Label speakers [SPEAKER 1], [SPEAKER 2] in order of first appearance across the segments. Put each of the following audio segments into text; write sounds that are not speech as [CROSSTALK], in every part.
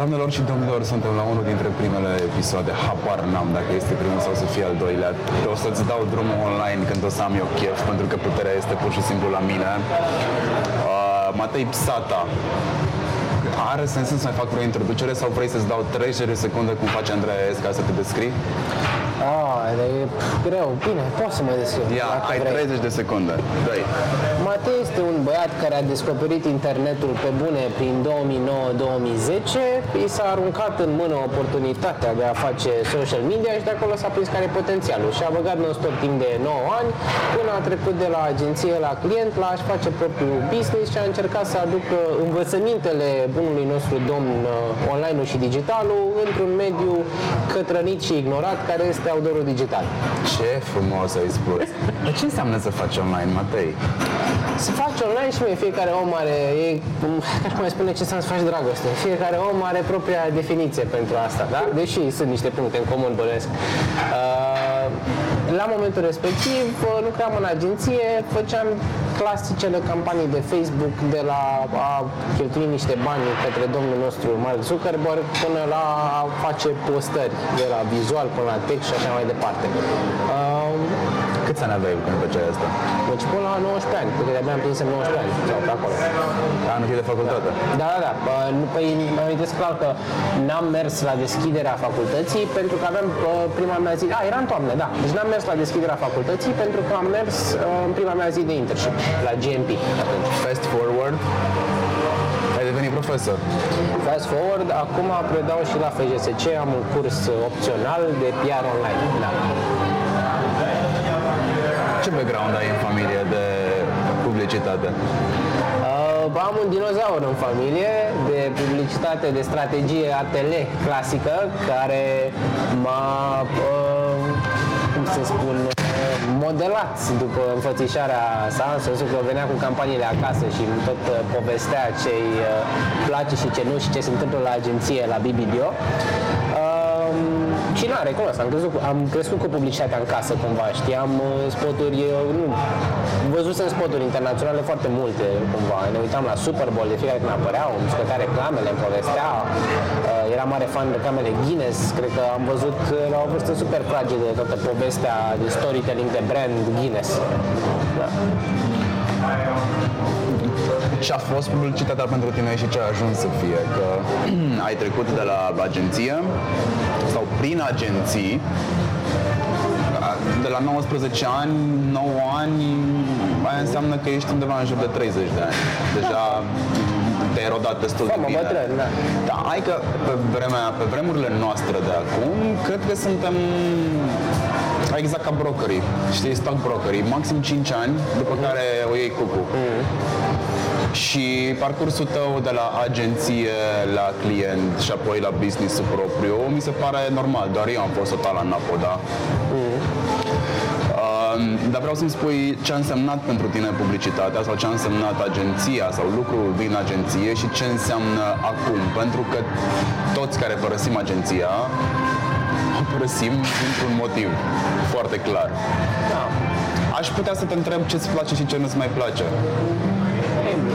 [SPEAKER 1] doamnelor și domnilor, suntem la unul dintre primele episoade. Habar n-am dacă este primul sau să fie al doilea. O să-ți dau drumul online când o să am eu chef, pentru că puterea este pur și simplu la mine. Uh, Matei Psata, are sens să mai fac vreo introducere sau vrei să-ți dau 30 de secunde cum face Andreea ca să te descrii?
[SPEAKER 2] Ah, e greu. Bine, poți să mă descriu.
[SPEAKER 1] Ia,
[SPEAKER 2] dacă
[SPEAKER 1] ai
[SPEAKER 2] vrei.
[SPEAKER 1] 30 de secunde. Dai.
[SPEAKER 2] Matei este un băiat care a descoperit internetul pe bune prin 2009-2010. I s-a aruncat în mână oportunitatea de a face social media și de acolo s-a prins care e potențialul. Și a băgat non-stop timp de 9 ani până a trecut de la agenție la client la a-și face propriul business și a încercat să aducă învățămintele bunului nostru domn uh, online și digitalul într-un mediu cătrănit și ignorat care este outdoor digital.
[SPEAKER 1] Ce frumos ai spus. Dar ce înseamnă să faci online, Matei?
[SPEAKER 2] Să faci online și mie, fiecare om are, e, [LAUGHS] care mai spune ce înseamnă să faci dragoste. Fiecare om are propria definiție pentru asta, da? Deși sunt niște puncte în comun, bănuiesc. Uh, la momentul respectiv uh, lucram în agenție, făceam clasicele campanii de Facebook de la a cheltui niște bani către domnul nostru Mark Zuckerberg până la a face postări de la vizual până la text și așa mai departe. Uh,
[SPEAKER 1] Câți ani aveai când făceai asta?
[SPEAKER 2] deci până la 19 ani, cred că de-abia am prins 19 ani sau pe acolo.
[SPEAKER 1] Anul de facultate.
[SPEAKER 2] Da, da, da. Bă, nu, Păi mă amintesc clar că n-am mers la deschiderea facultății pentru că aveam bă, prima mea zi... A, era în toamnă, da. Deci n-am mers la deschiderea facultății pentru că am mers uh, în prima mea zi de internship la GMP atunci.
[SPEAKER 1] Fast forward. Ai devenit profesor.
[SPEAKER 2] Fast forward, acum predau și la FGSC, am un curs opțional de PR online. Da.
[SPEAKER 1] Ce background ai în familie de publicitate?
[SPEAKER 2] Uh, am un dinozaur în familie de publicitate, de strategie ATL clasică, care m-a, uh, cum să spun, uh, modelat după înfățișarea sa, în sensul că venea cu campaniile acasă și îmi tot uh, povestea ce îi uh, place și ce nu și ce se întâmplă la agenție, la BBDO. Um, și na, recunosc, am crescut, am crescut cu publicitatea în casă cumva, știam uh, spoturi, uh, nu, văzusem spoturi internaționale foarte multe cumva, ne uitam la Super Bowl de fiecare când apăreau, îmi scotea reclamele, îmi povestea, uh, era mare fan de reclamele Guinness, cred că am văzut uh, la o vârstă super fragedă toată povestea de storytelling de brand Guinness. Da.
[SPEAKER 1] Ce a fost publicitatea pentru tine și ce a ajuns să fie? Că [CLEARS THROAT] ai trecut de la agenție sau prin agenții de la 19 ani, 9 ani, aia înseamnă că ești undeva în jur de 30 de ani. Deja te-ai rodat destul de
[SPEAKER 2] Famă
[SPEAKER 1] bine.
[SPEAKER 2] bătrân, da.
[SPEAKER 1] Da, hai că pe, vremea, pe vremurile noastre de acum, cred că suntem exact ca brokerii, știi, stock brokerii, maxim 5 ani, după care o iei cucu. Și parcursul tău de la agenție la client și apoi la business propriu, mi se pare normal, doar eu am fost total anapoda. Um, dar vreau să-mi spui ce a însemnat pentru tine publicitatea sau ce a însemnat agenția sau lucrul din agenție și ce înseamnă acum. Pentru că toți care părăsim agenția o părăsim dintr-un motiv foarte clar.
[SPEAKER 2] Da.
[SPEAKER 1] Aș putea să te întreb ce-ți place și ce nu-ți mai place.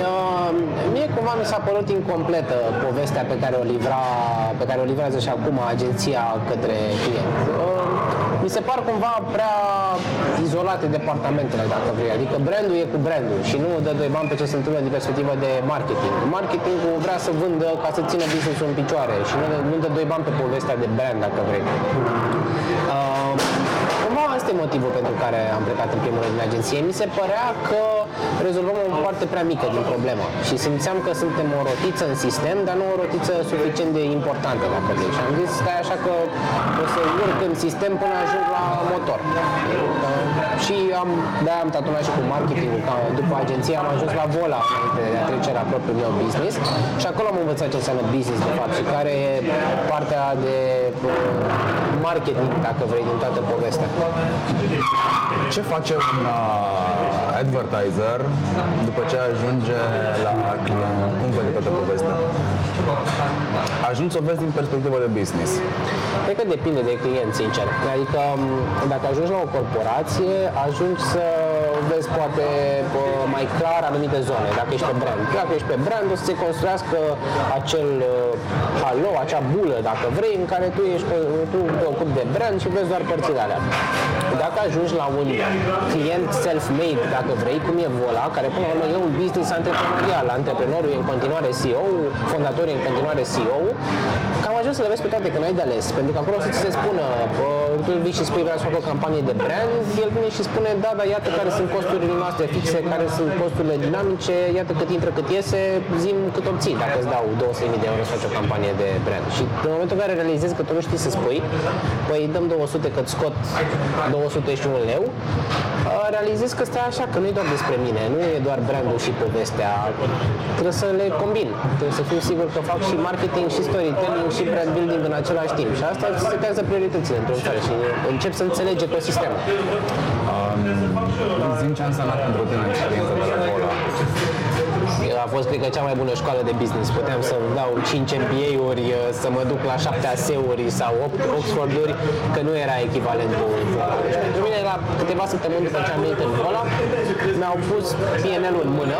[SPEAKER 2] Uh, mie cumva mi s-a părut incompletă povestea pe care o livra, pe care o livrează și acum agenția către client. Uh, mi se par cumva prea izolate departamentele, dacă vrei. Adică brandul e cu brandul și nu dă doi bani pe ce se întâmplă din perspectivă de marketing. Marketingul vrea să vândă ca să țină business-ul în picioare și nu, nu dă doi bani pe povestea de brand, dacă vrei. Uh, cumva asta e motivul pentru care am plecat în primul rând din agenție. Mi se părea că rezolvăm o parte prea mică din problemă și simțeam că suntem o rotiță în sistem, dar nu o rotiță suficient de importantă, dacă vrei. Și am zis, stai așa că o să urc în sistem până ajung la motor. Uh, și am, de am tatunat și cu marketingul, că după agenție am ajuns la Vola înainte de a trece la propriul meu business și acolo am învățat ce înseamnă business de fapt și care e partea de uh, marketing, dacă vrei, din toată povestea.
[SPEAKER 1] Ce face un uh, advertiser după ce ajunge la client? Cum vede toată povestea? Ajung să o vezi din perspectivă de business.
[SPEAKER 2] Cred că depinde de client, sincer. Adică m, dacă ajungi la o corporație, ajungi să vezi poate mai clar anumite zone, dacă ești pe brand. Dacă ești pe brand, o să se construiască acel halo, acea bulă, dacă vrei, în care tu ești tu te ocupi de brand și vezi doar părțile alea. Dacă ajungi la un client self-made, dacă vrei, cum e Vola, care până la urmă e un business antreprenorial, antreprenorul e în continuare CEO, fondatorul e în continuare CEO, cam ajuns să le vezi pe toate, că n-ai de ales, pentru că acolo o să ți se spună, tu vii și spui vreau să fac o campanie de brand, el vine și spune, da, dar iată care sunt costurile noastre fixe, care sunt costurile dinamice, iată cât intră, cât iese, zim cât obții, dacă îți dau 200.000 de euro să faci o campanie de brand. Și în momentul în care realizezi că tu nu știi să spui, păi dăm 200 că scot 201 leu, realizez că stai așa, că nu e doar despre mine, nu e doar brandul și povestea, trebuie să le combin, trebuie să fiu sigur că fac și marketing și storytelling și brand building în același timp și asta îți setează prioritățile într-un fel și încep să înțelegi ecosistemul.
[SPEAKER 1] Um, Zim ce a însemnat pentru tine experiența de la Vola
[SPEAKER 2] a fost, cred că, cea mai bună școală de business. Puteam să dau 5 MBA-uri, uh, să mă duc la 7 ASE-uri sau 8 Oxford-uri, că nu era echivalentul. Deci, pentru mine, la câteva săptămâni după ce am venit în Vola, mi-au pus PNL-ul în mână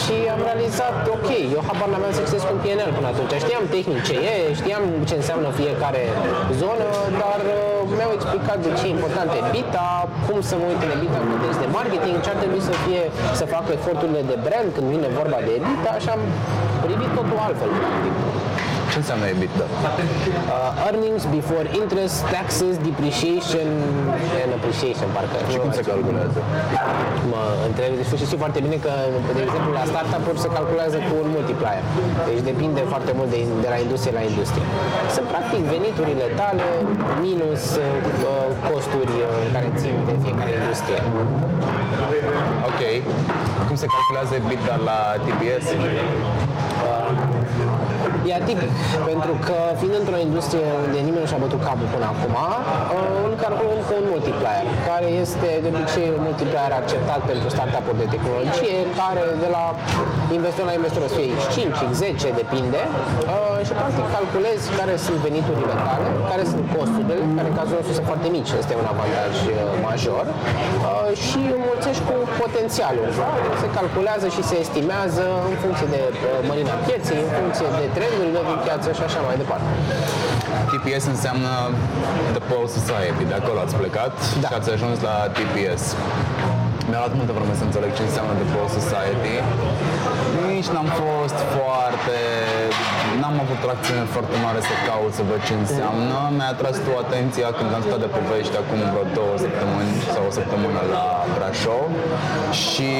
[SPEAKER 2] și am realizat, ok, eu habar n-aveam să citesc un PNL până atunci. Știam tehnic ce e, știam ce înseamnă fiecare zonă, dar uh, mi-au explicat de ce e important EBITDA, cum să mă uit în EBITDA în context de marketing, ce ar trebui să fie, să facă eforturile de brand când vine vorba de EBITDA și am privit totul altfel.
[SPEAKER 1] Ce înseamnă EBITDA?
[SPEAKER 2] Uh, earnings before interest, taxes, depreciation and appreciation, parcă.
[SPEAKER 1] Și cum se calculează?
[SPEAKER 2] Mă întreb, deci știi foarte bine că, de exemplu, la startup-uri se calculează cu un multiplier. Deci depinde foarte mult de, de la industrie la industrie. Sunt practic veniturile tale minus uh, costuri uh, care țin de fiecare industrie.
[SPEAKER 1] Ok. Cum se calculează EBITDA la TPS?
[SPEAKER 2] E atipic, pentru că fiind într-o industrie unde nimeni nu și-a bătut capul până acum, uh, îl calculăm cu un multiplier, care este de obicei un multiplier acceptat pentru startup-uri de tehnologie, care de la investor la investor o să fie X5, X10, depinde, uh, și practic calculezi care sunt veniturile tale, care sunt costurile, care în cazul nostru sunt foarte mici, este un avantaj uh, major, și înmulțești cu potențialul. Da? Se calculează și se estimează în funcție de mărimea pieței, în funcție de trendurile din piață și așa mai departe.
[SPEAKER 1] TPS înseamnă The Pole Society, de acolo ați plecat da. și ați ajuns la TPS. Mi-a luat multă vreme să înțeleg ce înseamnă The Pole Society. Nici n-am fost foarte... N-am avut tracțiune foarte mare să caut să văd ce înseamnă. Mi-a atras tu atenția când am stat de povești acum vreo două săptămâni sau o săptămână la Brașov și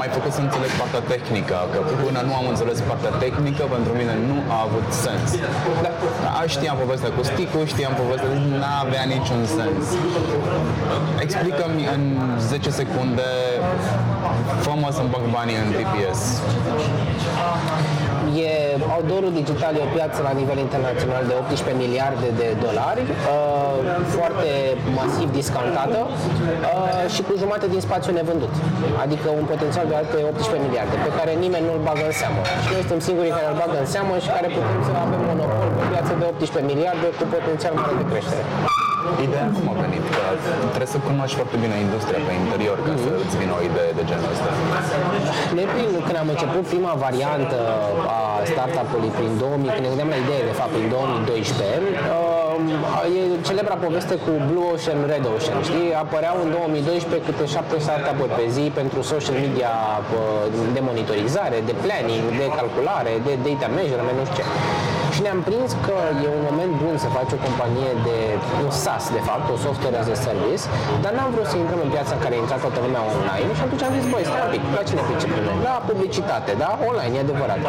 [SPEAKER 1] mai făcut să înțeleg partea tehnică, că până nu am înțeles partea tehnică, pentru mine nu a avut sens. Da, știam povestea cu sticul, știam povestea, deci nu avea niciun sens. Explică-mi în 10 secunde, fă să-mi bag banii în TPS.
[SPEAKER 2] E, outdoor digital e o piață la nivel internațional de 18 miliarde de dolari, uh, foarte masiv discountată uh, și cu jumate din spațiu nevândut. Adică un potențial de alte 18 miliarde pe care nimeni nu-l bagă în seamă. Și noi suntem singurii care îl bagă în seamă și care putem să avem monopol pe piață de 18 miliarde cu potențial mare de creștere.
[SPEAKER 1] Ideea cum a venit? Că trebuie să cunoști foarte bine industria pe interior ca mm-hmm. să îți vină o idee de genul ăsta.
[SPEAKER 2] Ne prin, când am început prima variantă a startup-ului prin 2000, când ne gândeam la idee de fapt prin 2012, e celebra poveste cu Blue Ocean, Red Ocean, știi? Apăreau în 2012 câte șapte startup-uri pe zi pentru social media de monitorizare, de planning, de calculare, de data measurement, nu știu ce. Și ne-am prins că e un moment bun să faci o companie de un SaaS, de fapt, o software as a service, dar n-am vrut să intrăm în piața în care a intrat toată lumea online și atunci am zis, băi, stai un pic, la cine pricepem noi? La publicitate, da? Online, e adevărat.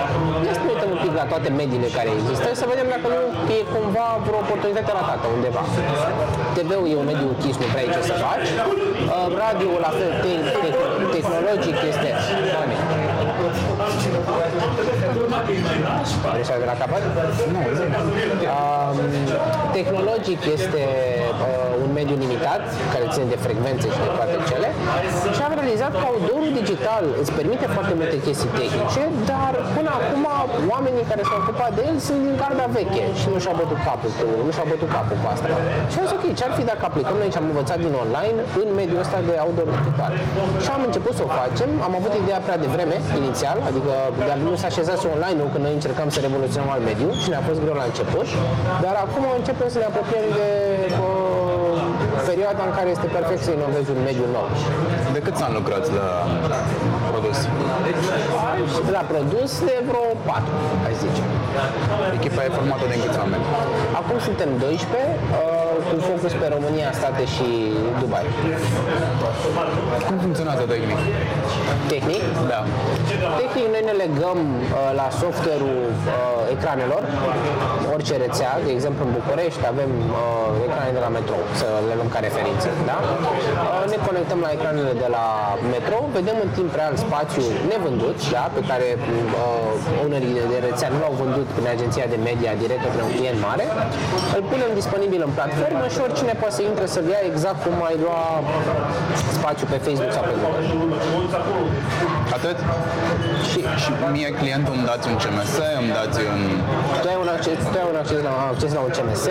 [SPEAKER 2] Ia să ne uităm un pic la toate mediile care există să vedem dacă nu e cumva vreo oportunitate ratată undeva. TV-ul e un mediu închis, nu prea ai ce să faci. Uh, radio la fel, te- te- tehnologic este... Deci de la capăt?
[SPEAKER 1] Nu, zi.
[SPEAKER 2] Um, tehnologic este uh, un mediu limitat, care ține de frecvențe și de toate cele și am realizat că outdoor digital îți permite foarte multe chestii tehnice, dar până acum oamenii care s-au ocupat de el sunt din garda veche și nu și-au bătut capul cu, nu și-au bătut capul cu asta. Și am zis, ok, ce-ar fi dacă aplicăm noi ce am învățat din online în mediul ăsta de outdoor digital? Și am început să o facem, am avut ideea prea devreme, inițial, adică dar nu s-a așezat online când noi încercam să revoluționăm al mediu și ne-a fost greu la început, dar acum începem să ne apropiem de uh, perioada în care este perfect să inovezi un mediu nou.
[SPEAKER 1] De câți ani lucrați la produs?
[SPEAKER 2] Și la produs de vreo 4, hai zice.
[SPEAKER 1] Echipa e formată din câți oameni?
[SPEAKER 2] Acum suntem 12, uh, cu focus pe România, state și Dubai.
[SPEAKER 1] Cum funcționează tehnic?
[SPEAKER 2] Tehnic,
[SPEAKER 1] Da.
[SPEAKER 2] Tehnic, noi ne legăm uh, la software-ul uh, ecranelor, orice rețea, de exemplu în București avem uh, ecrane de la metrou, să le luăm ca referință, da? Uh, ne conectăm la ecranele de la metrou, vedem în timp real spațiu nevândut, da? pe care uh, ownerii de rețea nu l-au vândut prin agenția de media direct către un client mare, îl punem disponibil în platformă și oricine poate să intre să-l ia exact cum ai lua spațiu pe Facebook sau pe Google.
[SPEAKER 1] Atât?
[SPEAKER 2] Și
[SPEAKER 1] Și mie clientul îmi dați un CMS, îmi dați un...
[SPEAKER 2] Tu ai un acces, tu ai un acces, la, acces la un CMS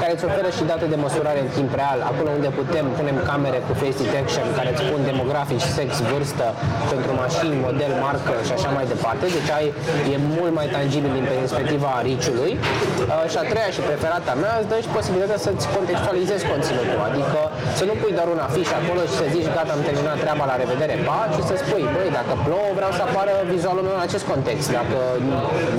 [SPEAKER 2] care îți oferă și date de măsurare în timp real, acolo unde putem, punem camere cu face detection care îți spun demografici, sex, vârstă pentru mașini, model, marcă și așa mai departe. Deci ai, e mult mai tangibil din perspectiva riciului. Uh, și a treia și preferata mea îți dă și posibilitatea să-ți contextualizezi conținutul, adică să nu pui doar un afiș acolo și să zici gata, am terminat treaba, la revedere, pa, și să spui, băi, dacă plouă vreau să apară vizualul meu în acest context, dacă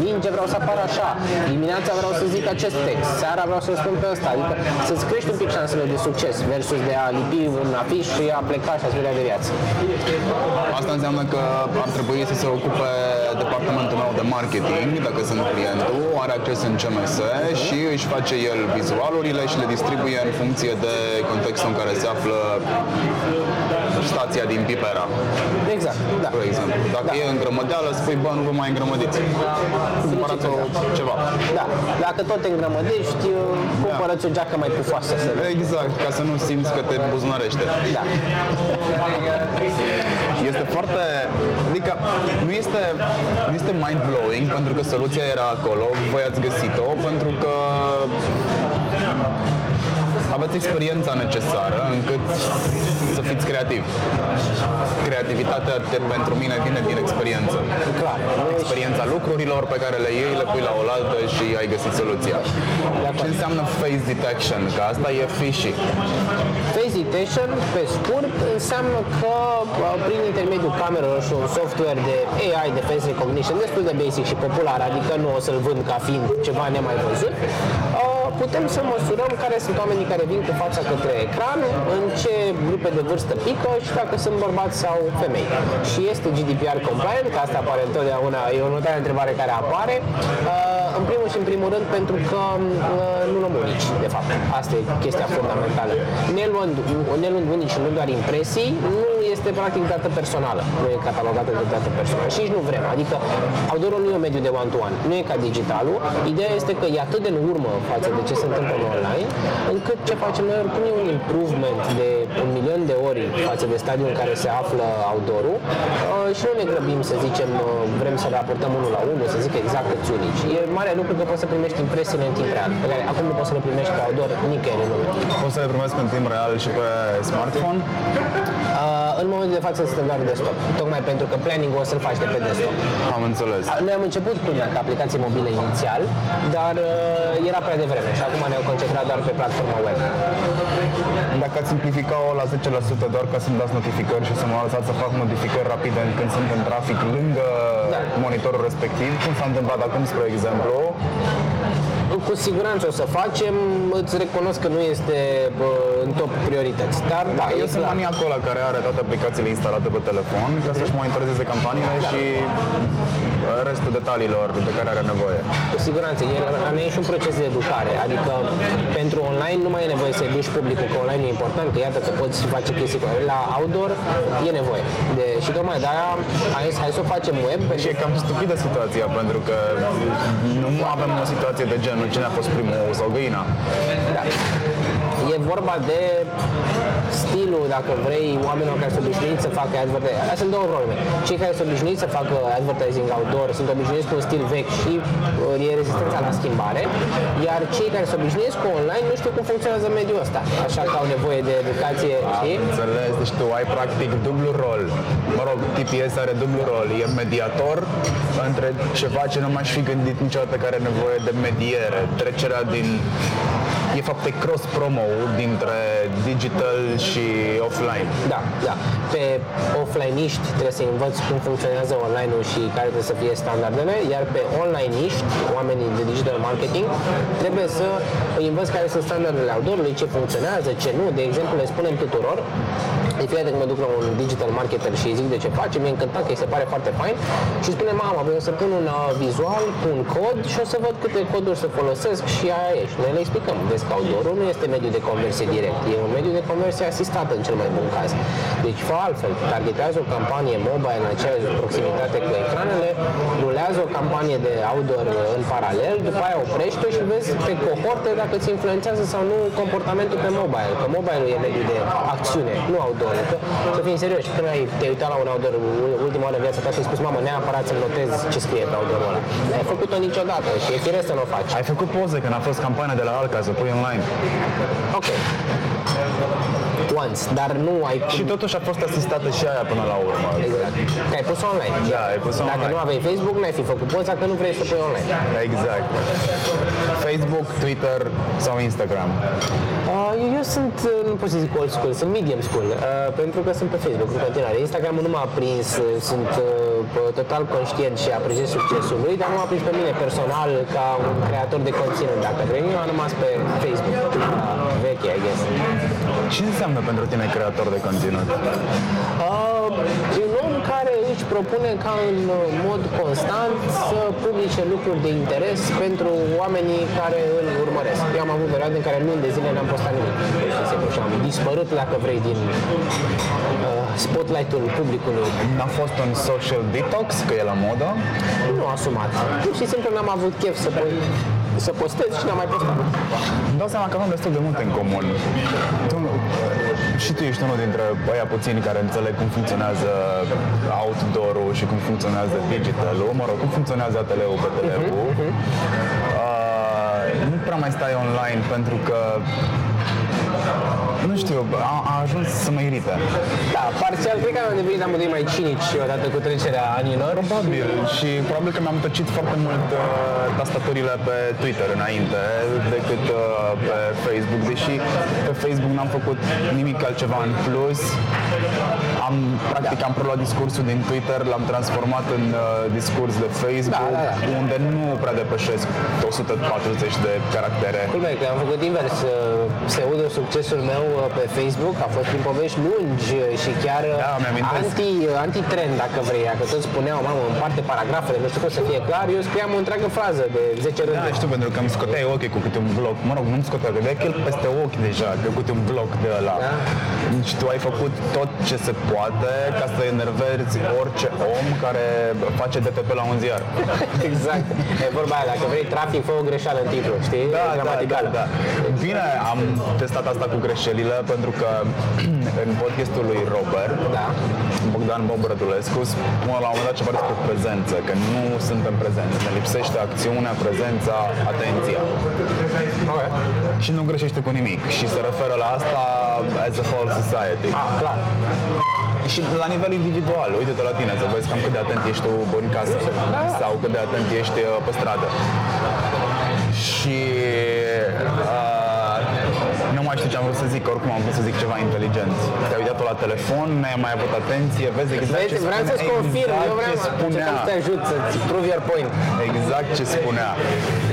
[SPEAKER 2] ninge vreau să apară așa, dimineața vreau să zic acest text, seara vreau să spun pe ăsta, adică să-ți crești un pic șansele de succes versus de a lipi un afiș și a pleca și a spune de viață.
[SPEAKER 1] Asta înseamnă că ar trebui să se ocupe departamentul meu de marketing, dacă sunt clientul, are acces în CMS și își face el vizualurile și le distribuie în funcție de contextul în care se află stația din Pipera,
[SPEAKER 2] Exact, da.
[SPEAKER 1] de exemplu. Dacă
[SPEAKER 2] Da.
[SPEAKER 1] e îngrămădeală, spui, bă, nu vă mai îngrămădiți. Cumpărați o ceva.
[SPEAKER 2] Da, dacă tot te îngrămădești, cumpărăți o geacă mai pufoasă să
[SPEAKER 1] Exact, ca să nu simți că te buzunărește.
[SPEAKER 2] Da.
[SPEAKER 1] Este foarte... Adică nu este, nu este mind-blowing pentru că soluția era acolo, voi ați găsit-o, pentru că aveți experiența necesară încât să fiți creativi. Creativitatea de, pentru mine vine din experiență.
[SPEAKER 2] Clar.
[SPEAKER 1] Experiența lucrurilor pe care le iei, le pui la oaltă și ai găsit soluția. Ce înseamnă face detection? Că asta e fishy.
[SPEAKER 2] Face detection, pe scurt, înseamnă că uh, prin intermediul camerelor și un software de AI de face recognition destul de basic și popular, adică nu o să-l vând ca fiind ceva nemai văzut, uh, putem să măsurăm care sunt oamenii care vin cu fața către ecran, în ce grupe de vârstă pică și dacă sunt bărbați sau femei. Și este GDPR compliant, că asta apare întotdeauna, e o următoare întrebare care apare. Uh, În primul și în primul rând pentru că uh, nu luăm unici, de fapt. Asta e chestia fundamentală. Ne luând, ne luând unici și nu doar impresii, nu este practic dată personală. Nu e catalogată de dată personală. Și nici nu vrem. Adică outdoor nu e un mediu de one-to-one. Nu e ca digitalul. Ideea este că e atât de în urmă față de ce se întâmplă în online, încât ce facem noi oricum e un improvement de un milion de ori față de stadiul în care se află outdoor-ul uh, și nu ne grăbim să zicem uh, vrem să raportăm unul la unul, să zic exact câți unici. E mare lucru că poți să primești impresiile în timp real, pe care acum nu poți să le primești pe outdoor nicăieri în lume.
[SPEAKER 1] Poți să le primesc în timp real și pe smartphone?
[SPEAKER 2] Uh, în momentul de față suntem doar desktop, tocmai pentru că planning o să-l faci de pe desktop.
[SPEAKER 1] Am înțeles.
[SPEAKER 2] Noi am început cu una ca aplicație mobilă inițial, dar uh, era prea devreme și acum ne-am concentrat doar pe platforma web.
[SPEAKER 1] Dacă ați simplifica-o la 10% doar ca să-mi dați notificări și să mă lăsați să fac notificări rapide când sunt în trafic lângă
[SPEAKER 2] Da.
[SPEAKER 1] monitorul respectiv, cum s-a întâmplat acum, spre exemplu,
[SPEAKER 2] cu siguranță o să facem, îți recunosc că nu este bă, în top priorități. Dar da,
[SPEAKER 1] Eu
[SPEAKER 2] e
[SPEAKER 1] sunt
[SPEAKER 2] clar.
[SPEAKER 1] maniacul ăla care are toate aplicațiile instalate pe telefon ca să-și monitorizeze campaniile și restul detaliilor de care are nevoie.
[SPEAKER 2] Cu siguranță, e, la noi e și un proces de educare, adică pentru online nu mai e nevoie să duci publicul, că online e important, că iată că poți face chestii cu La outdoor e nevoie. De, și tocmai de-aia hai, hai să o facem web,
[SPEAKER 1] Și
[SPEAKER 2] pentru
[SPEAKER 1] e cam stupidă situația, pentru că nu avem o situație de genul cine a fost primul ou sau găina.
[SPEAKER 2] Da. E vorba de stilul, dacă vrei, oamenilor care sunt obișnuiți să facă advertising. Astea sunt două probleme. Cei care sunt obișnuiți să facă advertising outdoor sunt obișnuiți cu un stil vechi și uh, e rezistența la schimbare, iar cei care sunt obișnuiți cu online nu știu cum funcționează mediul ăsta. Așa că au nevoie de educație, știi?
[SPEAKER 1] Înțeles, deci tu ai practic dublu rol. Mă rog, TPS are dublu rol. E mediator între ceva ce nu m-aș fi gândit niciodată care are nevoie de mediere. Trecerea din E fapt pe cross promo dintre digital și offline.
[SPEAKER 2] Da, da. Pe offline-iști trebuie să învăț cum funcționează online-ul și care trebuie să fie standardele, iar pe online-iști, oamenii de digital marketing, trebuie să îi învăț care sunt standardele outdoor-ului, ce funcționează, ce nu. De exemplu, le spunem tuturor, de fiecare dată când mă duc la un digital marketer și îi zic de ce face, mi-e încântat că îi se pare foarte fain și îi spune, mama, vreau să pun un uh, vizual cu un cod și o să văd câte coduri să folosesc și aia e. Și noi le explicăm, vezi că outdoor nu este mediu de conversie direct, e un mediu de conversie asistată în cel mai bun caz. Deci fă altfel, targetează o campanie mobile în aceeași proximitate cu ecranele, rulează o campanie de outdoor în paralel, după aia oprește și vezi pe cohorte dacă îți influențează sau nu comportamentul pe mobile, că mobile e mediu de acțiune, nu outdoor. Că, să fim serioși, când ai te uitat la un outdoor ultima oară în viața ta și ai spus, mamă, neapărat să-mi notez ce scrie pe outdoor ăla. Nu ai făcut-o niciodată și e firesc să nu o faci.
[SPEAKER 1] Ai făcut poze când a fost campania de la Alca să pui online.
[SPEAKER 2] Ok. Once, dar nu ai
[SPEAKER 1] Și totuși a fost asistată și aia până la urmă.
[SPEAKER 2] Exact. Că ai pus online.
[SPEAKER 1] Da, ai pus
[SPEAKER 2] Dacă
[SPEAKER 1] online.
[SPEAKER 2] nu aveai Facebook, n-ai fi făcut poza că nu vrei să pui online.
[SPEAKER 1] Exact. Facebook, Twitter sau Instagram.
[SPEAKER 2] Uh, eu, eu sunt, uh, nu pot să zic old school, sunt medium school, uh, pentru că sunt pe Facebook în continuare. Instagramul nu m-a prins, uh, sunt uh, p- total conștient și apreciez succesul lui, dar nu m-a prins pe mine personal ca un creator de conținut. Dacă vrei, eu am rămas pe Facebook, uh, veche, I guess.
[SPEAKER 1] Ce înseamnă pentru tine creator de conținut?
[SPEAKER 2] Uh, un om care își propune ca în uh, mod constant să publice lucruri de interes pentru oamenii care îl urmăresc. Eu am avut perioade în care luni de zile n-am postat nimic. pur și simplu, și am dispărut, dacă vrei, din uh, spotlight-ul publicului.
[SPEAKER 1] N-a fost un social detox, că e la modă?
[SPEAKER 2] Nu asumat. Pur și simplu n-am avut chef să, po- să postez și n-am mai postat.
[SPEAKER 1] Îmi dau seama că avem destul de multe în comun. Tu, și tu ești unul dintre aia puțini care înțeleg cum funcționează outdoor-ul și cum funcționează digital-ul, mă rog, cum funcționează ateleu pe telefon. Uh, nu prea mai stai online pentru că nu știu, a, a ajuns să mă irite.
[SPEAKER 2] Da, parțial, cred că am devenit amândoi mai cinici odată cu trecerea anilor.
[SPEAKER 1] Probabil și probabil că mi-am tăcit foarte mult uh, tastaturile pe Twitter înainte decât uh, pe Facebook, deși pe Facebook n-am făcut nimic altceva în plus. Am, practic am preluat discursul din Twitter, l-am transformat în uh, discurs de Facebook,
[SPEAKER 2] Da, da, da.
[SPEAKER 1] unde nu prea depășesc 140 de caractere.
[SPEAKER 2] Culmea că am făcut invers. Pseudo succesul meu uh, pe Facebook a fost prin povești lungi uh, și chiar uh,
[SPEAKER 1] Da, mi-amintesc.
[SPEAKER 2] anti, anti-trend, dacă vrei. Dacă toți spuneau, mamă, împarte paragrafele, nu știu cum să fie clar, eu scriam o întreagă frază de 10
[SPEAKER 1] Da,
[SPEAKER 2] rânduri.
[SPEAKER 1] știu, pentru că îmi scoteai ochii cu câte un bloc. Mă rog, nu-mi scoteai, că că el peste ochi deja, că câte un bloc de ăla.
[SPEAKER 2] Da.
[SPEAKER 1] Și tu ai făcut tot ce se poate ca să enervezi orice om care face DTP la un ziar. [LAUGHS]
[SPEAKER 2] exact. E vorba aia, dacă vrei trafic, fă o greșeală în titlu, știi?
[SPEAKER 1] Da, da, da,
[SPEAKER 2] Gramaticală.
[SPEAKER 1] da. Bine, am testat asta cu greșelile pentru că [CLEARS THROAT] în podcastul lui Robert,
[SPEAKER 2] Da.
[SPEAKER 1] Bogdan Bobrădulescu, spune la un moment dat ceva despre prezență, că nu suntem prezenți, ne lipsește acțiunea, prezența, atenția.
[SPEAKER 2] Ok.
[SPEAKER 1] Și nu greșește cu nimic și se referă la asta as a whole society.
[SPEAKER 2] Ah, clar.
[SPEAKER 1] Și la nivel individual, uite-te la tine să vezi cam cât de atent ești tu în casă sau cât de atent ești uh, pe stradă. Și uh, nu mai știu ce am vrut să zic, oricum am vrut să zic ceva inteligent. Te-ai uitat la telefon, n-ai mai avut atenție, vezi exact
[SPEAKER 2] Vezi,
[SPEAKER 1] ce
[SPEAKER 2] vreau
[SPEAKER 1] spunea,
[SPEAKER 2] să-ți confirm,
[SPEAKER 1] exact
[SPEAKER 2] eu vreau
[SPEAKER 1] ce spunea.
[SPEAKER 2] să te ajut să-ți prove your point.
[SPEAKER 1] Exact ce spunea.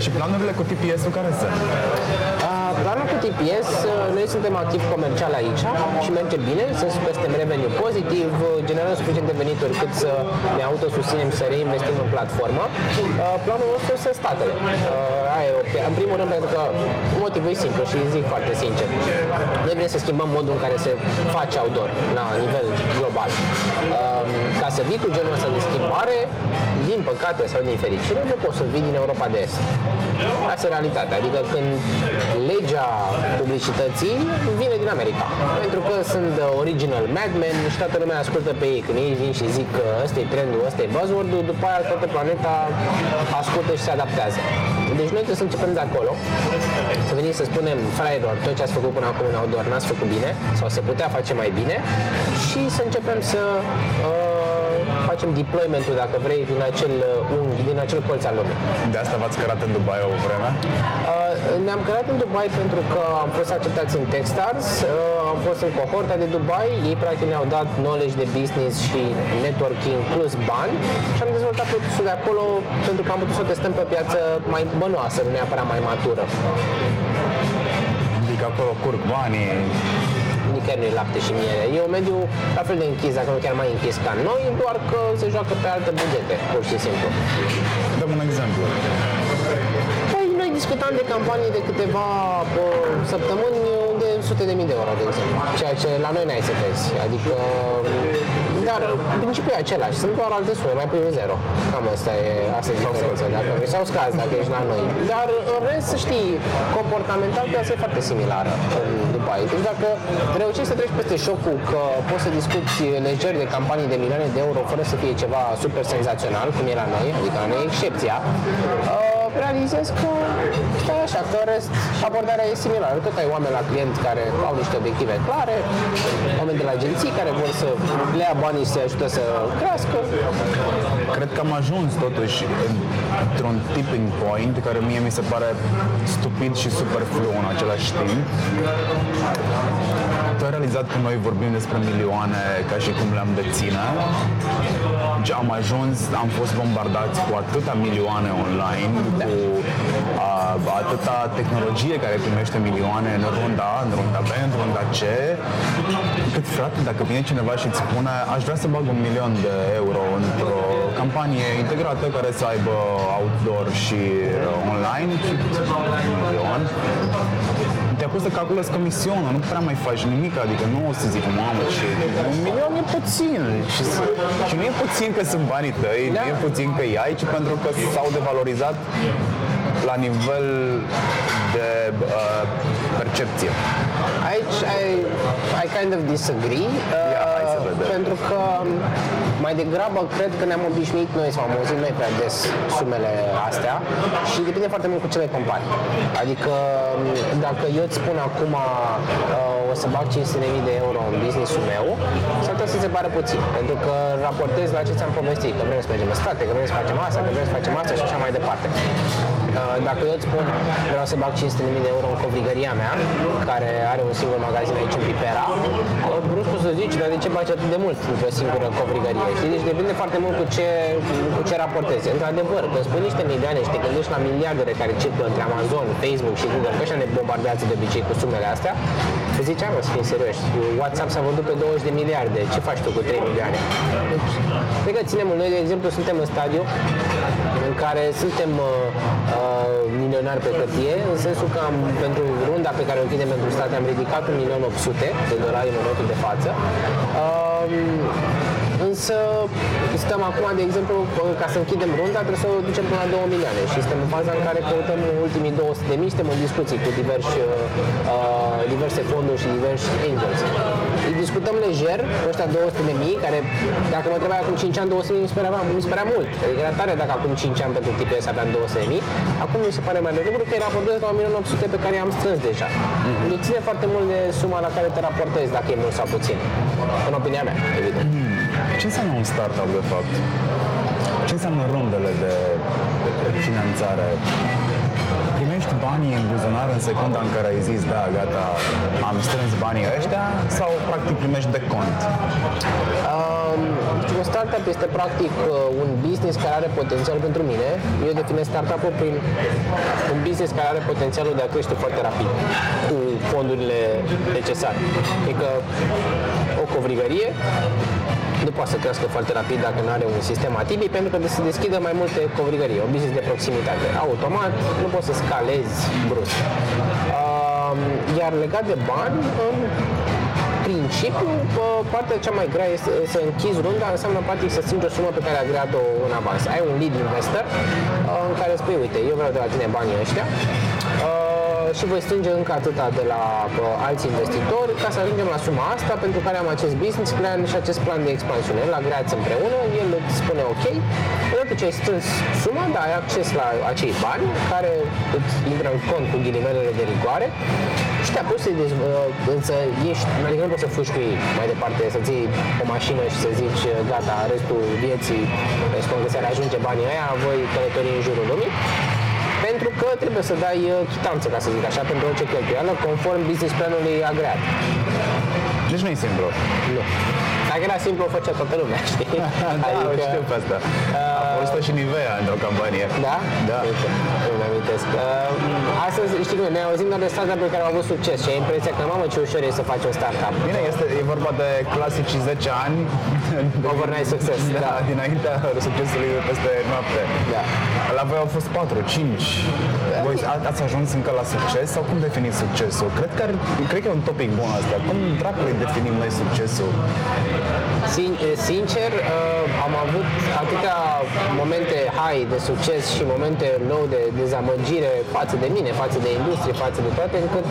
[SPEAKER 1] Și planurile cu TPS-ul care sunt?
[SPEAKER 2] Uh, Planul cu TPS, uh, noi suntem activi comercial aici și merge bine, să suntem revenue pozitiv, uh, generăm suficiente venituri cât să ne autosusținem, să reinvestim în platformă. Uh, Planul nostru sunt statele. Uh, aia e o- În primul rând pentru că motivul e simplu și zic foarte sincer. Noi vrem să schimbăm modul în care se face outdoor la nivel global. Uh, Ca să vii cu genul ăsta de schimbare, din păcate sau din fericire, nu poți să vii din Europa de Est. Asta e realitatea. Adică când legea publicității vine din America. Pentru că sunt the original madmen și toată lumea ascultă pe ei. Când ei vin și zic că ăsta e trendul, ăsta e buzzword-ul, după aia toată planeta ascultă și se adaptează. Deci noi trebuie să începem de acolo, să venim să spunem, fraierilor, tot ce ați făcut până acum în outdoor n-ați făcut bine sau se putea face mai bine și să începem să uh, facem deployment-ul, dacă vrei, din acel uh, unghi, din acel colț al lumii.
[SPEAKER 1] De asta v-ați cărat în Dubai o vreme?
[SPEAKER 2] Uh, Ne-am cărat în Dubai pentru că am fost acceptați în Techstars, uh, am fost în cohorta de Dubai, ei practic ne-au dat knowledge de business și networking plus bani și am dezvoltat produsul de acolo pentru că am putut să o testăm pe o piață mai bănoasă, nu neapărat mai matură.
[SPEAKER 1] Adică acolo curg banii,
[SPEAKER 2] Nicăieri nu e lapte și miere. E un mediu la fel de închis, dacă nu chiar mai închis ca noi, doar că se joacă pe alte bugete, pur și simplu.
[SPEAKER 1] dăm un exemplu.
[SPEAKER 2] Păi noi discutam de campanii de câteva bă, săptămâni de sute de mii de euro, de exemplu. Ceea ce la noi n-ai să vezi. Adică, dar principiul e același. Sunt doar alte sume, mai pui un zero. Cam asta e, asta e diferența. Dacă, sau scazi dacă ești la noi. Dar în rest, să știi, comportamental piața e foarte similară în Dubai. Deci dacă reușești să treci peste șocul că poți să discuți leger de campanii de milioane de euro fără să fie ceva super senzațional, cum e la noi, adică la noi e excepția, uh, realizez că stai așa, că în rest abordarea e similară. Tot ai oameni la client care au niște obiective clare, oameni de la agenții care vor să le ia banii și să ajute să crească.
[SPEAKER 1] Cred că am ajuns totuși într-un tipping point care mie mi se pare stupid și superflu în același timp. Tu ai realizat că noi vorbim despre milioane ca și cum le-am deține. Deci am ajuns, am fost bombardați cu atâta milioane online, cu a, atâta tehnologie care primește milioane în runda A, în runda B, în runda C, cât frate, dacă vine cineva și îți spune aș vrea să bag un milion de euro într-o campanie integrată care să aibă outdoor și uh, online, și un milion, te-a pus să calculezi comisionul, nu prea mai faci nimic, adică nu o să zic, mamă, și un milion e puțin. Și, s- și nu e puțin că sunt banii tăi,
[SPEAKER 2] Da.
[SPEAKER 1] nu e puțin că e aici, pentru că s-au devalorizat la nivel de uh, percepție.
[SPEAKER 2] Aici I, I kind of disagree.
[SPEAKER 1] Ia, hai să
[SPEAKER 2] uh,
[SPEAKER 1] vedem.
[SPEAKER 2] pentru că mai degrabă cred că ne-am obișnuit noi sau am auzit noi prea des sumele astea și depinde foarte mult cu ce le compari. Adică m, dacă eu îți spun acum uh, o să bag 500.000 de euro în business-ul meu, s-ar putea să se pare puțin, pentru că raportez la ce ți-am povestit, că vrem să mergem în state, că vrem să facem asta, că vrem să facem asta și așa mai departe. Uh, Dacă eu îți spun vreau să bag 500.000 de euro în covrigăria mea, care are un singur magazin aici în Pipera, uh, brusc o să zici, dar de ce bagi atât de mult într-o singură covrigărie? Știi? Deci depinde foarte mult cu ce, cu ce raportezi. Într-adevăr, când spui niște milioane și te gândești la miliardele care circulă între Amazon, Facebook și Google, că ăștia ne bombardează de obicei cu sumele astea, îți zici, "Hai, mă, să fim serioși, WhatsApp s-a vândut pe 20 de miliarde, ce faci tu cu 3 milioane? Deci, cred că ținem, noi de exemplu suntem în stadiu în care suntem uh, uh, milionari pe hârtie, în sensul că am, pentru runda pe care o închidem pentru state am ridicat 1.800.000 de dolari în momentul de față. Uh, însă stăm acum, de exemplu, ca să închidem runda, trebuie să o ducem până la 2 milioane și suntem în faza în care căutăm ultimii 200 de mii, suntem în discuții cu diversi, uh, diverse fonduri și diversi angels. Îi discutăm lejer, cu ăștia 200 de mii, care dacă mă întrebai acum 5 ani 200 de mii, mi se părea, mi se părea mult. Adică era tare dacă acum 5 ani pentru TPS aveam 200 de mii, acum mi se pare mai de lucru că îi raportez la 1.800 pe care i-am strâns deja. Mm-hmm. Deci ține foarte mult de suma la care te raportezi, dacă e mult sau puțin. În opinia mea, evident.
[SPEAKER 1] Ce înseamnă un startup de fapt? Ce înseamnă rundele de, de finanțare? Primești banii în buzunar în secunda în care ai zis, da, gata, am strâns banii ăștia sau practic primești de cont?
[SPEAKER 2] Um, un startup este practic uh, un business care are potențial pentru mine. Eu definez startup-ul prin un business care are potențialul de a crește foarte rapid cu fondurile necesare. Adică o covrigărie nu poate să crească foarte rapid dacă nu are un sistem atipic pentru că se deschidă mai multe covrigării, o business de proximitate. Automat nu poți să scalezi brusc. Um, iar legat de bani, um, principiu, partea cea mai grea este să închizi runda, înseamnă practic să strângi o sumă pe care a agreat-o în avans. Ai un lead investor uh, în care spui, uite, eu vreau de la tine banii ăștia, și voi strânge încă atâta de la uh, alți investitori ca să ajungem la suma asta pentru care am acest business plan și acest plan de expansiune. La greați împreună, el îți spune ok, odată ce ai strâns suma, da, ai acces la acei bani care îți intră în cont cu ghilimelele de rigoare și te apuci să însă ești, adică nu poți să fugi cu ei mai departe, să-ți iei o mașină și să zici gata, restul vieții, spun că se ajunge banii aia, voi călători în jurul lumii pentru că trebuie să dai uh, chitanță, ca să zic așa, pentru orice cheltuială, conform business planului agreat.
[SPEAKER 1] Deci nu e simplu.
[SPEAKER 2] Nu. Dacă era simplu, o făcea toată lumea, [LAUGHS] știi? [LAUGHS]
[SPEAKER 1] da, adică, știu pe asta. Uh, a fost și Nivea într-o campanie.
[SPEAKER 2] Da?
[SPEAKER 1] Da.
[SPEAKER 2] Îmi amintesc. Uh, astăzi, știi cum, ne auzim doar de startup care au avut succes și ai impresia că, mamă, ce ușor e să faci un startup.
[SPEAKER 1] Bine, este, e vorba de clasici 10 ani. [LAUGHS]
[SPEAKER 2] Overnight success. [LAUGHS]
[SPEAKER 1] Da, da. dinaintea succesului peste noapte.
[SPEAKER 2] Da.
[SPEAKER 1] La voi au fost 4, 5. Da. Voi ați ajuns încă la succes sau cum definiți succesul? Cred că, cred că e un topic bun asta. Cum dracului definim noi succesul?
[SPEAKER 2] Sin- sincer, uh, am avut atâtea momente high de succes și momente low de dezamăgire față de mine, față de industrie, față de toate, încât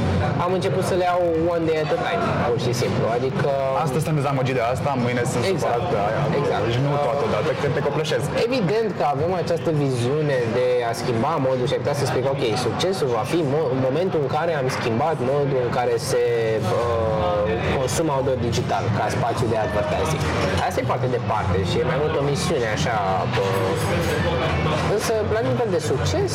[SPEAKER 2] am început să le iau one day at a time, pur și simplu. Adică...
[SPEAKER 1] Astăzi sunt dezamăgit de asta, mâine sunt exact. supărat de aia. Exact. Deci nu toată dată, că te copleșesc.
[SPEAKER 2] Evident că avem această viziune de a schimba modul și ai putea să spui că, ok, succesul va fi în momentul în care am schimbat modul în care se uh, consumă audio digital ca spațiu de advertising. Asta e foarte departe și e mai mult o misiune așa. Bă. ごめん。Însă, la nivel de succes,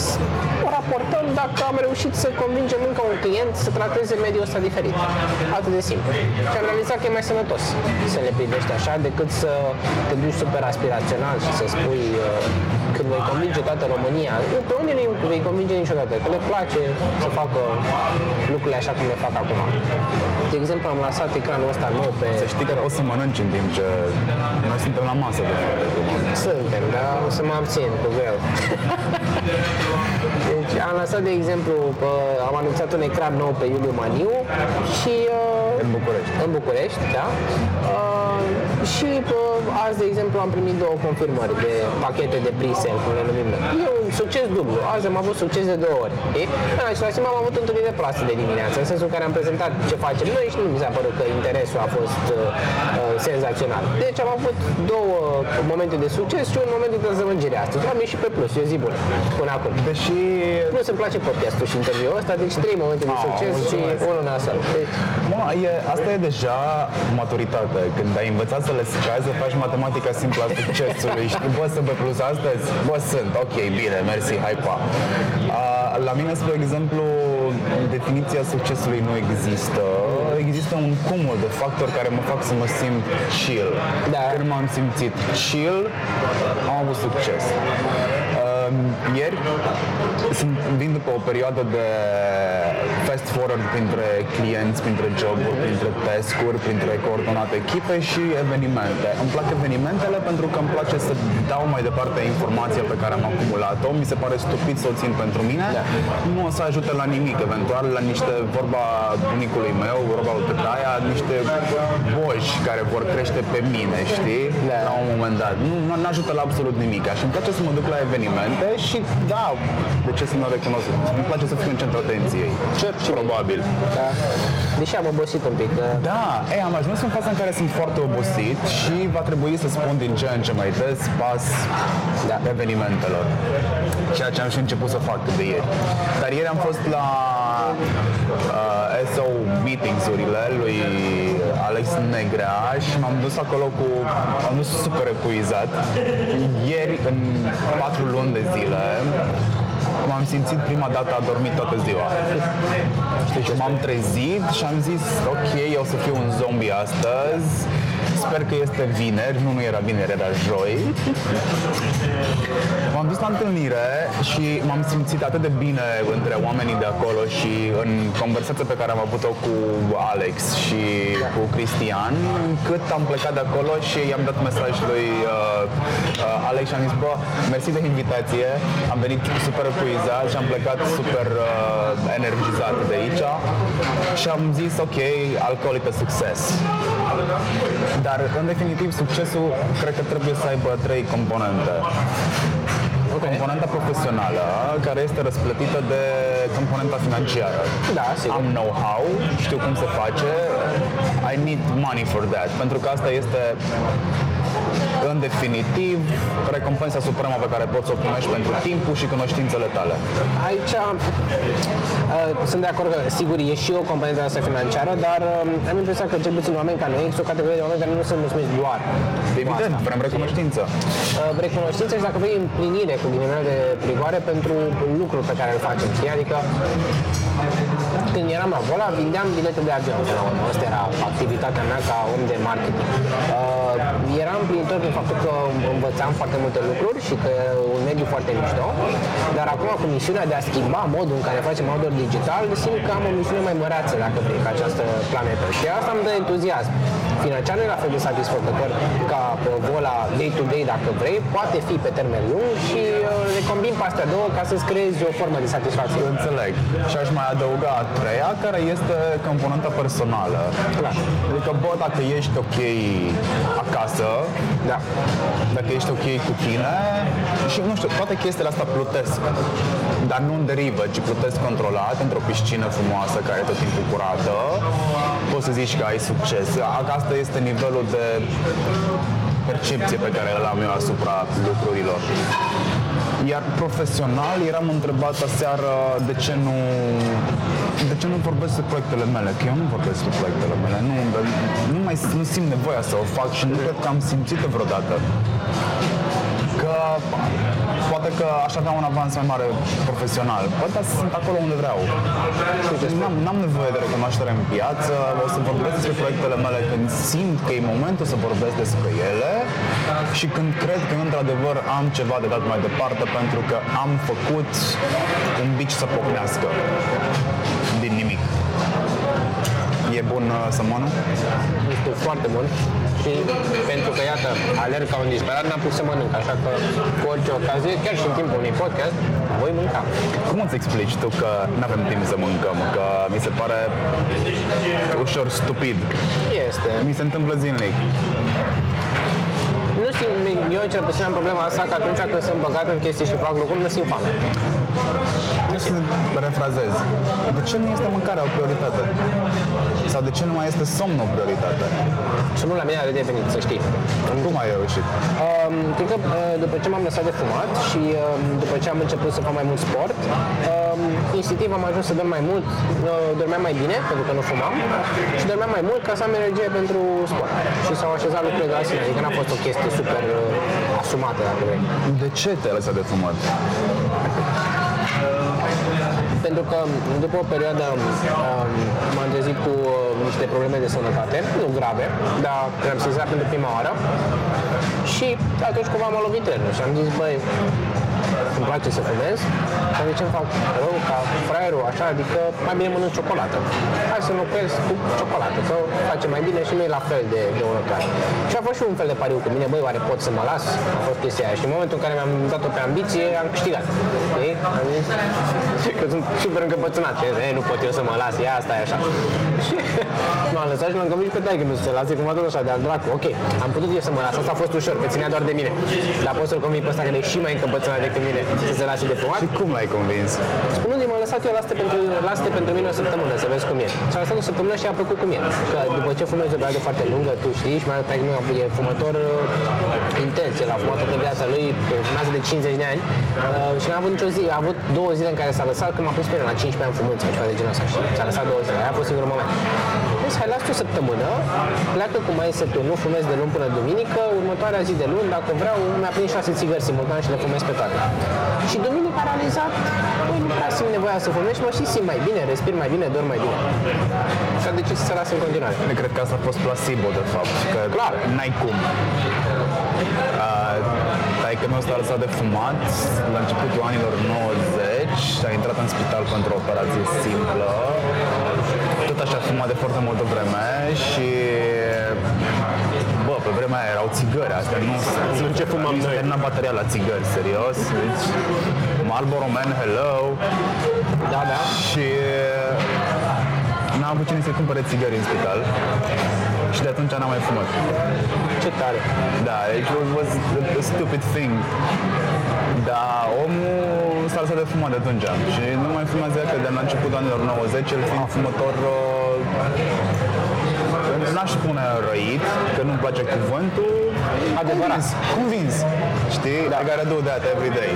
[SPEAKER 2] o raportăm dacă am reușit să convingem încă un client să trateze mediul ăsta diferit. Atât de simplu. Și am realizat că e mai sănătos să le privești așa decât să te duci super aspirațional și să spui uh, când vei convinge toată România, pe unii nu vei convinge niciodată, că le place să facă lucrurile așa cum le fac acum. De exemplu, am lăsat ecranul ăsta nou pe...
[SPEAKER 1] Să știi că o să mănânci în timp ce noi suntem la masă de fapt.
[SPEAKER 2] Suntem, dar o să mă abțin cu greu. Deci am lăsat, de exemplu, am anunțat un ecran nou pe Iuliu Maniu și...
[SPEAKER 1] în București.
[SPEAKER 2] În București, da. Și azi, de exemplu, am primit două confirmări de pachete de pre-sale, cum le numim noi. E un succes dublu. Azi am avut succes de două ori. E? Da, și la seama am avut întâlnire proastă de dimineață, în sensul în care am prezentat ce facem noi și nu mi s-a părut că interesul a fost uh, uh, senzațional. Deci am avut două momente de succes și un moment de dezamăgire astăzi. Am ieșit pe plus, eu zi bună, până acum.
[SPEAKER 1] Deși...
[SPEAKER 2] Nu se-mi place podcastul și interviul ăsta, deci trei momente de succes oh, și unul nasal. Deci...
[SPEAKER 1] Mă, e, asta e deja maturitate. Când ai învățat să le scazi, să faci matematica simplă a succesului. Știi, bă, să pe plus astăzi? Bă, sunt. Ok, bine, mersi, hai pa. Uh, la mine, spre exemplu, definiția succesului nu există. Există un cumul de factori care mă fac să mă simt chill.
[SPEAKER 2] Da.
[SPEAKER 1] Când m-am simțit chill, am avut succes. Ieri sunt, vin după o perioadă de fast forward printre clienți, printre joburi, printre task-uri, printre coordonate echipe și evenimente. Îmi plac evenimentele pentru că îmi place să dau mai departe informația pe care am acumulat-o. Mi se pare stupid să o țin pentru mine. Da. Nu o să ajute la nimic, eventual la niște, vorba bunicului meu, vorba lui Tătaia, niște boși care vor crește pe mine, știi? Da. La un moment dat. Nu, nu ajută la absolut nimic. Și îmi place să mă duc la evenimente și da, de ce să nu recunosc? Îmi place să fiu în centrul atenției.
[SPEAKER 2] Ce?
[SPEAKER 1] Probabil.
[SPEAKER 2] Da. Deși am obosit un pic. Da.
[SPEAKER 1] Da, ei, am ajuns în faza în care sunt foarte obosit și va trebui să spun din ce în ce mai des pas da. evenimentelor. Ceea ce am și început să fac de ieri. Dar ieri am fost la uh, SO meetings-urile lui Alex Negrea și m-am dus acolo cu... am dus super epuizat. Ieri, în patru luni de zile, m-am simțit prima dată adormit toată ziua. Și m-am trezit și am zis, ok, eu o să fiu un zombie astăzi, sper că este vineri, nu, nu era vineri, era joi. M-am dus la întâlnire și m-am simțit atât de bine între oamenii de acolo și în conversația pe care am avut-o cu Alex și cu Cristian, încât am plecat de acolo și i-am dat mesaj lui uh, uh, Alex și am zis, bă, mersi de invitație, am venit super epuizat și am plecat super uh, energizat de aici și am zis, ok, alcool pe succes. Dar, în definitiv, succesul cred că trebuie să aibă trei componente.
[SPEAKER 2] Ok.
[SPEAKER 1] Componenta profesională, care este răsplătită de componenta financiară.
[SPEAKER 2] Da, sigur.
[SPEAKER 1] Am know-how, știu cum se face, I need money for that. Pentru că asta este în definitiv, recompensa supremă pe care poți să o primești pentru timpul și cunoștințele tale.
[SPEAKER 2] Aici uh, sunt de acord că, sigur, e și o componentă asta financiară, dar uh, am impresia că cel puțin oameni ca noi există o categorie de oameni care nu sunt mulțumiți doar cu
[SPEAKER 1] Evident,
[SPEAKER 2] asta.
[SPEAKER 1] vrem recunoștință.
[SPEAKER 2] Uh, recunoștință și dacă vrei împlinire cu ghilimele de prigoare pentru lucrul pe care îl facem, știi? Adică când eram la Vola, vindeam bilete de avion. Până la urmă. Asta era activitatea mea ca om de marketing. Uh, eram plinitor prin faptul că învățam foarte multe lucruri și că e un mediu foarte mișto, dar acum cu misiunea de a schimba modul în care facem outdoor digital, simt că am o misiune mai măreață, dacă vrei, pe această planetă. Și asta îmi dă entuziasm. Financiar nu e la fel de satisfăcător ca pe Vola day-to-day, dacă vrei, poate fi pe termen lung și uh, le combin pe astea două ca să-ți creezi o formă de satisfacție.
[SPEAKER 1] Înțeleg. Și aș mai adăuga a treia, care este componenta personală.
[SPEAKER 2] Clar.
[SPEAKER 1] Adică, bă, dacă ești ok acasă,
[SPEAKER 2] Da.
[SPEAKER 1] dacă ești ok cu tine și nu știu, toate chestiile astea plutesc, dar nu în derivă, ci plutesc controlat într-o piscină frumoasă care e tot timpul curată, poți să zici că ai succes. Asta este nivelul de percepție pe care îl am eu asupra lucrurilor. Iar profesional eram întrebat aseară de ce nu de ce nu vorbesc despre proiectele mele, că eu nu vorbesc despre proiectele mele, nu, nu mai nu simt nevoia să o fac și nu cred că am simțit-o vreodată. Că poate că aș avea un avans mai mare profesional. Bă, dar sunt acolo unde vreau. N-am, n-am nevoie de recunoaștere în piață, o să vorbesc despre proiectele mele când simt că e momentul să vorbesc despre ele și când cred că într-adevăr am ceva de dat mai departe pentru că am făcut un bici să pocnească din nimic. E bun uh, sămonul?
[SPEAKER 2] Este foarte bun și pentru că, iată, alerg ca un disperat, n-am pus să mănânc, așa că cu orice ocazie, chiar și în timpul unui podcast, voi mânca.
[SPEAKER 1] Cum îți explici tu că nu avem timp să mâncăm? Că mi se pare ușor stupid.
[SPEAKER 2] Este.
[SPEAKER 1] Mi se întâmplă zilnic.
[SPEAKER 2] Nu simt, eu cel puțin am problema asta că atunci când sunt băgat în chestii și fac lucruri, nu simt foame.
[SPEAKER 1] Să refrazez. De ce nu este mâncarea o prioritate? Sau de ce nu mai este somnul o prioritate?
[SPEAKER 2] Și nu la mine a redevenit, să știi.
[SPEAKER 1] Cum ai reușit?
[SPEAKER 2] Um, cred că uh, după ce m-am lăsat de fumat și um, după ce am început să fac mai mult sport, um, instinctiv am ajuns să dorm mai mult, uh, dormeam mai bine, pentru că nu fumam, și dormeam mai mult ca să am energie pentru sport. Și s-au așezat lucrurile de la sine, adică n-a fost o chestie super uh, asumată, dacă vrei.
[SPEAKER 1] De ce te-ai lăsat de fumat?
[SPEAKER 2] Pentru că după o perioadă um, m-am trezit cu uh, niște probleme de sănătate, nu grave, dar le-am sezat pentru prima oară. Și atunci cumva m-a lovit trenul și am zis, băi, îmi place să fumez, dar de ce îmi fac rău ca fraierul așa, adică mai bine mănânc ciocolată. Hai să înlocuiesc cu ciocolată, că face mai bine și nu e la fel de, de urătoare. Și a fost și un fel de pariu cu mine, băi, oare pot să mă las? A fost chestia aia. Și în momentul în care mi-am dat-o pe ambiție, am câștigat. Ei? Am zis că sunt super încăpățânat. Și ei, nu pot eu să mă las, ia asta e așa. [LAUGHS] Și m-am lăsat și l-am convins pe taică nu se lase cumva tot așa de al dracu. Ok, am putut eu să mă las, asta a fost ușor, că ținea doar de mine. Dar pot să-l convins pe ăsta care e și mai încăpățânat decât mine să se lase de fumat.
[SPEAKER 1] Și cum l-ai convins?
[SPEAKER 2] Spunându-i, m-am lăsat eu, lasă pentru, lasă pentru mine o săptămână, să vezi cum e. Și am stat o săptămână și a plăcut cum e. Că după ce fumezi o perioadă foarte lungă, tu știi, și mai ales că nu e fumător uh, intens, el a fumat toată viața lui, fumează de 50 de ani uh, și n-a avut nicio zi, a avut două zile în care s-a lăsat, când m-a pus pe el la 15 ani fumând sau ceva de genul ăsta și s-a lăsat două zile, aia a fost singurul moment. Zis, hai las o săptămână, pleacă cu mai tu, nu fumez de luni până duminică, următoarea zi de luni, dacă vreau, mi-a prins șase țigări simultan și le fumez pe toate. Și duminică a realizat, băi, nu prea simt nevoia să fumez și mă și simt mai bine, respir mai bine, dorm mai bine. Și a decis să se lasă în continuare.
[SPEAKER 1] Cred că asta a fost placebo, de fapt. Că
[SPEAKER 2] Clar.
[SPEAKER 1] N-ai cum. Uh, că meu ăsta a lăsat de fumat la începutul anilor 90 a intrat în spital pentru o operație simplă. Tot așa a fumat de foarte multă vreme și bă, pe vremea aia erau țigări, astea nu
[SPEAKER 2] Nu ce fumam
[SPEAKER 1] s-a
[SPEAKER 2] noi.
[SPEAKER 1] terminat bateria la țigări, serios. Deci, Marlboro Man, hello.
[SPEAKER 2] Da, da.
[SPEAKER 1] Și n-a avut cine să cumpere țigări în spital. Și de atunci n-am mai fumat.
[SPEAKER 2] Ce tare.
[SPEAKER 1] Da, it was, was a, a stupid thing. Dar omul s-a lăsat de fumat de atunci și nu mai fumează că de la începutul anilor 90, el fiind fumător uh, n-aș spune răit, că nu-mi place cuvântul,
[SPEAKER 2] Adevărat.
[SPEAKER 1] convins, convins. Știi? Da. I gotta do that every day.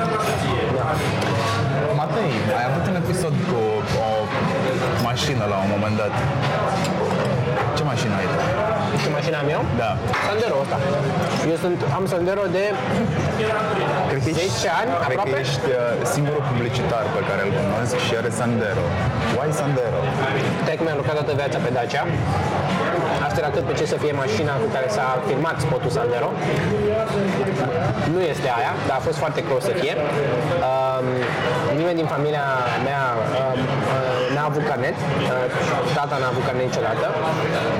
[SPEAKER 1] Matei, ai avut un episod cu o mașină la un moment dat. Ce mașină ai tu?
[SPEAKER 2] Ce mașina am eu?
[SPEAKER 1] Da.
[SPEAKER 2] Sandero ăsta. Eu sunt, am Sandero de
[SPEAKER 1] Cred că
[SPEAKER 2] 10 ani,
[SPEAKER 1] cred
[SPEAKER 2] aproape.
[SPEAKER 1] că ești uh, singurul publicitar pe care îl cunosc și are Sandero. Why Sandero?
[SPEAKER 2] Tec mi-am lucrat toată viața pe Dacia. Asta era cât pe ce să fie mașina cu care s-a filmat spotul Sandero. Nu este aia, dar a fost foarte close să fie. Um, nimeni din familia mea um, uh, n-a avut carnet. Uh, tata n-a avut carnet niciodată.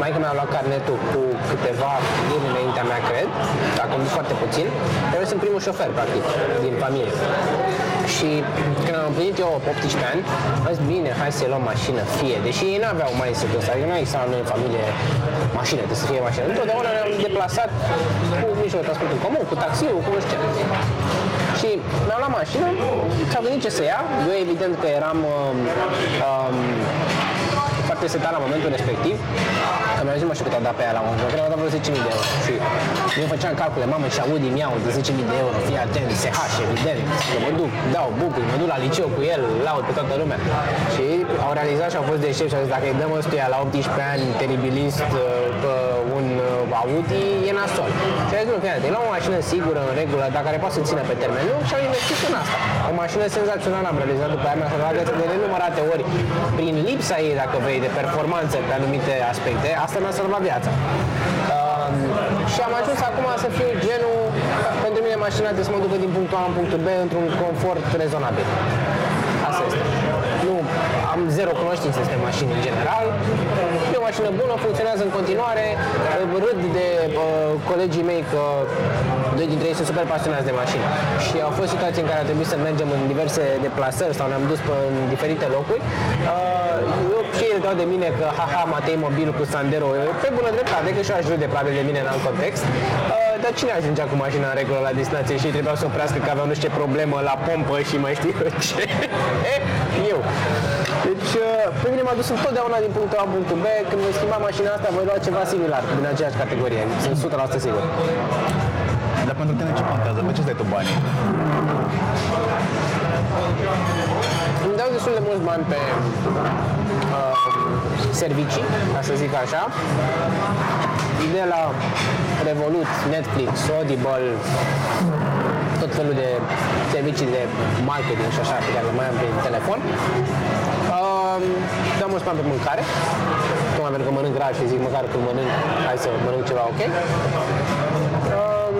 [SPEAKER 2] Maica mea a luat carnetul cu câteva luni înaintea mea, cred. A condus foarte puțin. Dar eu sunt primul șofer, practic, din familie. Și când am împlinit eu 18 ani, am zis, bine, hai să luăm mașină, fie. Deși ei nu aveau mai ăsta, adică nu exista la noi în familie mașină, trebuie să fie mașină. Întotdeauna ne-am deplasat cu mijlocul de transport în comun, cu taxiul, cu nu știu ce. Și mi-am luat mașină, s-a gândit ce să ia. Eu evident că eram um, um, foarte setat la momentul respectiv. Că mi-a zis, mă știu cât au dat pe aia la un moment dat, cred că au dat vreo 10.000 de euro. Și eu făceam calcule, mamă, și Audi mi-au de 10.000 de euro, fii atent, SH, evident, că mă duc, dau bucuri, mă duc la liceu cu el, laud pe toată lumea. Și ei au realizat și au fost deștept și au zis, dacă îi dăm ăstuia la 18 ani, teribilist, uh, pe un uh, Audi, e nasol. Și a zis, nu, fii atent, îi luăm o mașină sigură, în regulă, dar care poate să țină pe termen lung și am investit în asta. O mașină senzațională am realizat după aia, mi-a salvat viața de nenumărate ori prin lipsa ei, dacă vrei, de performanță pe anumite aspecte, asta mi-a salvat viața. Um, și am ajuns acum să fiu genul, pentru mine mașina trebuie să mă ducă din punctul A în punctul B într-un confort rezonabil. Asta este. Nu, am zero cunoștințe despre mașini în general. E o mașină bună, funcționează în continuare. Râd de uh, colegii mei că doi dintre ei sunt super pasionați de mașini. Și au fost situații în care a trebuit să mergem în diverse deplasări sau ne-am dus pe în diferite locuri. Uh, eu și ei râdeau de mine că haha, Matei mobil cu Sandero. Pe bună dreptate, că și eu aș râde probabil de mine în alt context. Uh, dar cine ajungea cu mașina în regulă la destinație și ei trebuiau să oprească că aveau nu știu ce problemă la pompă și mai știu eu ce? [LAUGHS] Eh, eu. Deci, uh, pe mine m-a dus întotdeauna din punctul A în punctul B. Când voi schimba mașina asta, voi lua ceva similar, din aceeași categorie. Sunt 100% sigur.
[SPEAKER 1] Dar pentru tine ce contează? Pe ce stai tu banii?
[SPEAKER 2] Îmi dau destul de mulți bani pe uh, servicii, ca să zic așa. De la Revolut, Netflix, Audible, tot felul de servicii de marketing și așa pe care le mai am prin telefon. Uh, dau mulți bani pe mâncare. Tocmai pentru că mănânc rar și zic măcar când mănânc, hai să mănânc ceva ok. Um,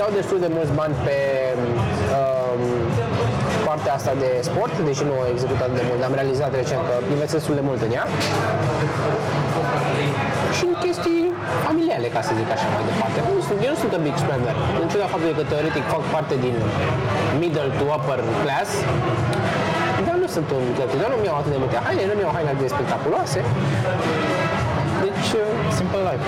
[SPEAKER 2] dau destul de mulți bani pe um, partea asta de sport, deși nu o execut atât de mult, am realizat recent că investesc destul de mult în ea. Și în chestii familiale, ca să zic așa mai departe. Nu sunt, eu nu sunt un big spender. În ciuda faptului că teoretic fac parte din middle to upper class, dar nu sunt un cheltuitor, nu mi-au atât de multe haine, nu mi-au haine atât de spectaculoase. Deci, uh,
[SPEAKER 1] Simple life.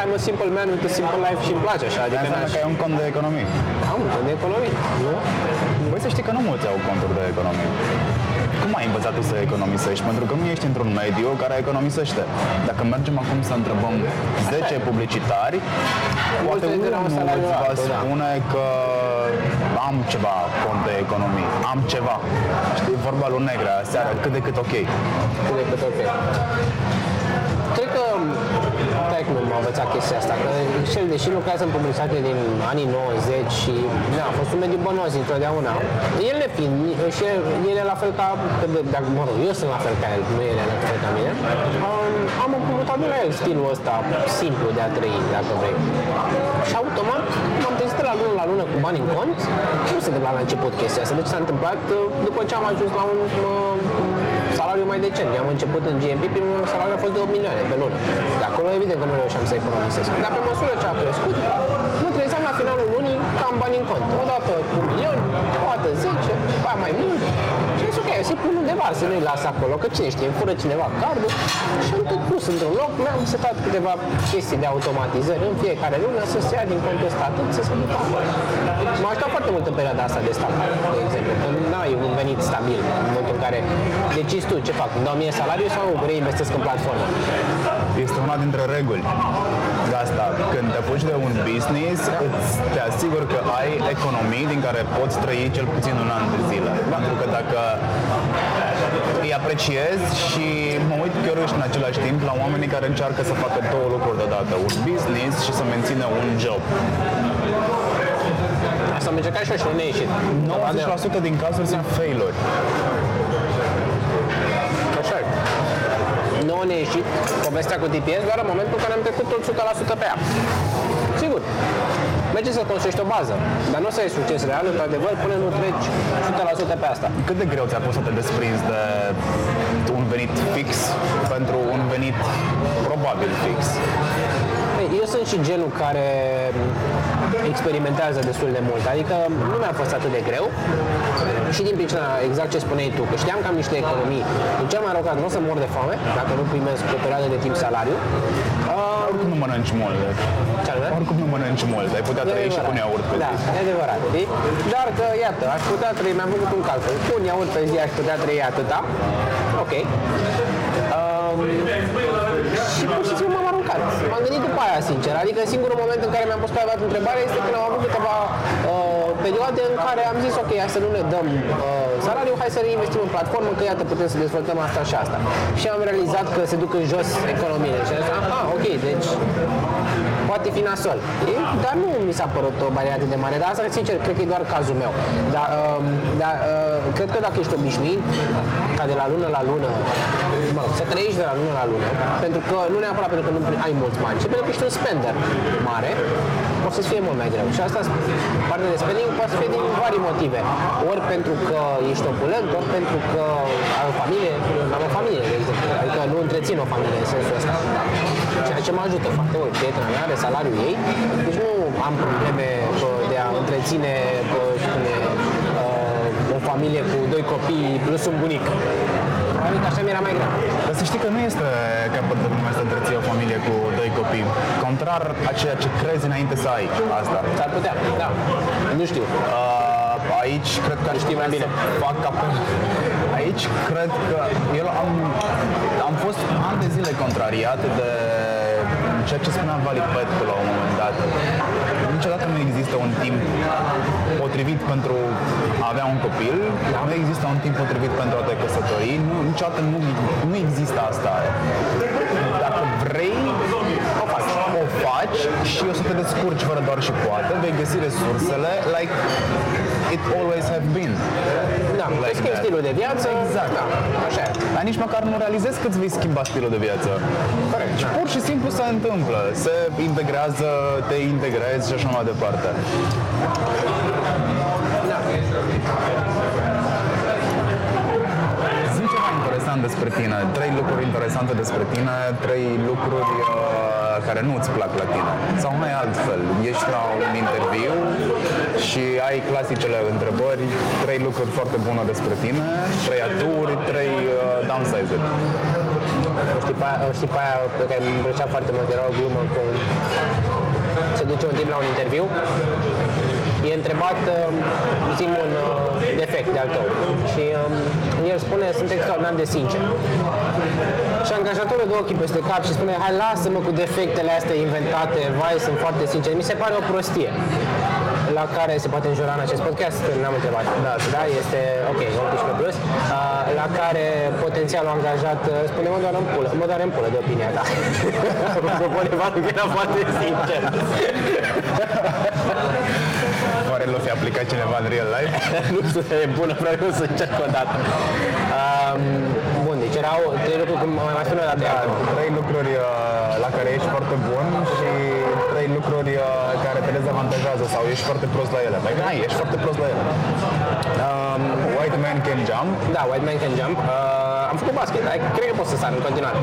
[SPEAKER 2] I'm a simple man with a simple life și îmi place așa.
[SPEAKER 1] Adică
[SPEAKER 2] Adică
[SPEAKER 1] înseamnă
[SPEAKER 2] n-aș...
[SPEAKER 1] că ai un cont de economie.
[SPEAKER 2] Am un cont de economie, nu?
[SPEAKER 1] Voi să știi că nu mulți au conturi de economie. cum ai învățat tu să economisești? Pentru că nu ești într-un mediu care economisește. Dacă mergem acum să întrebăm 10 publicitari, poate
[SPEAKER 2] dintre
[SPEAKER 1] unul
[SPEAKER 2] un salariu
[SPEAKER 1] îți va
[SPEAKER 2] altul, da.
[SPEAKER 1] spune că am ceva cont de economie, am ceva. Știi, vorba lui Negra, seara, cât de cât ok.
[SPEAKER 2] cât de cât ok. Cred că, stai cum m-a învățat chestia asta, că și el, deși lucrează în publicitate din anii 90 și na, a fost un mediu bănos întotdeauna, el ne fiind, și el, el e la fel ca, că de- dacă, mă rog, eu sunt la fel ca el, nu el e la fel ca mine, am, am împrumutat de la el stilul ăsta simplu de a trăi, dacă vrei. Și automat m-am trezit de la lună la lună cu bani în cont, nu se întâmpla la început chestia asta, deci s-a întâmplat uh, după ce am ajuns la un uh, salariu mai decent. Eu am început în GMP, primul salariu a fost de 8 milioane pe lună. De acolo evident că nu reușeam să economisesc. Dar pe măsură ce a crescut, mă trezeam la finalul lunii că am bani în cont. Odată un milion, o dată 10, ba mai mult. Și am zis, ok, să-i pun undeva, să nu-i las acolo, că cine știe, îmi fură cineva cardul și am tot pus într-un loc, mi-am setat câteva chestii de automatizări în fiecare lună să se ia din contul ăsta atât, să se ducă acolo. M-a ajutat foarte mult în perioada asta de stat, de exemplu, că nu ai un venit stabil în momentul în care decizi tu ce fac, îmi dau mie salariu sau reinvestesc în platformă.
[SPEAKER 1] Este una dintre reguli. De asta, când te apuci de un business, îți te asiguri că ai economii din care poți trăi cel puțin un an de zile. Pentru că dacă îi apreciez și mă uit chiar și în același timp la oamenii care încearcă să facă două lucruri deodată. Un business și să mențină un job.
[SPEAKER 2] Asta am încercat și eu și nu ne ieșit.
[SPEAKER 1] 90% din cazuri sunt failuri.
[SPEAKER 2] Nu ne ieșit povestea cu TPS doar în momentul în care am trecut tot 100% pe ea. Sigur, merge să construiești o bază, dar nu o să ai succes real, într-adevăr, până nu treci 100% pe asta.
[SPEAKER 1] Cât de greu ți-a fost să te desprinzi de un venit fix pentru un venit probabil fix?
[SPEAKER 2] Păi, Eu sunt și genul care experimentează destul de mult, adică nu mi-a fost atât de greu și din pricina exact ce spuneai tu, că știam că am niște economii. În cel mai rău caz nu o să mor de foame, dacă nu primesc o perioadă de timp salariu. Uh,
[SPEAKER 1] Oricum nu mănânci mult.
[SPEAKER 2] ce ar vrea?
[SPEAKER 1] Oricum nu mănânci mult. Ai putea
[SPEAKER 2] E
[SPEAKER 1] trăi și
[SPEAKER 2] adevărat.
[SPEAKER 1] cu un iaurt pe
[SPEAKER 2] Da,
[SPEAKER 1] zi.
[SPEAKER 2] e adevărat, știi? Dar că, iată, aș putea trăi, mi-am făcut un calcul. Cu un iaurt pe zi aș putea trăi atâta. Ok. Um, și pur și simplu m-am aruncat. M-am gândit după aia, sincer. Adică singurul moment în care mi-am pus pe adevărat întrebarea este când am avut câteva uh, perioade în care am zis, ok, hai să nu ne dăm uh, salariu, hai să reinvestim în platformă, că iată, putem să dezvoltăm asta și asta. Și am realizat că se duc în jos economiile. Și am zis, aha, ok, deci poate fi nasol. E, dar nu mi s-a părut o barieră atât de mare. Dar asta, sincer, cred că e doar cazul meu. Dar, um, dar uh, cred că dacă ești obișnuit ca de la lună la lună, mă rog, să trăiești de la lună la lună, pentru că nu neapărat pentru că nu ai mulți bani, ci pentru că ești un spender mare, o să-ți fie mult mai greu. Și asta, partea de spending, poate să fie din vari motive. Ori pentru că ești opulent, ori pentru că ai o familie, am o familie, de exemplu. Adică nu întrețin o familie în sensul ăsta. Ceea ce mă ajută foarte mult. Prietena mea are salariul ei, deci nu am probleme bă, de a întreține bă, spune, uh, o familie cu doi copii plus un bunic. Probabil că așa mi-era mai greu.
[SPEAKER 1] Dar să știi că nu este capăt de lume să întreții o familie cu doi copii. Contrar a ceea ce crezi înainte să ai asta.
[SPEAKER 2] S-ar putea, da. Nu știu.
[SPEAKER 1] Uh, aici cred că
[SPEAKER 2] Știi mai bine.
[SPEAKER 1] fac apel. Aici cred că eu am, am fost ani de zile contrariat de ceea ce spunea Vali Petcu la un moment dat. Niciodată nu există un timp potrivit pentru a avea un copil, nu există un timp potrivit pentru a te căsători, nu, niciodată nu, nu există asta. Dacă vrei, o faci. O faci și o să te descurci fără doar și poate, vei găsi resursele like it always have been.
[SPEAKER 2] Da,
[SPEAKER 1] Like
[SPEAKER 2] like schimbi
[SPEAKER 1] that.
[SPEAKER 2] stilul de viață.
[SPEAKER 1] Exact.
[SPEAKER 2] Da, așa e.
[SPEAKER 1] Dar nici măcar nu realizezi că îți vei schimba stilul de viață.
[SPEAKER 2] Corect.
[SPEAKER 1] Și pur și simplu se întâmplă. Se integrează, te integrezi și așa mai departe.
[SPEAKER 2] Da.
[SPEAKER 1] Zi ceva interesant despre tine. Trei lucruri interesante despre tine, trei lucruri uh, care nu îți plac la tine. Sau mai altfel, ești la un interviu și ai clasicele întrebări, trei lucruri foarte bune despre tine, trei aturi, trei uh, downsized.
[SPEAKER 2] O știi, pe aia, o știi pe aia pe care mi plăcea foarte mult, era o glumă cu... Se duce un tip la un interviu, e întrebat, uh, zi un uh, defect de al tău. Și um, el spune, sunt extraordinar de sincer. Și angajatorul dă ochii peste cap și spune, hai lasă-mă cu defectele astea inventate, vai, sunt foarte sincer. Mi se pare o prostie la care se poate înjura în acest podcast, n-am întrebat. Da, da este ok, 18 plus, uh, la care potențialul angajat uh, spune mă doar în pulă, mă doar în pulă de opinia ta. [LAUGHS] Apropo de faptul că era foarte sincer.
[SPEAKER 1] Oare l-o fi aplicat cineva în real life? [LAUGHS]
[SPEAKER 2] nu știu de bună, vreau eu să încerc o dată. Um, bun, deci erau trei lucruri, cum mai spune o dată.
[SPEAKER 1] Da, trei lucruri uh, la care ești foarte bun și trei lucruri uh, care te dezavantajează sau ești foarte prost la ele. Mai bine, ești foarte prost la ele. Um, white man can jump.
[SPEAKER 2] Da, White Man Can Jump. Uh, am făcut basket, dar cred că pot să sar în continuare.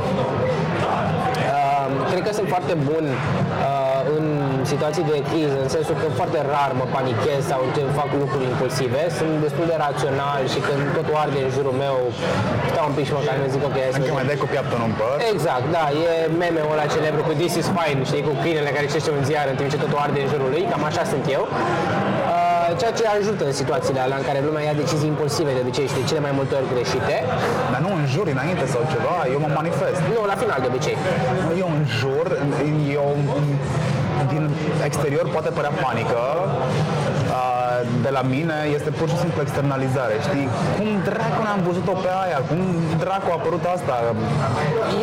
[SPEAKER 2] Uh, cred că sunt foarte bun uh, în situații de criză, în sensul că foarte rar mă panichez sau încep, fac lucruri impulsive. Sunt destul de rațional și când totul arde în jurul meu, stau un pic și măcar mi zic ok, hai să
[SPEAKER 1] Încă
[SPEAKER 2] vedem.
[SPEAKER 1] mai dai cu piaptul în păr.
[SPEAKER 2] Exact, da, e meme-ul ăla celebru cu This is fine, știi, cu câinele care citește un ziar în timp ce totul arde în jurul lui, cam așa sunt eu. Uh, ceea ce ajută în situațiile alea în care lumea ia decizii impulsive de obicei și de cele mai multe ori greșite.
[SPEAKER 1] Dar nu în jur înainte sau ceva, eu mă manifest.
[SPEAKER 2] Nu, la final de obicei.
[SPEAKER 1] Eu în jur, eu din exterior poate părea panică, a, de la mine este pur și simplu externalizare, știi? Cum dracu n-am văzut-o pe aia? Cum dracu a apărut asta?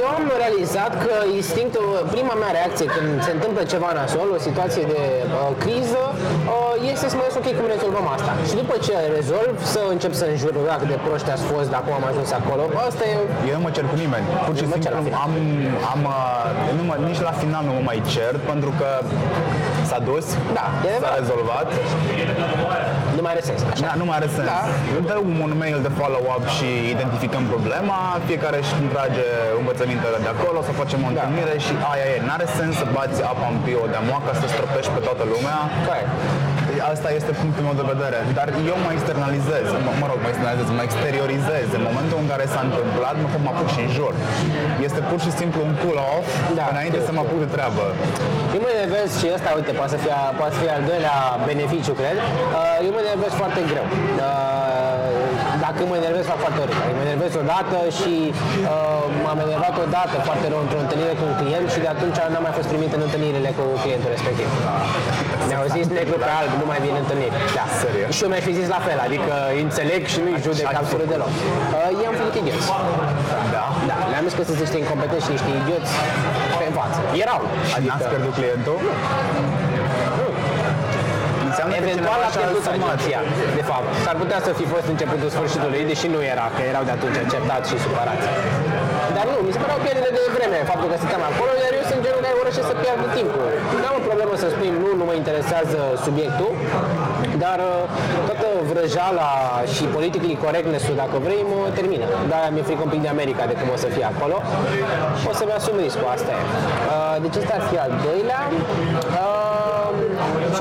[SPEAKER 2] Eu am realizat că instinctul, prima mea reacție când se întâmplă ceva nasol, o situație de uh, criză, uh, este să mă gândesc, ok, cum rezolvăm asta. Și după ce rezolv, să încep să înjur, dacă de proști ați fost, dacă am ajuns acolo. Asta e
[SPEAKER 1] Eu nu mă cer cu nimeni. Pur și
[SPEAKER 2] Nu mă cer
[SPEAKER 1] simplu
[SPEAKER 2] la final.
[SPEAKER 1] am, am uh, nu mă, nici la final nu mă mai cer pentru că s-a dus,
[SPEAKER 2] Da, e
[SPEAKER 1] s-a
[SPEAKER 2] adevărat.
[SPEAKER 1] rezolvat.
[SPEAKER 2] nu mai are sens. Așa.
[SPEAKER 1] Da, nu mai are sens.
[SPEAKER 2] Da.
[SPEAKER 1] Dă un mail de follow-up și identificăm problema, fiecare își trage învățămintele de acolo, să facem o întâlnire și aia e. N-are sens să bați apa în pio de moacă, să stropești pe toată lumea.
[SPEAKER 2] Corect.
[SPEAKER 1] Asta este punctul meu de vedere. Dar eu mă externalizez, mă, mă rog, mă externalizez, mă exteriorizez. În momentul în care s-a întâmplat, mă, mă apuc și în jur. Este pur și simplu un pull-off
[SPEAKER 2] Da,
[SPEAKER 1] înainte
[SPEAKER 2] știu,
[SPEAKER 1] să mă apuc de treabă.
[SPEAKER 2] Eu mă enervez și ăsta, uite, poate să fie, poate să fie al doilea beneficiu, cred. Uh, Eu mă enervez foarte greu. Uh, Dacă mă enervez, fac foarte rău. Adică Mă enervez odată și uh, m-am enervat odată foarte rău într-o întâlnire cu un client și de atunci n-am mai fost primit în întâlnirile cu clientul respectiv. Mi-au zis negru pe alb, nu mai vin în întâlniri. Da.
[SPEAKER 1] Serios?
[SPEAKER 2] Și eu mi-aș fi zis la fel, adică înțeleg și nu-i judec
[SPEAKER 1] Așa ai
[SPEAKER 2] absolut
[SPEAKER 1] făcut?
[SPEAKER 2] deloc. Uh, I-am făcut idioți.
[SPEAKER 1] Da?
[SPEAKER 2] Da, le-am zis că sunt niște incompetenți și niște idioți pe în față. Erau.
[SPEAKER 1] N-ați pierdut clientul? Înseamnă că
[SPEAKER 2] Eventual
[SPEAKER 1] cineva
[SPEAKER 2] a
[SPEAKER 1] și-a
[SPEAKER 2] pierdut
[SPEAKER 1] asumat.
[SPEAKER 2] agenția, de fapt. S-ar putea să fi fost începutul sfârșitului, deși nu era, că erau de atunci certați și supărați. Dar nu, mi se părea o pierdere de vreme faptul că stăteam acolo, iar eu sunt genul care urăște să pierdă timpul. Nu am o problemă să spui nu, nu mă interesează subiectul, dar uh, toată vrăjala și politically correctness-ul, dacă vrei, mă termină. De-aia mi-e frică un pic de America de cum o să fie acolo. O să-mi asum riscul, asta e. Uh, Deci ăsta ar fi al doilea.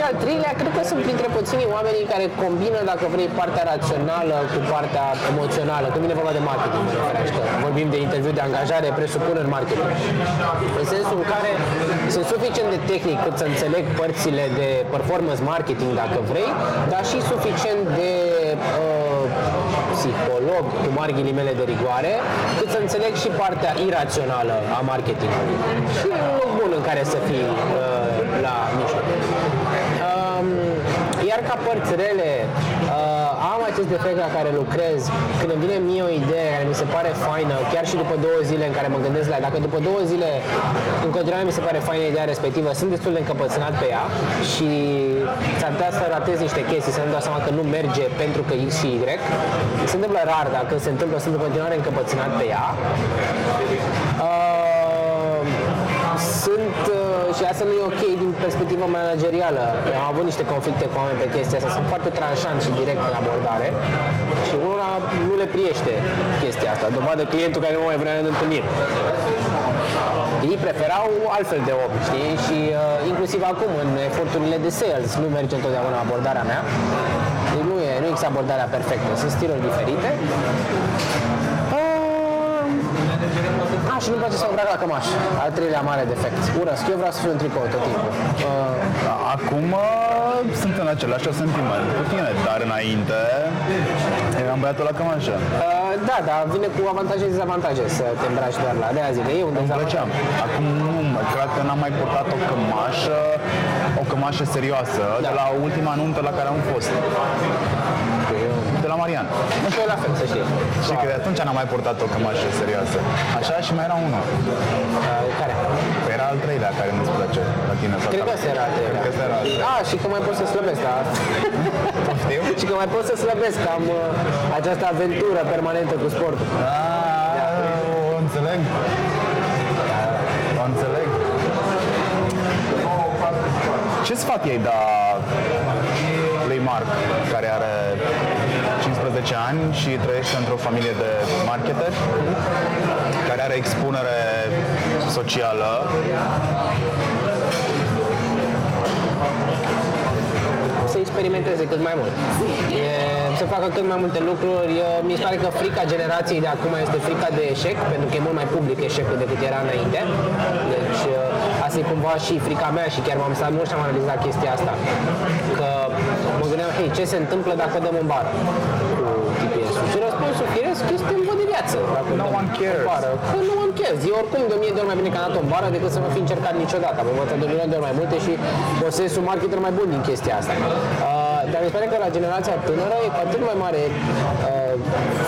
[SPEAKER 2] Uh, Și al treilea, cred că sunt printre puținii oamenii care combină, dacă vrei, partea rațională cu partea emoțională. Când vine vorba de marketing, mă refer aici, că vorbim de interviu de angajare, presupun în marketing. În sensul în care sunt suficient de tehnic cât să înțeleg părțile de performance marketing, dacă vrei, dar și suficient de uh, psiholog, cu mari ghilimele de rigoare, cât să înțeleg și partea irațională a marketingului. Și e un loc bun în care să fii uh, la mijloc. Um, iar ca părți rele, uh, am acest defect la care lucrez. Când îmi vine mie o idee care mi se pare faină, chiar și după două zile în care mă gândesc la ea, dacă după două zile în continuare mi se pare faină ideea respectivă, sunt destul de încăpățânat pe ea și s-ar putea să ratez niște chestii, să nu dau seama că nu merge pentru că X și Y. Se întâmplă rar, dar când se întâmplă, sunt în continuare încăpățânat pe ea. Uh, sunt, uh, și asta nu e ok din perspectivă managerială. Am avut niște conflicte cu oameni pe chestia asta, sunt foarte tranșant și direct în abordare și una nu le priește chestia asta, dovadă clientul care nu mai vrea în întâlnire. Ei preferau altfel de om, știi? Și uh, inclusiv acum, în eforturile de sales, nu merge întotdeauna abordarea mea. Deci nu, e, nu există abordarea perfectă, sunt stiluri diferite. Uh, Aș, și nu-mi place să mă îmbrac la cămașă. Al treilea mare defect. Urăsc, eu vreau să fiu în tricou tot timpul. Uh,
[SPEAKER 1] Acum uh, sunt în același sentiment cu tine, dar înainte eram băiatul la cămașă.
[SPEAKER 2] uh, da, dar vine cu avantaje și dezavantaje să te îmbraci doar la de azi. E un
[SPEAKER 1] Îmi
[SPEAKER 2] dezavantaj.
[SPEAKER 1] plăceam. Acum nu, mă, cred că n-am mai purtat o cămașă, o cămașă serioasă de la ultima nuntă la care am fost. De la Marian.
[SPEAKER 2] Și eu la fel, să știi.
[SPEAKER 1] Și că de atunci n-am mai purtat o cămașă serioasă. Așa și mai era unul.
[SPEAKER 2] Uh, care?
[SPEAKER 1] Păi era al treilea care nu-ți place la tine. sau
[SPEAKER 2] Cred că
[SPEAKER 1] care-
[SPEAKER 2] ăsta era al treilea.
[SPEAKER 1] Cred că ăsta era al treilea.
[SPEAKER 2] Ah, și că mai pot să slăbesc, da.
[SPEAKER 1] Poftim? [LAUGHS]
[SPEAKER 2] și că mai pot să slăbesc, am uh, această aventură permanentă cu sportul.
[SPEAKER 1] Ah, o înțeleg. O înțeleg. Ce sfat ei da lui Marc, care are 15 ani și trăiește într-o familie de marketeri, care are expunere socială
[SPEAKER 2] să experimenteze cât mai mult. E, să facă cât mai multe lucruri. E, mi se pare că frica generației de acum este frica de eșec, pentru că e mult mai public eșecul decât era înainte. Deci e, asta e cumva și frica mea și chiar m-am stat mult și am analizat chestia asta. Că mă gândeam, hei, ce se întâmplă dacă dăm în bară cu GPS-ul? Și răspunsul firesc este în văd de viață. Dacă
[SPEAKER 1] No
[SPEAKER 2] dăm
[SPEAKER 1] one cares.
[SPEAKER 2] în bară. Că nu one cares. E oricum de 1000 de ori mai bine că am dat în bară decât să nu fi încercat niciodată. Am învățat de 1000 de ori mai multe și posesc un marketer mai bun din chestia asta. Uh, dar mi se pare că la generația tânără e cu atât mai mare uh,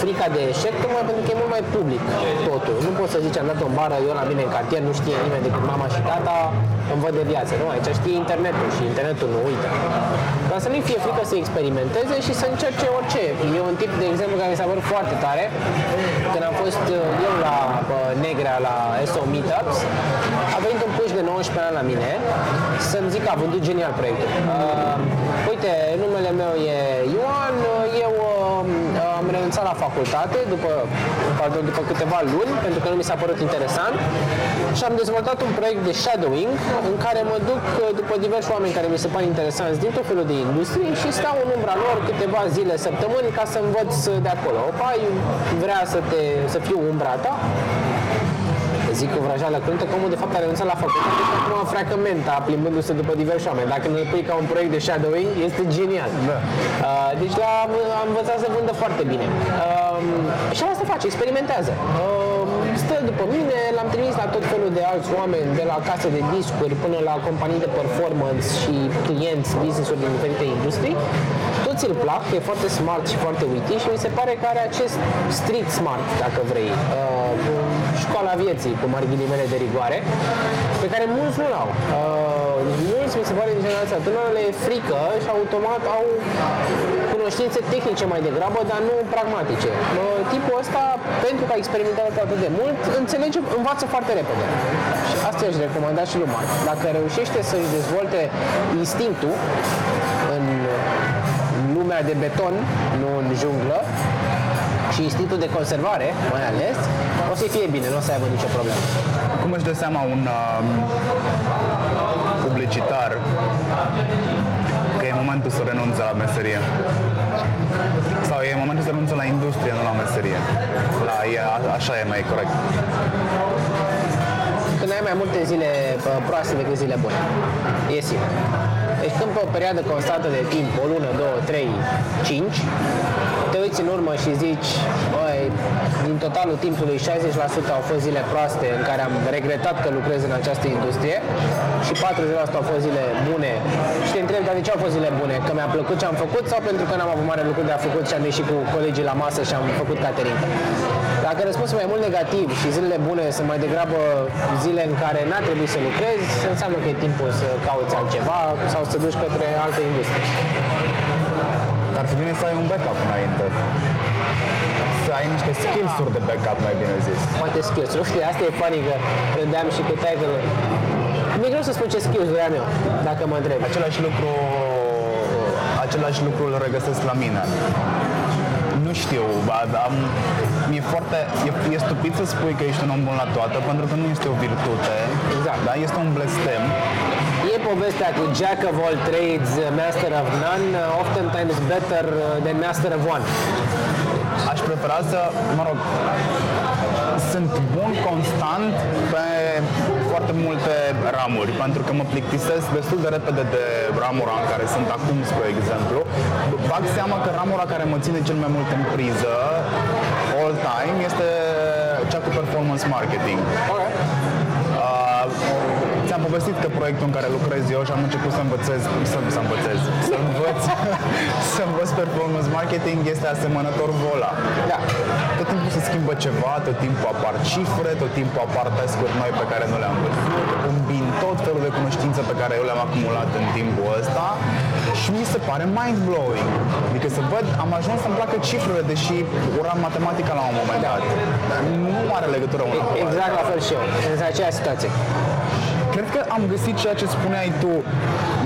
[SPEAKER 2] frica de eșec, tocmai pentru că e mult mai public totul. Nu poți să zici am dat în bară, eu la mine în cartier, nu știe nimeni decât mama și tata, îmi văd de viață. Nu, aici știe internetul și internetul nu uită. Dar să nu-i fie frică să experimenteze și să încerce orice. E un tip, de exemplu, care mi s-a părut foarte tare. Când am fost uh, eu la uh, Negrea, la SO Meetups, a venit un puș de 19 ani la mine să-mi zic că a vândut genial proiectul. Uh, uite, numele meu e Ioan, uh, eu uh, am renunțat la facultate după, pardon, după câteva luni, pentru că nu mi s-a părut interesant și am dezvoltat un proiect de shadowing în care mă duc uh, după diversi oameni care mi se par interesanți din tot felul de industrie și stau în umbra lor câteva zile, săptămâni ca să învăț de acolo. Opa, vrea să, te, să fiu umbra ta, zic cu vrăjeală cruntă că omul de fapt a renunțat la facultate și acum freacă menta plimbându-se după diversi oameni. Dacă ne pui ca un proiect de shadowing, este genial.
[SPEAKER 1] Da.
[SPEAKER 2] Uh, deci la, am învățat să vândă foarte bine. Uh, și asta face, experimentează. Uh, stă după mine, l-am trimis la tot felul de alți oameni, de la case de discuri până la companii de performance și clienți, business-uri din diferite industrii. Toți îl plac, e foarte smart și foarte witty și mi se pare că are acest street smart, dacă vrei. Uh, școala vieții, cu mari ghilimele de rigoare, pe care mulți nu l-au. Uh, mulți, mi se pare, din generația tânără, le e frică și automat au cunoștințe tehnice mai degrabă, dar nu pragmatice. Uh, tipul ăsta, pentru că a experimentat atât de mult, înțelege, învață foarte repede. Și asta aș recomanda și lui Marc. Dacă reușește să-și dezvolte instinctul în lumea de beton, nu în junglă, și instinctul de conservare, mai ales, o să fie bine, nu o să aibă nicio problemă.
[SPEAKER 1] Cum își dă seama un um, publicitar că e momentul să renunțe la meserie? Sau e momentul să renunțe la industrie, nu la meserie? La, e, a, așa e mai corect.
[SPEAKER 2] Când ai mai multe zile bă, proaste decât zile bune. E simplu. Deci când pe o perioadă constantă de timp, o lună, două, trei, cinci, te uiți în urmă și zici, băi, din totalul timpului 60% au fost zile proaste în care am regretat că lucrez în această industrie și 40% au fost zile bune și te întreb, dar de ce au fost zile bune? Că mi-a plăcut ce am făcut sau pentru că n-am avut mare lucru de a făcut și am ieșit cu colegii la masă și am făcut catering? Dacă răspunsul e mai mult negativ și zilele bune sunt mai degrabă zile în care n-a trebuit să lucrezi, înseamnă că e timpul să cauți altceva sau să duci către alte industrie.
[SPEAKER 1] Dar fi bine să ai un backup înainte. Să ai niște skills-uri de backup, mai bine zis.
[SPEAKER 2] Poate skills. Nu știu, asta e funny că rândeam și cu title Mi-e greu să spun ce skills vreau eu, dacă mă întreb.
[SPEAKER 1] Același lucru, același lucru îl regăsesc la mine. Nu știu, ba- am, mi-e foarte, e, e stupid să spui că ești un om bun la toată, pentru că nu este o virtute,
[SPEAKER 2] Exact.
[SPEAKER 1] da? este un blestem.
[SPEAKER 2] E povestea cu Jack of all trades, master of none, oftentimes better than master of one.
[SPEAKER 1] Aș prefera să, mă rog, sunt bun constant pe foarte multe ramuri, pentru că mă plictisesc destul de repede de ramura în care sunt acum, spre exemplu. Bag seama că ramura care mă ține cel mai mult în priză, all time, este cea cu performance marketing.
[SPEAKER 2] Okay.
[SPEAKER 1] Uh, ți-am povestit că proiectul în care lucrez eu și am început să învățez, să, să învățez, să învăț, [LAUGHS] să învăț performance marketing este asemănător vola.
[SPEAKER 2] Da.
[SPEAKER 1] Tot timpul se schimbă ceva, tot timpul apar cifre, tot timpul apar task-uri noi pe care nu le-am văzut. Îmbin tot felul de cunoștințe pe care eu le-am acumulat în timpul ăsta și mi se pare mind-blowing. Adică să văd, am ajuns să-mi placă cifrele, deși uram matematica la un moment dat. Nu are legătură una cu alta.
[SPEAKER 2] Exact la fel și eu. În aceeași situație.
[SPEAKER 1] Cred că am găsit ceea ce spuneai tu.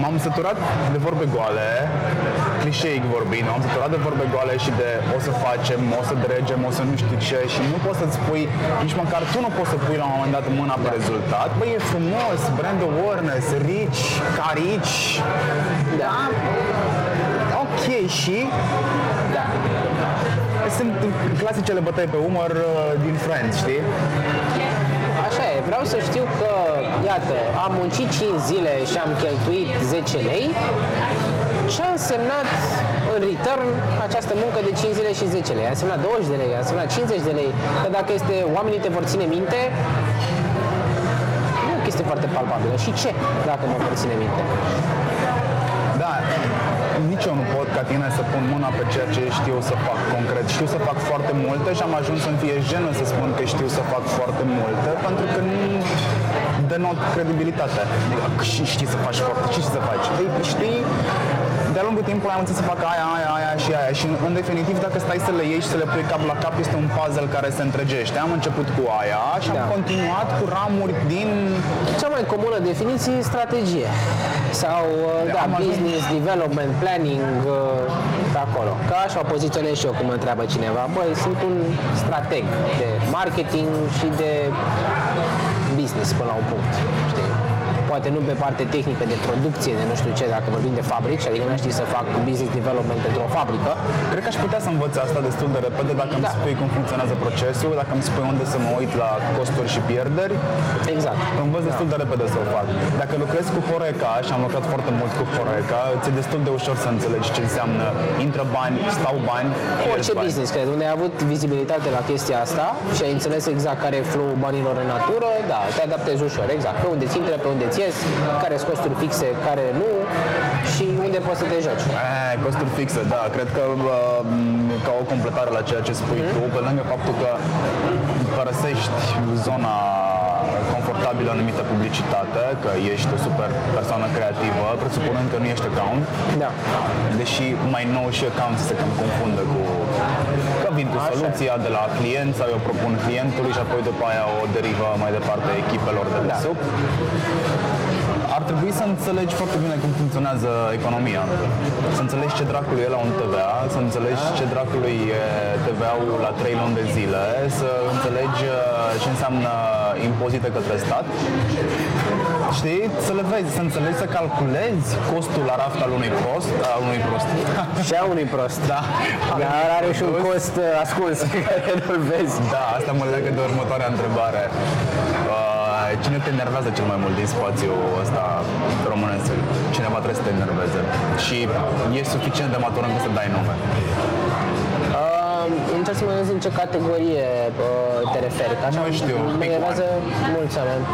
[SPEAKER 1] M-am săturat de vorbe goale, clișeic vorbind, m-am săturat de vorbe goale și de o să facem, o să dregem, o să nu știu ce și nu poți să-ți pui, nici măcar tu nu poți să pui la un moment dat mâna pe rezultat. Băi, e frumos, brand awareness, rich, carici, da? Ok, și
[SPEAKER 2] Da.
[SPEAKER 1] sunt clasicele bătăi pe umăr uh, din Friends, știi?
[SPEAKER 2] Așa e, vreau să știu că, iată, am muncit 5 zile și am cheltuit 10 lei, ce a însemnat în return această muncă de 5 zile și 10 lei? A însemnat 20 de lei, a însemnat 50 de lei, că dacă este, oamenii te vor ține minte, nu e o chestie foarte palpabilă. Și ce dacă mă vor ține minte?
[SPEAKER 1] Da, nici eu nu pot ca tine să pun mâna pe ceea ce știu să fac concret. Știu să fac foarte multe și am ajuns să-mi fie jenă să spun că știu să fac foarte multe, pentru că nu denot credibilitate. Și știi să faci foarte, și să faci. Ei, știi, de-a lungul timpului am înțeles să fac aia, aia, aia și aia și în definitiv dacă stai să le ieși și să le pui cap la cap este un puzzle care se întregește. Am început cu aia și am
[SPEAKER 2] Da.
[SPEAKER 1] continuat cu ramuri din
[SPEAKER 2] Cea mai comună definiție e strategie sau uh, da,
[SPEAKER 1] Am ajuns-
[SPEAKER 2] business development, planning, uh, pe acolo. Ca așa o poziționez și eu cum mă întreabă cineva. Băi, sunt un strateg de marketing și de business până la un punct. Știi? Poate nu pe parte tehnică de producție, de nu știu ce, dacă vorbim de fabrici, adică nu știi să fac business development într-o fabrică,
[SPEAKER 1] Cred că aș putea să învăț asta destul de repede dacă îmi
[SPEAKER 2] Da.
[SPEAKER 1] spui cum funcționează procesul, dacă îmi spui unde să mă uit la costuri și pierderi,
[SPEAKER 2] exact.
[SPEAKER 1] învăț destul de repede să o fac. Dacă lucrezi cu Horeca și am lucrat foarte mult cu Horeca, ți-e destul de ușor să înțelegi ce înseamnă intră bani, stau bani,
[SPEAKER 2] Orice
[SPEAKER 1] pierzi bani.
[SPEAKER 2] business, cred, unde ai avut vizibilitate la chestia asta și ai înțeles exact care e flow banilor în natură, da, te adaptezi ușor, exact. Pe unde ți intră, pe unde ți ies, care sunt costuri fixe, care nu și unde poți să te joci.
[SPEAKER 1] Eh, costuri fixe, da. Cred că uh, ca o completare la ceea ce spui tu, pe lângă faptul că părăsești zona confortabilă numită publicitate, că ești o super persoană creativă, presupunând că nu ești account,
[SPEAKER 2] Da.
[SPEAKER 1] deși mai nou și account se cam confundă cu că vin cu
[SPEAKER 2] Așa e.
[SPEAKER 1] soluția de la client sau eu propun clientului și apoi după aia o derivă mai departe echipelor de
[SPEAKER 2] Da.
[SPEAKER 1] desubt. Ar trebui să înțelegi foarte bine cum funcționează economia. Să înțelegi ce dracului e la un TVA, să înțelegi ce dracului e TVA-ul la 3 luni de zile, să înțelegi uh, ce înseamnă impozite către stat. Știi? Să le vezi, să înțelegi, să calculezi costul la raft al unui prost, al unui prost.
[SPEAKER 2] Și a unui prost, da. Dar are și un cost uh, ascuns pe care nu-l vezi.
[SPEAKER 1] Da, asta mă leagă de următoarea întrebare. Uh, Cine te enervează cel mai mult din spațiul ăsta românesc? Cineva trebuie să te enerveze. Și e suficient de matur încât să dai nume.
[SPEAKER 2] Uh, încerc să mă gândesc în ce categorie uh, te referi. Că așa
[SPEAKER 1] Nu știu,
[SPEAKER 2] mă
[SPEAKER 1] pick
[SPEAKER 2] enervează mulți oameni.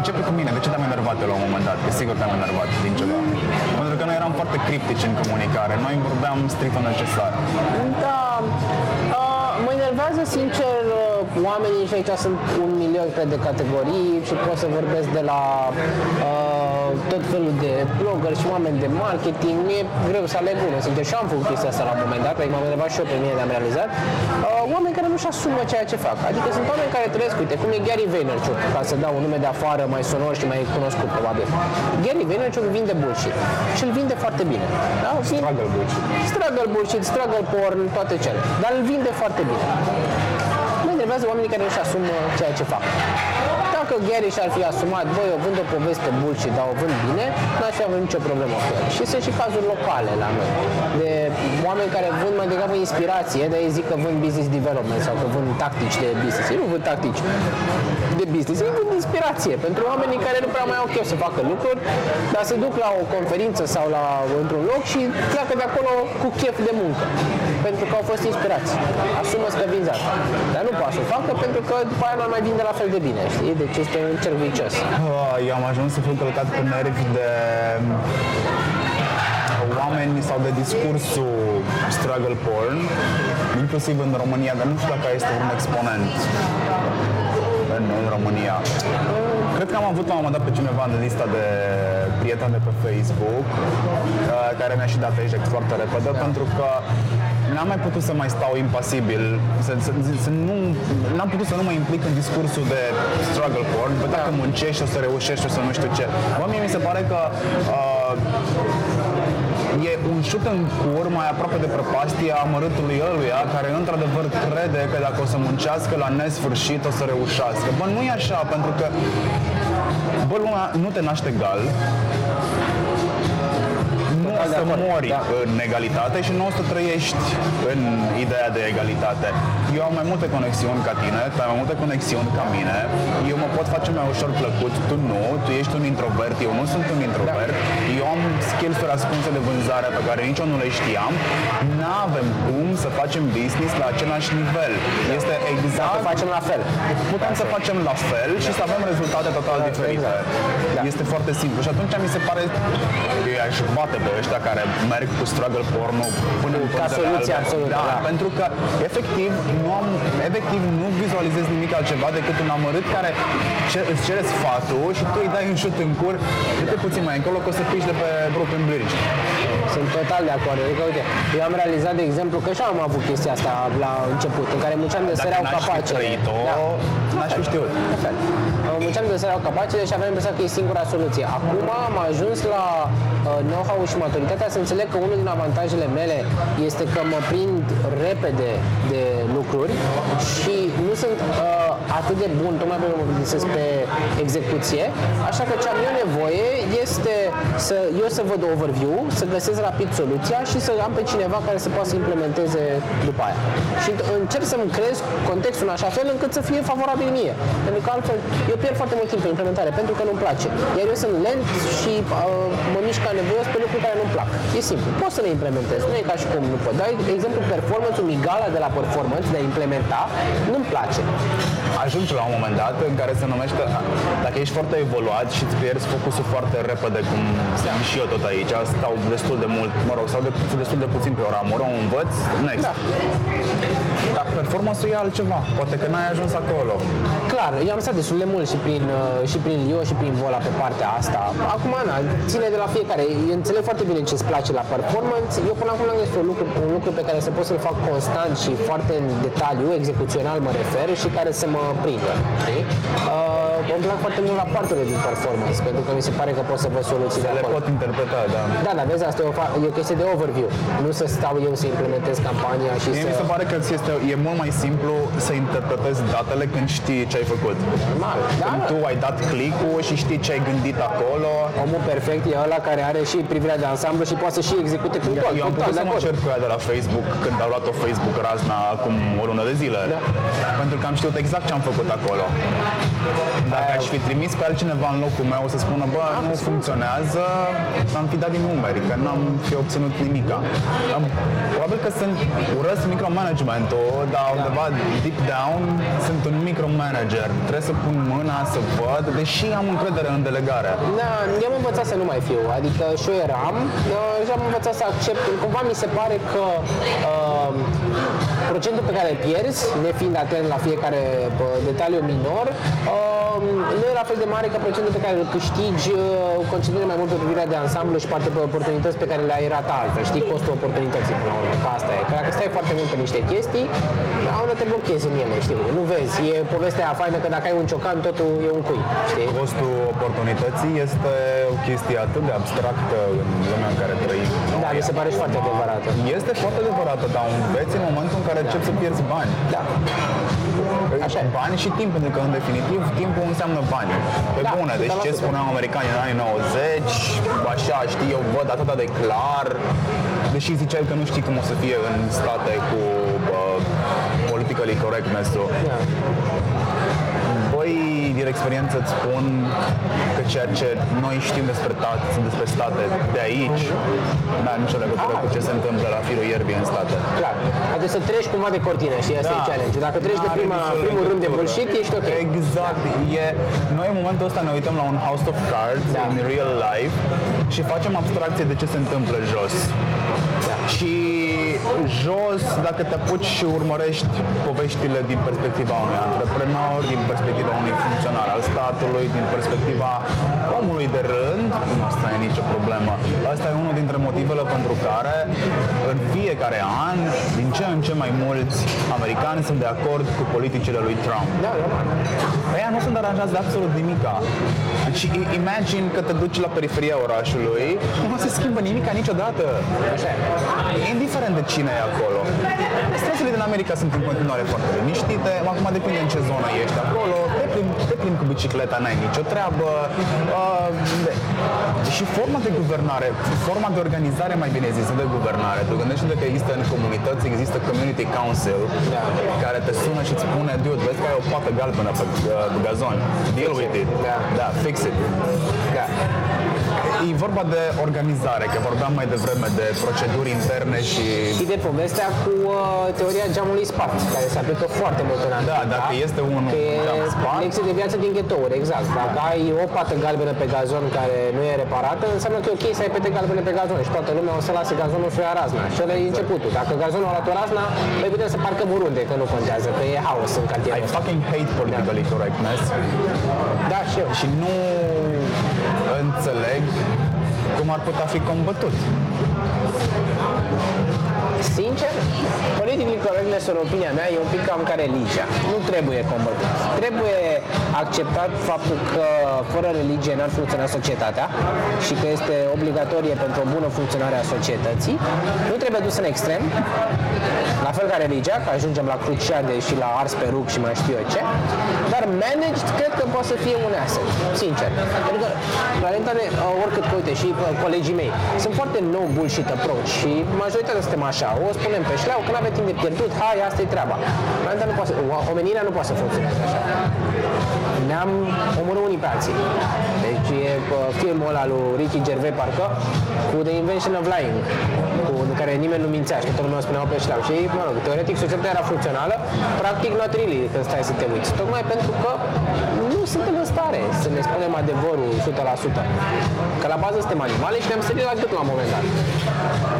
[SPEAKER 1] Începe cu mine. De ce te-am enervat eu la un moment dat? Că sigur te-am enervat din ceva. Pentru că noi eram foarte criptici în comunicare. Noi vorbeam strict necesar.
[SPEAKER 2] Da, uh, mă enervează sincer uh, oamenii și aici sunt un milion cred de categorii și pot să vorbesc de la uh, tot felul de blogger și oameni de marketing. Mi-e greu să aleg unul, sincer, și am făcut chestia asta la un moment dat, pentru că m-am enervat și eu pe mine de am realizat. Uh, oameni care nu-și asumă ceea ce fac. Adică sunt oameni care trăiesc, uite, cum e Gary Vaynerchuk, ca să dau un nume de afară mai sonor și mai cunoscut probabil. Gary Vaynerchuk vinde bullshit și îl vinde foarte bine. Da? Vin-
[SPEAKER 1] Struggle bullshit.
[SPEAKER 2] struggle bullshit, struggle porn, toate cele. Dar îl vinde foarte bine. Mă enervează oamenii care nu-și asumă ceea ce fac. Dacă Dacă Gary și-ar fi asumat, băi, eu vând o poveste bullshit, dar o vând bine, n-aș fi avut nicio problemă cu el. Și sunt și cazuri locale la noi, de oameni care vând mai degrabă inspirație, dar ei zic că vând business development sau că vând tactici de business. Ei nu vând tactici de business, ei vând inspirație pentru oamenii care nu prea mai au chef să facă lucruri, dar se duc la o conferință sau la într-un loc și pleacă de acolo cu chef de muncă, pentru că au fost inspirați. Asumă că vinzi asta. Dar nu poate să o facă pentru că după aia nu mai vinde la fel de bine, știi? Deci este un cerc vicios.
[SPEAKER 1] Ah, Eu am ajuns să fiu călcat pe nervi de oameni sau de discursul struggle porn, inclusiv în România, dar nu știu dacă este un exponent în, în România. Cred că am avut la un moment dat pe cineva în lista de prieteni de pe Facebook, uh, care mi-a și dat eject foarte repede, pentru că n-am mai putut să mai stau impasibil, să, să, să nu, n-am putut să nu mă implic în discursul de struggle porn, bă, dacă muncești o să reușești o să nu știu ce. Bă, mie mi se pare că uh, e un șut în cur mai aproape de prăpastia amărâtului ăluia care într-adevăr crede că dacă o să muncească la nesfârșit o să reușească. Bă, nu e așa, pentru că bă, lumea nu te naște egal, nu o
[SPEAKER 2] de
[SPEAKER 1] să
[SPEAKER 2] acord,
[SPEAKER 1] mori
[SPEAKER 2] da.
[SPEAKER 1] în egalitate și nu o să trăiești în ideea de egalitate. Eu am mai multe conexiuni ca tine, tu ai mai multe conexiuni ca mine, eu mă pot face mai ușor plăcut, tu nu, tu ești un introvert, eu nu sunt un introvert, eu am skills-uri ascunse de vânzare pe care nici eu nu le știam, nu avem cum să facem business la același nivel. Este
[SPEAKER 2] Să
[SPEAKER 1] exact
[SPEAKER 2] facem la fel.
[SPEAKER 1] putem să facem la fel și să avem rezultate total
[SPEAKER 2] Exact,
[SPEAKER 1] diferite.
[SPEAKER 2] exact. Da.
[SPEAKER 1] Este foarte simplu și atunci mi se pare eu aș bate pe ăștia care merg cu struggle porno până în
[SPEAKER 2] Ca
[SPEAKER 1] pânzele
[SPEAKER 2] soluție
[SPEAKER 1] albe.
[SPEAKER 2] absolută,
[SPEAKER 1] da,
[SPEAKER 2] da.
[SPEAKER 1] pentru că efectiv nu am efectiv nu vizualizez nimic altceva decât un amărât care ce, îți cere sfatul și tu îi dai un șut în cur, uite puțin mai încolo că o să piși de pe Brooklyn Bridge.
[SPEAKER 2] Sunt total de acord. Adică, uite, eu am realizat, de exemplu, că și eu am avut chestia asta la început, în care munceam de
[SPEAKER 1] Dacă
[SPEAKER 2] săreau
[SPEAKER 1] n-aș fi
[SPEAKER 2] capace.
[SPEAKER 1] trăit-o,
[SPEAKER 2] Da.
[SPEAKER 1] n-aș fi știut.
[SPEAKER 2] La fel. Uh, Munceam de săreau capace și aveam impresia că e singura soluție. Acum am ajuns la uh, know-how și maturitatea să înțeleg că unul din avantajele mele este că mă prind repede de lucruri și nu sunt uh, atât de bun, tocmai pentru că mă gândesc pe execuție, așa că ce am eu nevoie este să eu să văd overview, să găsesc rapid soluția și să am pe cineva care să poată să implementeze după aia. Și încerc să-mi creez contextul în așa fel încât să fie favorabil mie. Pentru că altfel eu pierd foarte mult timp pe implementare pentru că nu-mi place. Iar eu sunt lent și uh, mă mișc ca nevoios pe lucruri care nu-mi plac. E simplu. Pot să le implementez. Nu e ca și cum nu pot. Dar, de exemplu, performance-ul migala de la performance, de a implementa, nu-mi place.
[SPEAKER 1] Ajungi la un moment dat în care se numește, dacă ești foarte evoluat și îți pierzi focusul foarte repede, cum sunt și eu tot aici, stau destul de mult, mă rog, stau de, destul de puțin pe o ramură, o învăț, next.
[SPEAKER 2] Da.
[SPEAKER 1] Dar performance-ul e altceva, poate că n-ai ajuns acolo.
[SPEAKER 2] Clar, eu am stat destul de mult și prin, uh, și prin Lio și prin Vola pe partea asta. Acum, na, ține de la fiecare. Eu înțeleg foarte bine ce îți place la performance. Eu până acum am găsit un lucru, un lucru pe care să pot să-l fac constant și foarte în detaliu, execuțional mă refer, și care să mă prindă. Știi? Uh, îmi plac foarte mult rapoartele din performance, pentru că mi se pare că pot să văd soluții de
[SPEAKER 1] Le
[SPEAKER 2] acolo.
[SPEAKER 1] pot interpreta, da.
[SPEAKER 2] Da, dar vezi, asta e o, fa- e o chestie de overview. Nu să stau eu să implementez campania și
[SPEAKER 1] Mie
[SPEAKER 2] să...
[SPEAKER 1] mi se pare că ți este, e mult mai simplu să interpretezi datele când știi ce ai făcut.
[SPEAKER 2] Normal. Da,
[SPEAKER 1] Când
[SPEAKER 2] da.
[SPEAKER 1] tu ai dat click-ul și știi ce ai gândit acolo,
[SPEAKER 2] Omul perfect e ăla care are și privirea de ansamblu și poate să și execute punctual.
[SPEAKER 1] Eu am
[SPEAKER 2] punctual,
[SPEAKER 1] putut
[SPEAKER 2] de
[SPEAKER 1] să mă
[SPEAKER 2] acord.
[SPEAKER 1] cer cu ea de la Facebook când au luat-o Facebook razna acum o lună de zile.
[SPEAKER 2] Da.
[SPEAKER 1] Pentru că am știut exact ce am făcut acolo. Dacă aș fi trimis pe altcineva în locul meu să spună, bă, nu funcționează, am fi dat din numeri, că n-am fi obținut nimica. Am, probabil că sunt urăsc micromanagementul, dar undeva deep down sunt un micromanager. Trebuie să pun mâna, să văd, deși am încredere în delegare.
[SPEAKER 2] Da, eu am învățat să nu mai fiu, adică și eu eram uh, și am învățat să accept, cumva mi se pare că uh, procentul pe care îl pierzi, nefiind atent la fiecare bă, detaliu minor, uh, nu e la fel de mare ca procentul pe care îl câștigi uh, concentrând mai mult pe privirea de ansamblu și poate pe oportunități pe care le-ai rata altfel. Știi costul oportunității până la urmă, că asta e. Că dacă stai foarte mult pe niște chestii, la unde te blochezi în ele, știi? Nu vezi, e povestea aia faină că dacă ai un ciocan, totul e un cui, știi?
[SPEAKER 1] Costul oportunității este o chestie atât de abstractă în lumea în care trăim.
[SPEAKER 2] Da, mi se pare și foarte adevărată.
[SPEAKER 1] Este foarte adevărată, dar înveți în momentul în care încep să pierzi bani.
[SPEAKER 2] Da. Așa e.
[SPEAKER 1] Bani și timp, pentru că în definitiv timpul înseamnă bani. Pe
[SPEAKER 2] Da,
[SPEAKER 1] bune, deci ce
[SPEAKER 2] 100%.
[SPEAKER 1] spuneau americanii în anii 90, așa, știi, eu văd atât de clar, deși ziceai că nu știi cum o să fie în state cu bă, politically correctness-ul.
[SPEAKER 2] Da.
[SPEAKER 1] Băi, din experiență îți spun că ceea ce noi știm despre, ta- despre state de aici nu are nicio legătură cu ce se întâmplă la firul ierbii în state.
[SPEAKER 2] Clar. Adică să treci cumva de cortină și asta e challenge. Dacă treci de
[SPEAKER 1] N-are
[SPEAKER 2] prima,
[SPEAKER 1] nicio
[SPEAKER 2] primul rând de
[SPEAKER 1] legătură.
[SPEAKER 2] bullshit, ești ok.
[SPEAKER 1] Exact. E, noi în momentul ăsta ne uităm la un House of Cards
[SPEAKER 2] Da.
[SPEAKER 1] in real life și facem abstracție de ce se întâmplă jos.
[SPEAKER 2] Da.
[SPEAKER 1] Și jos, dacă te apuci și urmărești poveștile din perspectiva unui antreprenor, din perspectiva unui funcționar al statului, din perspectiva omului de rând, nu asta e nicio problemă. Asta e unul dintre motivele pentru care în fiecare an, din ce în ce mai mulți americani sunt de acord cu politicile lui Trump.
[SPEAKER 2] Da, normal.
[SPEAKER 1] Ăia nu sunt aranjați de absolut nimica. Deci i- imagine că te duci la periferia orașului, nu se schimbă nimica niciodată.
[SPEAKER 2] Așa e.
[SPEAKER 1] Indiferent de cine e acolo. Străzile din America sunt în continuare foarte liniștite, acum depinde în ce zonă ești acolo, te plimbi, te plimbi cu bicicleta, n-ai nicio treabă. Uh, de- și forma de guvernare, forma de organizare mai bine zisă de guvernare, tu gândește că există în comunități, există community council
[SPEAKER 2] Da.
[SPEAKER 1] care te sună și îți spune, dude, vezi că ai o pată galbenă pe uh, gazon, deal with it.
[SPEAKER 2] Da.
[SPEAKER 1] da, fix it.
[SPEAKER 2] Da.
[SPEAKER 1] E vorba de organizare, că vorbeam mai devreme de proceduri interne și
[SPEAKER 2] Și de povestea cu uh, teoria geamului spart, care se aplică foarte mult în America.
[SPEAKER 1] Da, dacă este unul
[SPEAKER 2] Că e
[SPEAKER 1] geam spart.
[SPEAKER 2] lecție de viață din ghetouri, exact. Dacă ai o pată galbenă pe gazon care nu e reparată, înseamnă că e ok să ai pete galbene pe gazon și toată lumea o să lase gazonul să o ia razna. Și ăla e începutul. Dacă gazonul a luat o razna, mai putem să parcăm oriunde, că nu contează, că e haos în
[SPEAKER 1] I
[SPEAKER 2] cartierul ăsta.
[SPEAKER 1] fucking hate politically correctness
[SPEAKER 2] Da, și eu.
[SPEAKER 1] și nu înțeleg cum ar putea fi combătut.
[SPEAKER 2] Sincer, politically correctness, în opinia mea, e un pic cam ca religia. Nu trebuie combătut. Trebuie acceptat faptul că fără religie n-ar funcționa societatea și că este obligatorie pentru o bună funcționare a societății. Nu trebuie dus în extrem, la fel ca religia, că ajungem la cruciade și la ars pe rug și mai știu eu ce, dar managed cred că poate să fie un asset, sincer. Pentru că, la realitate, uh, oricât că, uite, și uh, colegii mei, sunt foarte no bullshit approach și majoritatea suntem așa, o spunem pe șleau, că nu avem timp de pierdut, hai, asta e treaba. La realitate nu poate, să- o- omenirea nu poate să funcționeze așa. Ne-am omorât unii pe alții. Deci e uh, filmul ăla lui Ricky Gervais, parcă, cu The Invention of Lying, cu în care nimeni nu mințea și toată lumea spunea pe șleau. Și, mă rog, teoretic societatea era funcțională, practic not really, când stai să te uiți. Tocmai pentru că nu suntem în stare să ne spunem adevărul 100%. Că la bază suntem animale și ne-am sărit la gât la un moment dat.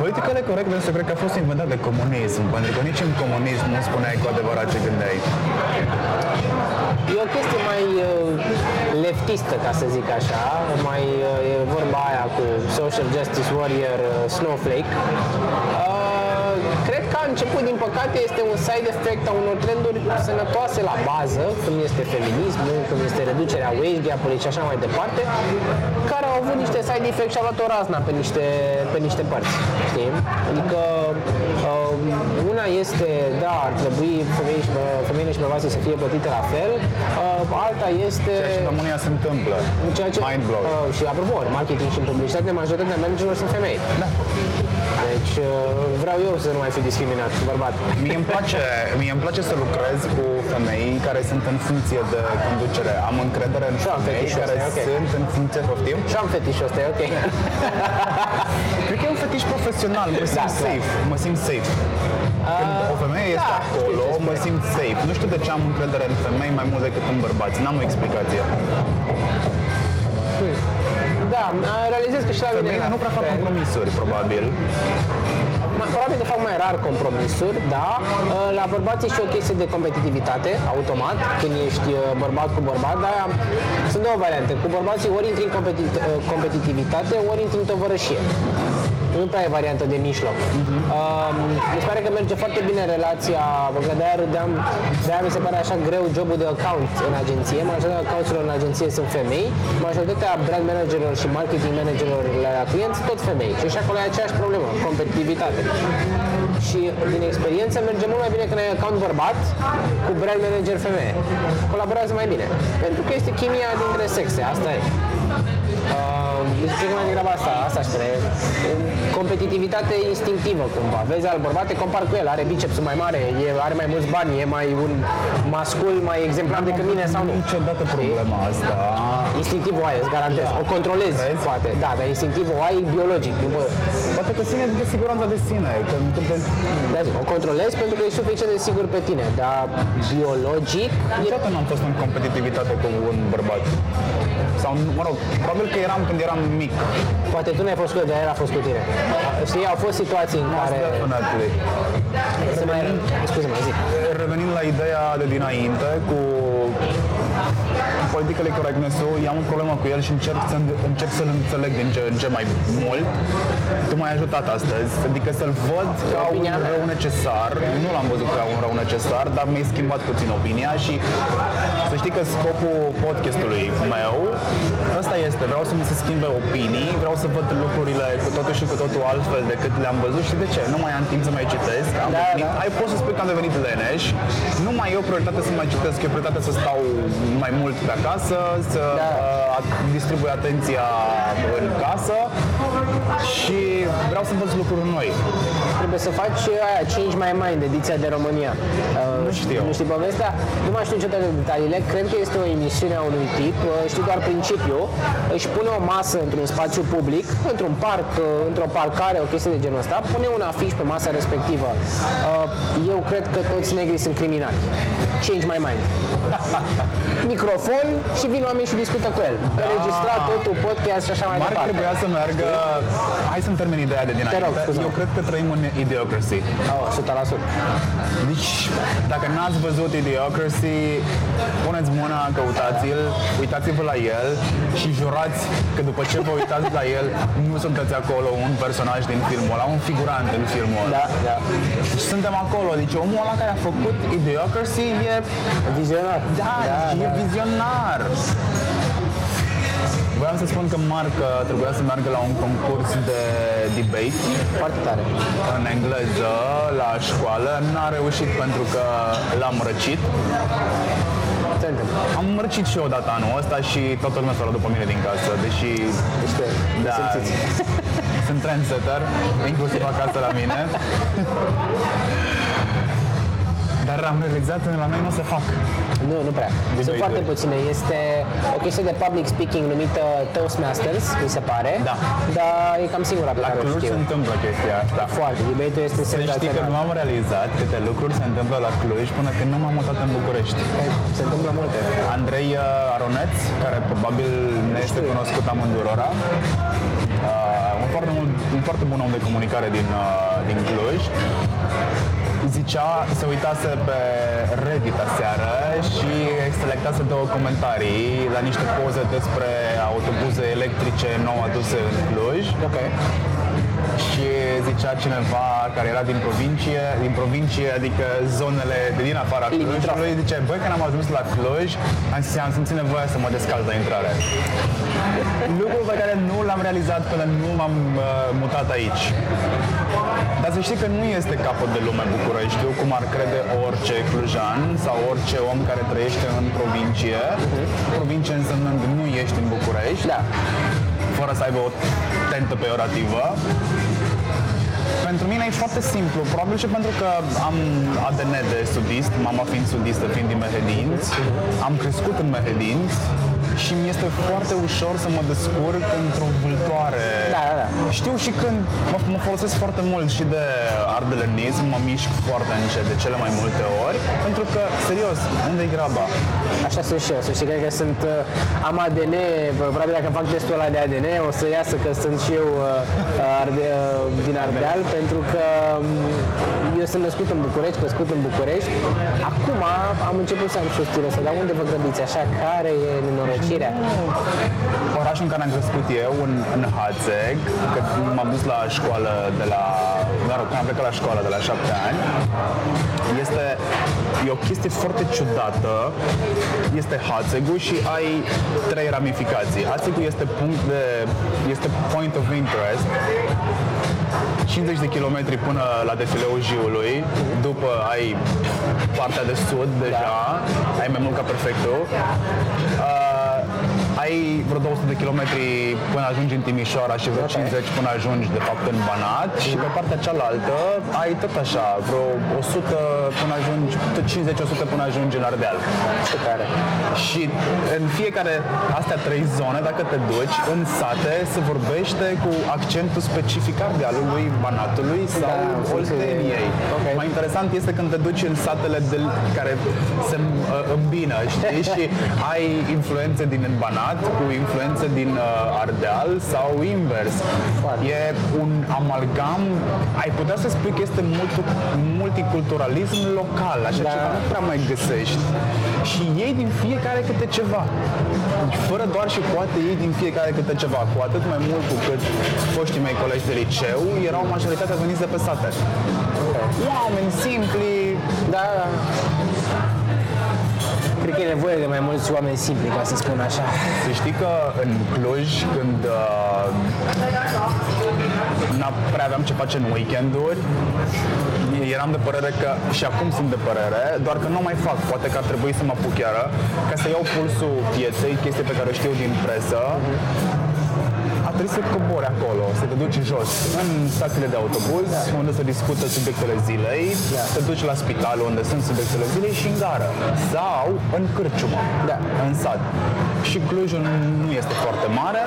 [SPEAKER 1] Politically correctness cred că a fost inventat de comunism, pentru că nici în comunism nu spuneai cu adevărat ce gândeai.
[SPEAKER 2] E o chestie mai uh, leftistă, ca să zic așa, mai uh, e vorba aia cu social justice warrior uh, snowflake. Uh, cred că a început, din păcate, este un side effect a unor trenduri sănătoase la bază, cum este feminismul, cum este reducerea wage gap-ului și așa mai departe, care au avut niște side effect și au luat o razna pe niște, pe niște părți, știi? Adică uh, una este, da, ar trebui femei și, bă- femeile și bărbații să fie plătite la fel, uh, alta este...
[SPEAKER 1] Ceea ce în România se întâmplă.
[SPEAKER 2] Ceea ce,
[SPEAKER 1] Mind blowing.
[SPEAKER 2] uh, și apropo, în marketing și în publicitate, majoritatea managerilor sunt femei.
[SPEAKER 1] Da.
[SPEAKER 2] Deci uh, vreau eu să nu mai fiu discriminat, bărbat.
[SPEAKER 1] Mie îmi place, mie îmi place să lucrez cu femei care sunt în funcție de conducere. Am încredere în
[SPEAKER 2] Și am
[SPEAKER 1] femei
[SPEAKER 2] fetișul
[SPEAKER 1] care
[SPEAKER 2] ăsta, e ok.
[SPEAKER 1] sunt în funcție, poftim?
[SPEAKER 2] Și am fetișul ăsta, e ok. [LAUGHS]
[SPEAKER 1] Cred că e un fetiș profesional, mă simt
[SPEAKER 2] Da, clar.
[SPEAKER 1] safe, mă simt safe. Când o femeie este
[SPEAKER 2] da,
[SPEAKER 1] acolo,
[SPEAKER 2] știu ce
[SPEAKER 1] mă
[SPEAKER 2] spui.
[SPEAKER 1] simt safe. Nu știu de ce am încredere în femei mai mult decât în bărbați. N-am o explicație.
[SPEAKER 2] Da, uh, realizez că și la mine
[SPEAKER 1] Femeile
[SPEAKER 2] la
[SPEAKER 1] nu prea fac
[SPEAKER 2] fel.
[SPEAKER 1] compromisuri, probabil.
[SPEAKER 2] Mai- Probabil că fac mai rar compromisuri, da. Uh, La bărbați e și o chestie de competitivitate, automat, când ești uh, bărbat cu bărbat, dar sunt două variante. Cu bărbații ori intri în competi- uh, competitivitate, ori intri în tovărășie. Nu prea e variantă de mijloc. Uh, mi se pare că merge foarte bine relația, că de-aia râdeam, de-aia mi se pare așa greu jobul de account în agenție. Majoritatea accounturilor în agenție sunt femei, majoritatea brand managerilor și marketing managerilor la clienți tot femei. Și și acolo e aceeași problemă, competitivitate. Și din experiență merge mult mai bine când ai account bărbat cu brand manager femeie. Colaborează mai bine. Pentru că este chimia dintre sexe, asta e. Uh, zice că mai degrabă asta, asta aș spune. Competitivitate instinctivă cumva. Vezi al bărbat, te compar cu el, are bicepsul mai mare, e, are mai mulți bani, e mai un mascul mai exemplar decât mine sau nu.
[SPEAKER 1] Niciodată problema asta.
[SPEAKER 2] Instinctivul ai, îți garantez. O controlezi,
[SPEAKER 1] Vezi?
[SPEAKER 2] poate. Da, dar instinctivul ai biologic. Nu, bă,
[SPEAKER 1] Poate că ține de siguranța de sine. Că, că de,
[SPEAKER 2] da, zic, o controlezi pentru că e suficient de sigur pe tine, dar biologic e
[SPEAKER 1] niciodată n-am fost în competitivitate cu un bărbat. Sau, mă rog, probabil că eram când eram mic.
[SPEAKER 2] Poate tu n-ai fost cu el, dar el a fost cu tine. Știi, au fost situații în care
[SPEAKER 1] Definitely.
[SPEAKER 2] se mai... Scuze-mă, zic.
[SPEAKER 1] Revenind la ideea de dinainte cu politically correctness-ul, eu am o problemă cu el și încerc, să, încerc să-l înțeleg din ce în ce mai mult. Tu m-ai ajutat astăzi, adică să-l văd ca un
[SPEAKER 2] Opinia mea.
[SPEAKER 1] rău necesar. Nu l-am văzut ca un rău necesar, dar mi-ai schimbat puțin opinia și să știi că scopul podcastului meu ăsta este, vreau să mi se schimbe opinii, vreau să văd lucrurile cu totul și cu totul altfel decât le-am văzut și de ce? Nu mai am timp să mai citesc, am
[SPEAKER 2] Da,
[SPEAKER 1] devenit,
[SPEAKER 2] da.
[SPEAKER 1] ai poți să spui că am devenit leneș, nu mai e o prioritate să mai citesc, e o prioritate să stau mai mult pe acasă, să
[SPEAKER 2] Da.
[SPEAKER 1] uh, distribui atenția în casă și vreau să învăț lucruri noi.
[SPEAKER 2] Trebuie să faci aia 5 mai mai în ediția de România. Uh,
[SPEAKER 1] Nu știu.
[SPEAKER 2] Nu știi povestea? Nu mai știu niciodată detaliile. Cred că este o emisiune a unui tip. Uh, Știu doar principiul. Își pune o masă într-un spațiu public, într-un parc, uh, într-o parcare, o chestie de genul ăsta. Pune un afiș pe masa respectivă. Uh, Eu cred că toți negrii sunt criminali. Change my mind. Microfon și vin oameni și discută cu el. Înregistrat totul, podcast și așa mai
[SPEAKER 1] Marc
[SPEAKER 2] departe.
[SPEAKER 1] trebuia să meargă... Hai să-mi termin ideea de dinainte.
[SPEAKER 2] rog, scuze-mă.
[SPEAKER 1] Eu cred că trăim în idiocracy.
[SPEAKER 2] Oh, 100%.
[SPEAKER 1] Deci, dacă n-ați văzut Idiocracy, puneți mâna, căutați-l, uitați-vă la el și jurați că după ce vă uitați la el, nu sunteți acolo un personaj din filmul ăla, un figurant în filmul ăla.
[SPEAKER 2] Da, da.
[SPEAKER 1] Deci suntem acolo, deci omul ăla care a făcut Idiocracy e,
[SPEAKER 2] Vizionar.
[SPEAKER 1] da, e vizionar. Vreau să spun că Marc uh, trebuia să meargă la un concurs de debate
[SPEAKER 2] Foarte tare.
[SPEAKER 1] în engleză la școală. N-a reușit pentru că l-am răcit.
[SPEAKER 2] Se întâmplă.
[SPEAKER 1] Am mărcit și eu odată anul ăsta și toată lumea s-a luat după mine din casă, deși
[SPEAKER 2] Niște
[SPEAKER 1] da,
[SPEAKER 2] simțiți.
[SPEAKER 1] sunt trendsetter, inclusiv acasă la mine. [LAUGHS] Dar am realizat că la noi nu se fac.
[SPEAKER 2] Nu, nu prea. Sunt
[SPEAKER 1] Debate-uri.
[SPEAKER 2] foarte puține. Este o chestie de public speaking numită Toastmasters, mi se pare.
[SPEAKER 1] Da.
[SPEAKER 2] Dar e cam singura pe
[SPEAKER 1] La
[SPEAKER 2] care o
[SPEAKER 1] Cluj
[SPEAKER 2] știu.
[SPEAKER 1] se întâmplă chestia asta.
[SPEAKER 2] Foarte. Debate-ul este
[SPEAKER 1] Să știi că
[SPEAKER 2] senzațional.
[SPEAKER 1] nu am realizat câte lucruri se întâmplă la Cluj până când nu m-am mutat în București.
[SPEAKER 2] Se întâmplă multe.
[SPEAKER 1] Andrei uh, Aroneț, care probabil ne este cunoscut amândurora, uh, un, foarte mult, un foarte bun om de comunicare din, uh, din Cluj, zicea, se uitase pe Reddit aseară și selectase două comentarii la niște poze despre autobuze electrice nou aduse în Cluj
[SPEAKER 2] Ok.
[SPEAKER 1] Și zicea cineva care era din provincie, din provincie, adică zonele de din afara
[SPEAKER 2] Limitrofe.
[SPEAKER 1] Clujului, zice, băi, când am ajuns la Cluj, am, simțit- am simțit nevoia să mă descalz la intrare. Lucru pe care nu l-am realizat până nu m-am uh, mutat aici. Dar să știi că nu este capăt de lume Bucureștiu, cum ar crede orice clujan sau orice om care trăiește în provincie. Provincie însemnând nu ești în București
[SPEAKER 2] Da.
[SPEAKER 1] fără să aibă o tentă peorativă. Pentru mine e foarte simplu, probabil și pentru că am ADN de sudist, mama fiind sudistă, fiind din Mehedinți, am crescut în Mehedinți și mi este foarte ușor să mă descurc într-o vâltoare.
[SPEAKER 2] Da, da, da.
[SPEAKER 1] Știu și când mă, mă folosesc foarte mult și de ardelenism, mă mișc foarte încet de cele mai multe ori, pentru că, serios, unde e graba?
[SPEAKER 2] Așa sunt și eu. Să știi, cred că sunt, uh, am ADN, bă, probabil dacă fac testul ăla de ADN o să iasă că sunt și eu uh, arde, uh, din Ardeal, pentru că um, eu sunt născut în București, crescut în București. Acum am început să am și o stilă, să dar unde vă grăbiți așa, care e nenorocirea?
[SPEAKER 1] Orașul în care am crescut eu, în, în Hațeg, că m-am dus la școală de la, mă rog, când am plecat la școală de la șapte ani, este e o chestie foarte ciudată. Este Hatsegu și ai trei ramificații. Hatsegu este punct de, este point of interest 50 de kilometri până la defileul Jiului, după ai partea de sud deja, da. ai mai mult ca perfectul. Uh, ai vreo 200 de kilometri până ajungi în Timișoara și vreo
[SPEAKER 2] Ok.
[SPEAKER 1] 50 până ajungi de fapt în Banat și pe partea cealaltă ai tot așa, vreo 100 până ajungi, 50-100 până ajungi în Ardeal.
[SPEAKER 2] Ce tare.
[SPEAKER 1] Și în fiecare astea trei zone, dacă te duci în sate, se vorbește cu accentul specific ardealului, Banatului sau
[SPEAKER 2] Da,
[SPEAKER 1] da, Olteniei.
[SPEAKER 2] ok.
[SPEAKER 1] Mai interesant este când te duci în satele de, care se uh, îmbină, știi? [LAUGHS] și ai influențe din Banat cu influențe din uh, Ardeal sau invers.
[SPEAKER 2] Foarte.
[SPEAKER 1] E un amalgam, ai putea să spui că este multi, multiculturalism local, așa
[SPEAKER 2] Da.
[SPEAKER 1] ceva nu prea mai găsești. Și ei din fiecare câte ceva. Deci, fără doar și poate ei din fiecare câte ceva, cu atât mai mult cu cât foștii mei colegi de liceu erau majoritatea veniți de pe sate. Oameni simpli,
[SPEAKER 2] Da, da. Cred că e nevoie de mai mulți oameni simpli, ca să spun așa.
[SPEAKER 1] Să știi că în Cluj, când uh, n prea aveam ce face în weekenduri, eram de părere că, și acum sunt de părere, doar că nu mai fac, poate că ar trebui să mă apuc iară, ca să iau pulsul pieței, chestii pe care o știu din presă, a trebuit să cobori acolo, să te duci jos, în stațiile de autobuz, unde se discută subiectele zilei,
[SPEAKER 2] Da.
[SPEAKER 1] te duci la spital unde sunt subiectele zilei și în gară. Sau în cârciumă,
[SPEAKER 2] Da.
[SPEAKER 1] în sat. Și Clujul nu este foarte mare,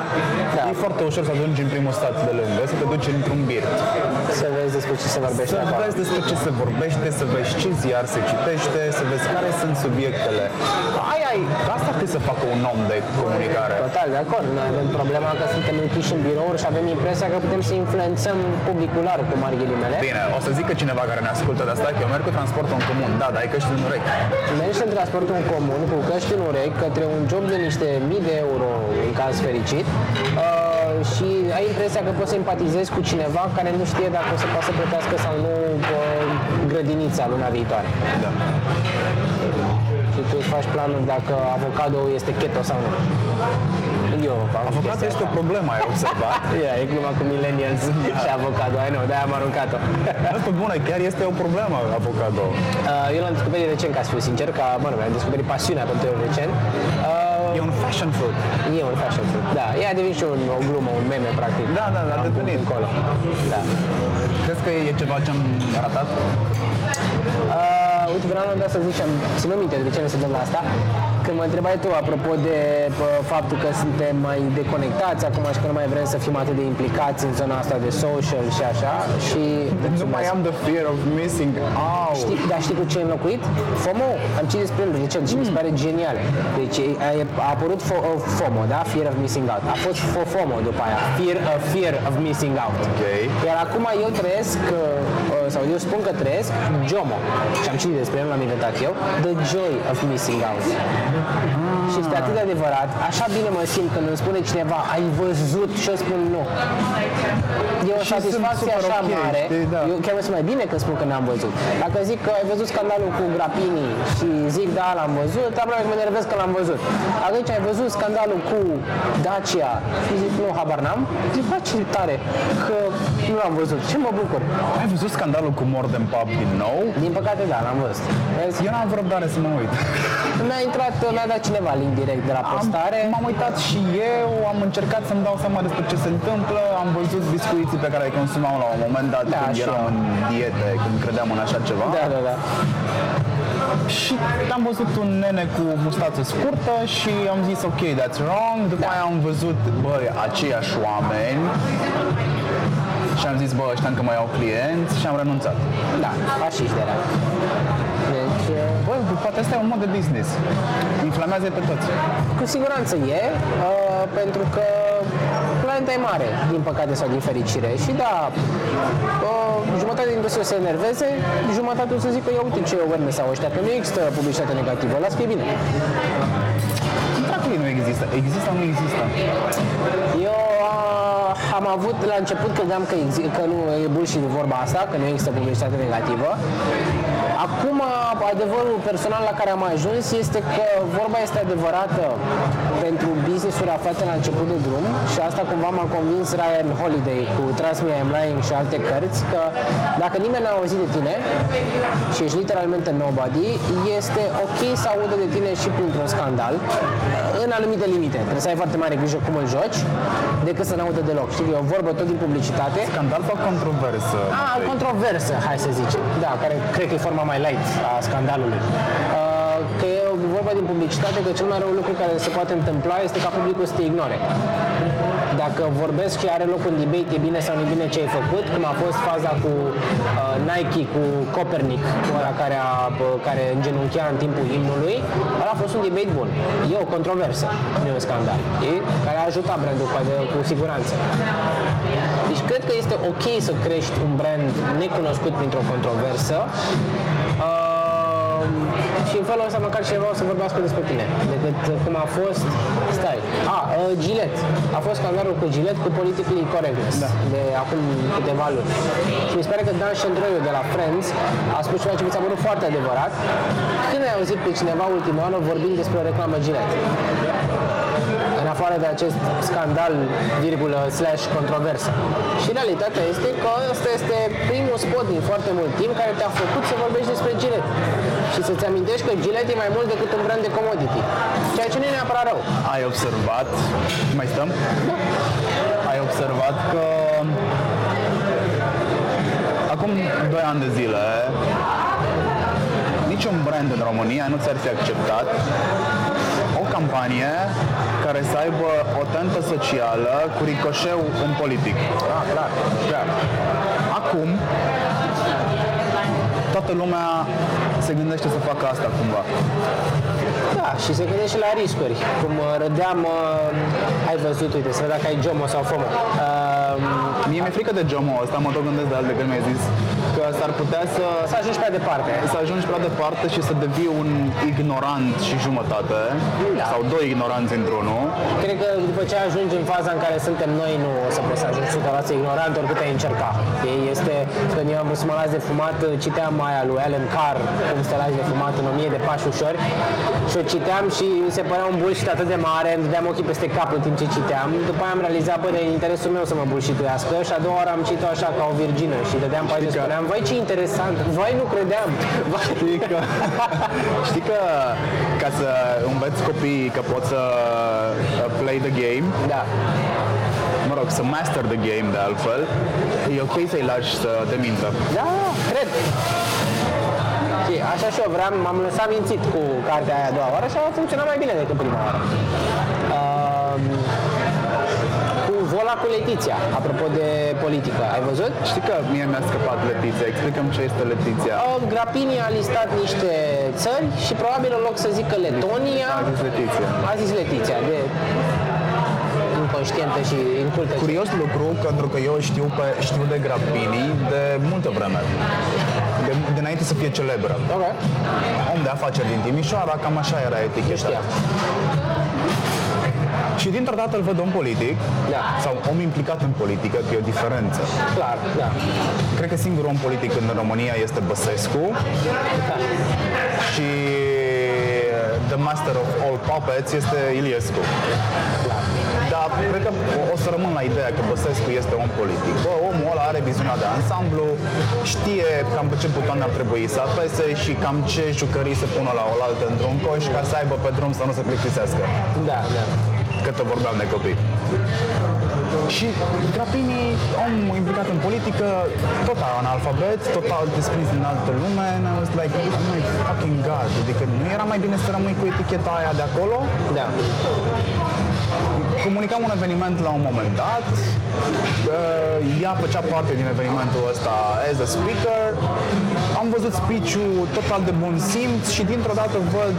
[SPEAKER 2] Da.
[SPEAKER 1] e foarte ușor să ajungi în primul stat de lângă, să te duci într-un birt.
[SPEAKER 2] Să vezi despre ce se vorbește
[SPEAKER 1] Să
[SPEAKER 2] acolo.
[SPEAKER 1] vezi despre ce se vorbește, să vezi ce ziar se citește, să vezi care sunt subiectele. Ai, ai, asta trebuie să facă un om de comunicare.
[SPEAKER 2] Total, de acord. Noi avem problema că suntem închiși în birouri și avem impresia că putem să influențăm publicul larg cu mari ghilimele.
[SPEAKER 1] Bine, o să zică cineva care ne ascultă de asta că eu merg cu transportul în comun. Da, dar ai căști în urechi.
[SPEAKER 2] Mergi în transportul în comun cu căști în urechi către un job de niște mii de euro în caz fericit uh, și ai impresia că poți să empatizezi cu cineva care nu știe dacă o să poată să plătească sau nu uh, grădinița luna viitoare.
[SPEAKER 1] Da.
[SPEAKER 2] Și tu îți faci planul dacă avocado este keto sau nu. Eu am
[SPEAKER 1] Avocatul este o problemă, ai observat? [LAUGHS]
[SPEAKER 2] Yeah, e gluma cu millennials [LAUGHS] și avocado, ai nu, de-aia am aruncat-o.
[SPEAKER 1] Nu, pe bune, chiar este o problemă avocado.
[SPEAKER 2] Uh, eu l-am descoperit recent, ca să fiu sincer, ca, mă rog, am descoperit pasiunea pentru el recent. Uh,
[SPEAKER 1] E un fashion fruit.
[SPEAKER 2] e un fashion food. Da, ea a devenit și un, o glumă, un meme, practic.
[SPEAKER 1] Da, da, da, a
[SPEAKER 2] Am pus
[SPEAKER 1] devenit.
[SPEAKER 2] Încolo. Da.
[SPEAKER 1] Crezi că e ceva ce am ratat?
[SPEAKER 2] Uh, uite, vreau la un dat să zicem, ținut minte de ce ne se dăm la asta, când mă întrebai tu apropo de pă, faptul că suntem mai deconectați acum și că nu mai vrem să fim atât de implicați în zona asta de social și așa și
[SPEAKER 1] Nu mai am the fear of missing out.
[SPEAKER 2] Știi, dar știi cu ce e înlocuit? FOMO. Am citit despre el recent și mi se pare genial. Deci e- a, a apărut fo- uh, FOMO, da? Fear of missing out. A fost fo- FOMO după aia. Fear, uh, fear of missing out.
[SPEAKER 1] Ok.
[SPEAKER 2] Iar acum eu trăiesc, uh, sau eu spun că trăiesc JOMO. Și am citit despre el, l-am inventat eu. The joy of missing out. Și este atât de adevărat. Așa bine mă simt când îmi spune cineva, ai văzut și eu spun nu. E o
[SPEAKER 1] Și sunt
[SPEAKER 2] satisfacție
[SPEAKER 1] super
[SPEAKER 2] așa
[SPEAKER 1] ok,
[SPEAKER 2] mare.
[SPEAKER 1] știi, da.
[SPEAKER 2] Eu chiar mă simt mai bine când spun că n-am văzut. Dacă zic că ai văzut scandalul cu Grapini și zic da, l-am văzut, aproape că mă nervez că l-am văzut. Atunci ai văzut scandalul cu Dacia și zic nu, habar n-am. Zic, bă, ce tare că nu l-am văzut. Ce mă bucur.
[SPEAKER 1] Ai văzut scandalul cu Morden Pub din nou?
[SPEAKER 2] Din păcate, da, l-am văzut. Vezi?
[SPEAKER 1] Eu n-am avut răbdare să mă uit. [LAUGHS]
[SPEAKER 2] Mi-a intrat, mi-a dat cineva link direct de la
[SPEAKER 1] Am,
[SPEAKER 2] postare.
[SPEAKER 1] m-am uitat și eu, am încercat să-mi dau seama despre ce se întâmplă, am văzut biscuiții pe care îi consumam la un moment dat
[SPEAKER 2] Da,
[SPEAKER 1] când
[SPEAKER 2] și
[SPEAKER 1] eram
[SPEAKER 2] eu.
[SPEAKER 1] în diete, când credeam în așa ceva.
[SPEAKER 2] Da, da, da.
[SPEAKER 1] Și am văzut un nene cu mustață scurtă și am zis ok, that's wrong. După
[SPEAKER 2] Da.
[SPEAKER 1] aia am văzut, băi, aceiași oameni și am zis, bă, ăștia încă mai au clienți și am renunțat.
[SPEAKER 2] Da, fașiști de la. Deci,
[SPEAKER 1] Băi, poate asta e un mod de business. Inflamează pe toți.
[SPEAKER 2] Cu siguranță e, uh, pentru că planeta e mare, din păcate sau din fericire. Și da, uh, jumătate din industrie o să se enerveze, jumătate o să zică, ia uite ce awareness au ăștia, că nu există publicitate negativă, las că e bine.
[SPEAKER 1] Dracului nu există. Există, nu există.
[SPEAKER 2] Eu uh, am avut, la început credeam că, exi- că nu e bullshit vorba asta, că nu există publicitate negativă. Acum, adevărul personal la care am ajuns este că vorba este adevărată pentru business-uri aflate la început de drum și asta cumva m-a convins Ryan Holiday cu Trust Me I'm Lying și alte cărți că dacă nimeni n-a auzit de tine și ești literalmente nobody, este ok să audă de tine și printr-un scandal în anumite limite. Trebuie să ai foarte mare grijă cum îl joci decât să n-audă deloc. Știi, e o vorbă tot din publicitate.
[SPEAKER 1] Scandal sau controversă?
[SPEAKER 2] Ah, controversă, hai să zicem. Da, care cred că e forma mai light a scandalului. Uh, că e vorba din publicitate că cel mai rău lucru care se poate întâmpla este ca publicul să te ignore. Dacă vorbesc și are loc un debate, e bine sau nu e bine ce ai făcut, cum a fost faza cu uh, Nike, cu Copernic, cu ăla care, a, bă, care îngenunchea în timpul imnului, ăla a fost un debate bun. E o controversă, nu e un scandal. E? Care a ajutat brandul cu, cu siguranță. Deci cred că este ok să crești un brand necunoscut printr-o controversă. Uh, și în felul ăsta măcar cineva o să vorbească despre tine decât cum a fost stai, a, uh, Gillette a fost scandalul cu Gillette cu politically correctness da. de acum câteva luni. Și mi se pare că Dan Șendroiu de la Friends a spus ceva ce mi s-a părut foarte adevărat. Când ai auzit pe cineva ultima oară vorbind despre o reclamă Gillette în afară de acest scandal, virgulă, slash controversă. Și realitatea este că ăsta este primul spot din foarte mult timp care te-a făcut să vorbești despre Gillette. Și să-ți amintești că Gillette e mai mult decât un brand de commodity. Ceea ce nu e neapărat rău.
[SPEAKER 1] Ai observat, mai stăm? Da. Ai observat că acum 2 ani de zile niciun brand în România nu ți-ar fi acceptat o campanie care să aibă o tentă socială cu ricoșeu în politic.
[SPEAKER 2] Ah, clar, clar.
[SPEAKER 1] Acum, toată lumea se gândește să facă asta cumva.
[SPEAKER 2] Da, și se gândește la riscuri. Cum uh, râdeam, uh, ai văzut, uite, să văd dacă ai JOMO sau FOMO. Uh,
[SPEAKER 1] Mie mi-e frică de JOMO ăsta, mă tot gândesc de alte când mi-ai zis că s-ar putea să,
[SPEAKER 2] să ajungi prea departe.
[SPEAKER 1] să ajungi prea departe și să devii un ignorant și jumătate
[SPEAKER 2] Da.
[SPEAKER 1] sau doi ignoranți într-unul.
[SPEAKER 2] Cred că după ce ajungi în faza în care suntem noi, nu o să poți să ajungi 100% ignorant oricât ai încerca. Știi? Este, când eu am vrut să mă las de fumat, citeam aia lui Alan Carr, cum să te lași de fumat în 1000 de pași ușori și o citeam și mi se părea un bullshit atât de mare, îmi dădeam ochii peste cap în timp ce citeam. După aia am realizat, bă, de interesul meu să mă bullshituiască și a doua oară am citit așa ca o virgină și dădeam pe și
[SPEAKER 1] că-
[SPEAKER 2] spuneam, vai ce interesant, vai nu credeam. Vai.
[SPEAKER 1] Știi că, [LAUGHS] știi că ca să înveți copiii că poți să uh, play the game,
[SPEAKER 2] Da.
[SPEAKER 1] mă rog, să master the game de altfel, e ok să-i lași să te mintă.
[SPEAKER 2] Da, cred. Și așa și eu vreau, m-am lăsat mințit cu cartea aia a doua oară și a funcționat mai bine decât prima oară. Um, cu vola cu Letiția, apropo de politică, ai văzut?
[SPEAKER 1] Știi că mie mi-a scăpat Letiția, explicăm ce este Letiția.
[SPEAKER 2] Uh, Grapini a listat niște țări și probabil în loc să zică Letonia,
[SPEAKER 1] A zis Letiția.
[SPEAKER 2] a zis Letiția, de inconștientă și incultă.
[SPEAKER 1] Curios lucru, pentru că eu știu, pe, știu de Grappini de multă vreme. De, dinainte să fie celebră.
[SPEAKER 2] Ok,
[SPEAKER 1] Om de afaceri din Timișoara, cam așa era eticheta.
[SPEAKER 2] știam.
[SPEAKER 1] Și dintr-o dată îl văd om politic,
[SPEAKER 2] Da.
[SPEAKER 1] sau om implicat în politică, că e o diferență.
[SPEAKER 2] Clar, da.
[SPEAKER 1] Cred că singurul om politic în România este Băsescu
[SPEAKER 2] da.
[SPEAKER 1] și The Master of All Puppets este Iliescu. Dar cred că o să rămân la ideea că Băsescu este om politic. Bă, omul ăla are viziunea de ansamblu, știe cam pe ce butoane ar trebui să apese și cam ce jucării să pună la oaltă într-un coș ca să aibă pe drum să nu se plictisească.
[SPEAKER 2] Da, da.
[SPEAKER 1] Cât vorbeam de copii. Și Grapini, om implicat în politică, total analfabet, total desprins din altă lume, and I was like, oh my fucking god, adică nu era mai bine să rămâi cu eticheta aia de acolo?
[SPEAKER 2] Da.
[SPEAKER 1] Comunicam un eveniment la un moment dat, uh, ea făcea parte din evenimentul ăsta as a speaker, am văzut speech-ul total de bun simț și dintr-o dată văd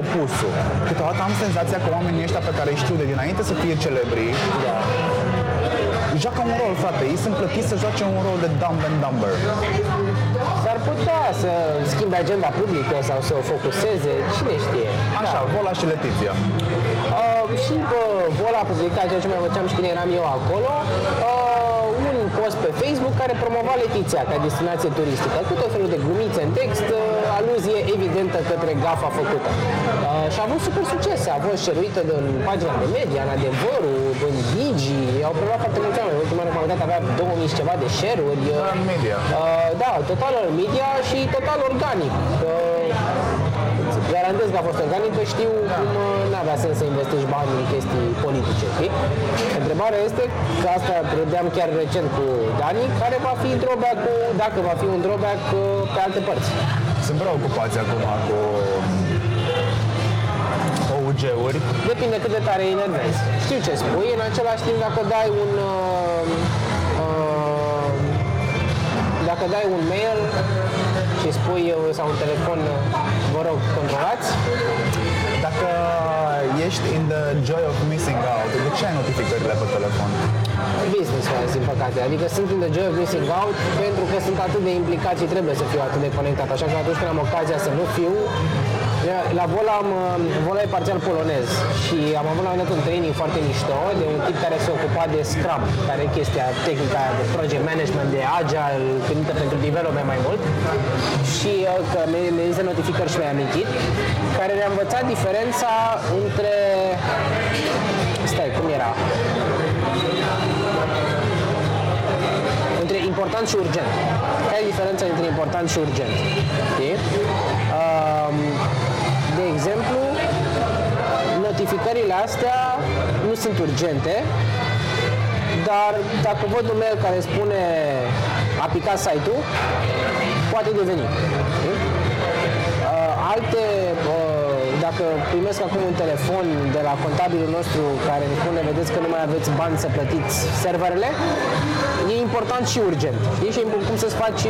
[SPEAKER 1] opusul. Câteodată am senzația că oamenii ăștia pe care îi știu de dinainte să fie celebri, joacă un rol, frate. Ei sunt plătiți să joace un rol de dumb and dumber.
[SPEAKER 2] S-ar putea să schimbe agenda publică sau să o focuseze, cine știe.
[SPEAKER 1] Așa, Vola și Letiția.
[SPEAKER 2] Uh, și pe Vola a publicat ceea ce mai făceam și când eram eu acolo, uh, un post pe Facebook care promova Letiția ca destinație turistică, cu tot felul de glumițe în text, uh, aluzie evidentă către gafa făcută. Uh, și a avut super succes, a fost șeruită de în pagina de media, în adevărul, în Digi, au preluat foarte mulți oameni. Ultima oară am avea 2000 și ceva de share-uri. Uh,
[SPEAKER 1] În media.
[SPEAKER 2] Uh, da, total în media și total organic. Uh, garantez că a fost organic, că știu cum uh, n-avea sens să investești bani în chestii politice, știi? Întrebarea este, că asta credeam chiar recent cu Dani, care va fi drawback-ul, dacă va fi un drawback uh, pe alte părți.
[SPEAKER 1] Sunt preocupați acum cu OUG-uri.
[SPEAKER 2] Depinde cât de tare îi enervezi. Știu ce spui, în același timp dacă dai un uh, uh, dacă dai un mail și spui uh, sau un telefon, uh, vă rog, controlați,
[SPEAKER 1] Dacă ești in the joy of missing out, de ce ai notificările pe telefon?
[SPEAKER 2] business wise, din păcate. Adică sunt in the joy of missing out pentru că sunt atât de implicat și trebuie să fiu atât de conectat. Așa că atunci când am ocazia să nu fiu, la Vola am, uh, Vola e parțial polonez și am avut la un moment dat un training foarte mișto de un tip care se ocupa de Scrum, care e chestia tehnica aia de project management, de agile, gândită pentru development mai mult și uh, că mi mi zis notificări și mi-a amintit, care ne-a învățat diferența între stai, cum era? între important și urgent. Care e diferența între important și urgent? Știi? Um, notificările astea nu sunt urgente, dar dacă văd un mail care spune a picat site-ul, poate deveni. Uh, dacă primesc acum un telefon de la contabilul nostru care îmi spune, vedeți că nu mai aveți bani să plătiți serverele, e important și urgent. Știi? Și e cum să-ți faci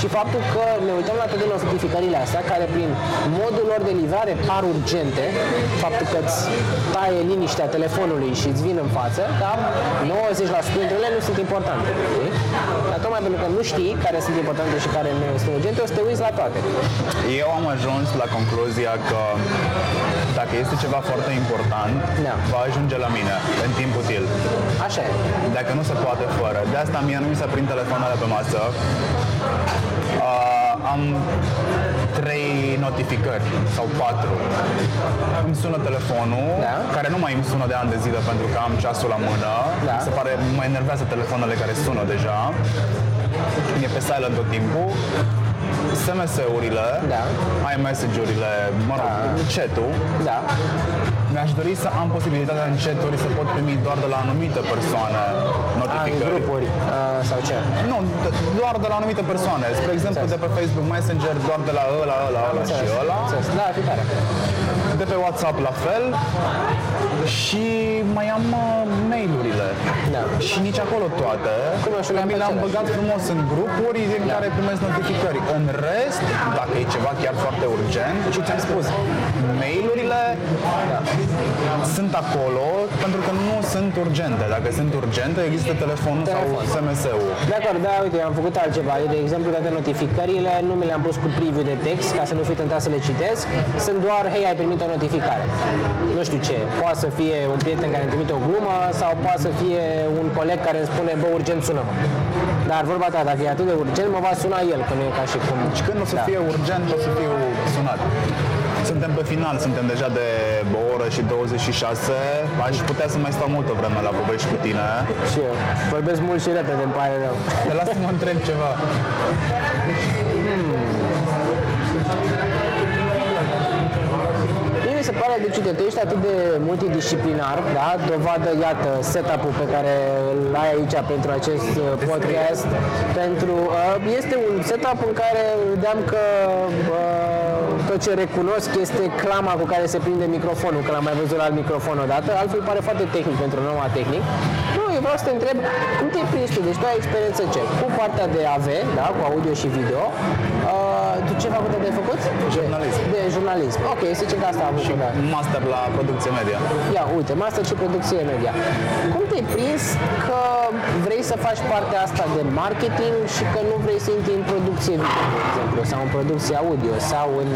[SPEAKER 2] și faptul că ne uităm la toate notificările astea, care prin modul lor de livrare par urgente, faptul că îți taie liniștea telefonului și îți vin în față, dar 90% dintre ele nu sunt importante. Știi? Dar tocmai pentru că nu știi care sunt importante și care nu sunt urgente, o să te uiți la toate.
[SPEAKER 1] Eu am ajuns la concluzia că dacă este ceva foarte important,
[SPEAKER 2] Da.
[SPEAKER 1] va ajunge la mine în timp util.
[SPEAKER 2] Așa e.
[SPEAKER 1] Dacă nu se poate fără. De asta mie nu mi se prind telefoanele pe masă. Uh, am trei notificări sau patru. Îmi sună telefonul,
[SPEAKER 2] Da.
[SPEAKER 1] care nu mai îmi sună de ani de zile pentru că am ceasul la mână.
[SPEAKER 2] Da.
[SPEAKER 1] Mi se pare, mă enervează telefoanele care sună deja. E pe silent tot timpul. SMS-urile,
[SPEAKER 2] Da.
[SPEAKER 1] iMessage-urile, mă rog, chat-ul.
[SPEAKER 2] Da.
[SPEAKER 1] Mi-aș dori să am posibilitatea în chat-uri să pot primi doar de la anumite persoane
[SPEAKER 2] A, în
[SPEAKER 1] notificări.
[SPEAKER 2] grupuri a, sau ce?
[SPEAKER 1] Nu, d- doar de la anumite persoane. Spre exemplu, de pe Facebook Messenger, doar de la ăla, ăla, ăla și ăla.
[SPEAKER 2] Înțeles. Da, fi tare.
[SPEAKER 1] De pe WhatsApp la fel. Și mai am uh, mail-urile.
[SPEAKER 2] Da.
[SPEAKER 1] Și nici acolo toate.
[SPEAKER 2] Cum eu și le-am
[SPEAKER 1] mi
[SPEAKER 2] pe
[SPEAKER 1] le-am
[SPEAKER 2] același.
[SPEAKER 1] băgat frumos în grupuri din care primesc notificări. În rest, dacă e ceva chiar foarte urgent, și ți-am spus, mail-urile sunt acolo pentru că nu sunt urgente. Dacă sunt urgente, există telefonul
[SPEAKER 2] Telefon.
[SPEAKER 1] sau SMS-ul.
[SPEAKER 2] De acord, da, uite, am făcut altceva. Eu, de exemplu, toate notificările nu mi le-am pus cu preview de text ca să nu fiu tentat să le citesc. Sunt doar, hei, ai primit o notificare. Nu știu ce. Poate să fie un prieten care îmi trimite o glumă sau poate să fie un coleg care îmi spune, bă, urgent sună-mă. Dar vorba ta, dacă e atât de urgent, mă va suna el, că nu e ca și cum...
[SPEAKER 1] Și când o să
[SPEAKER 2] Da.
[SPEAKER 1] fie urgent, o să fiu sunat. Suntem pe final, suntem deja de o oră și 26. Aș putea să mai stau multă vreme la povești cu tine.
[SPEAKER 2] Și eu. Vorbesc mult și repede, îmi pare rău.
[SPEAKER 1] Te las să mă întreb ceva.
[SPEAKER 2] Mie mi se pare, deci uite, tu ești atât de multidisciplinar, da? Dovadă, iată, setup-ul pe care îl ai aici pentru acest uh, podcast. Pentru, uh, este un setup în care vedeam că uh, tot ce recunosc este clama cu care se prinde microfonul, că l-am mai văzut la alt microfon odată, altfel pare foarte tehnic pentru un om tehnic. Nu, eu vreau să te întreb, cum te-ai prins tu? Deci tu ai experiență ce? Cu partea de AV, da? Cu audio și video. Uh, tu ce facultate ai făcut?
[SPEAKER 1] Jurnalism.
[SPEAKER 2] De jurnalism. Ok, să zicem că asta am făcut, da.
[SPEAKER 1] Master la producție media.
[SPEAKER 2] Ia, uite, master și producție media. Cum te-ai prins că vrei să faci partea asta de marketing și că nu vrei să intri în producție video, de exemplu, sau în producție audio, sau în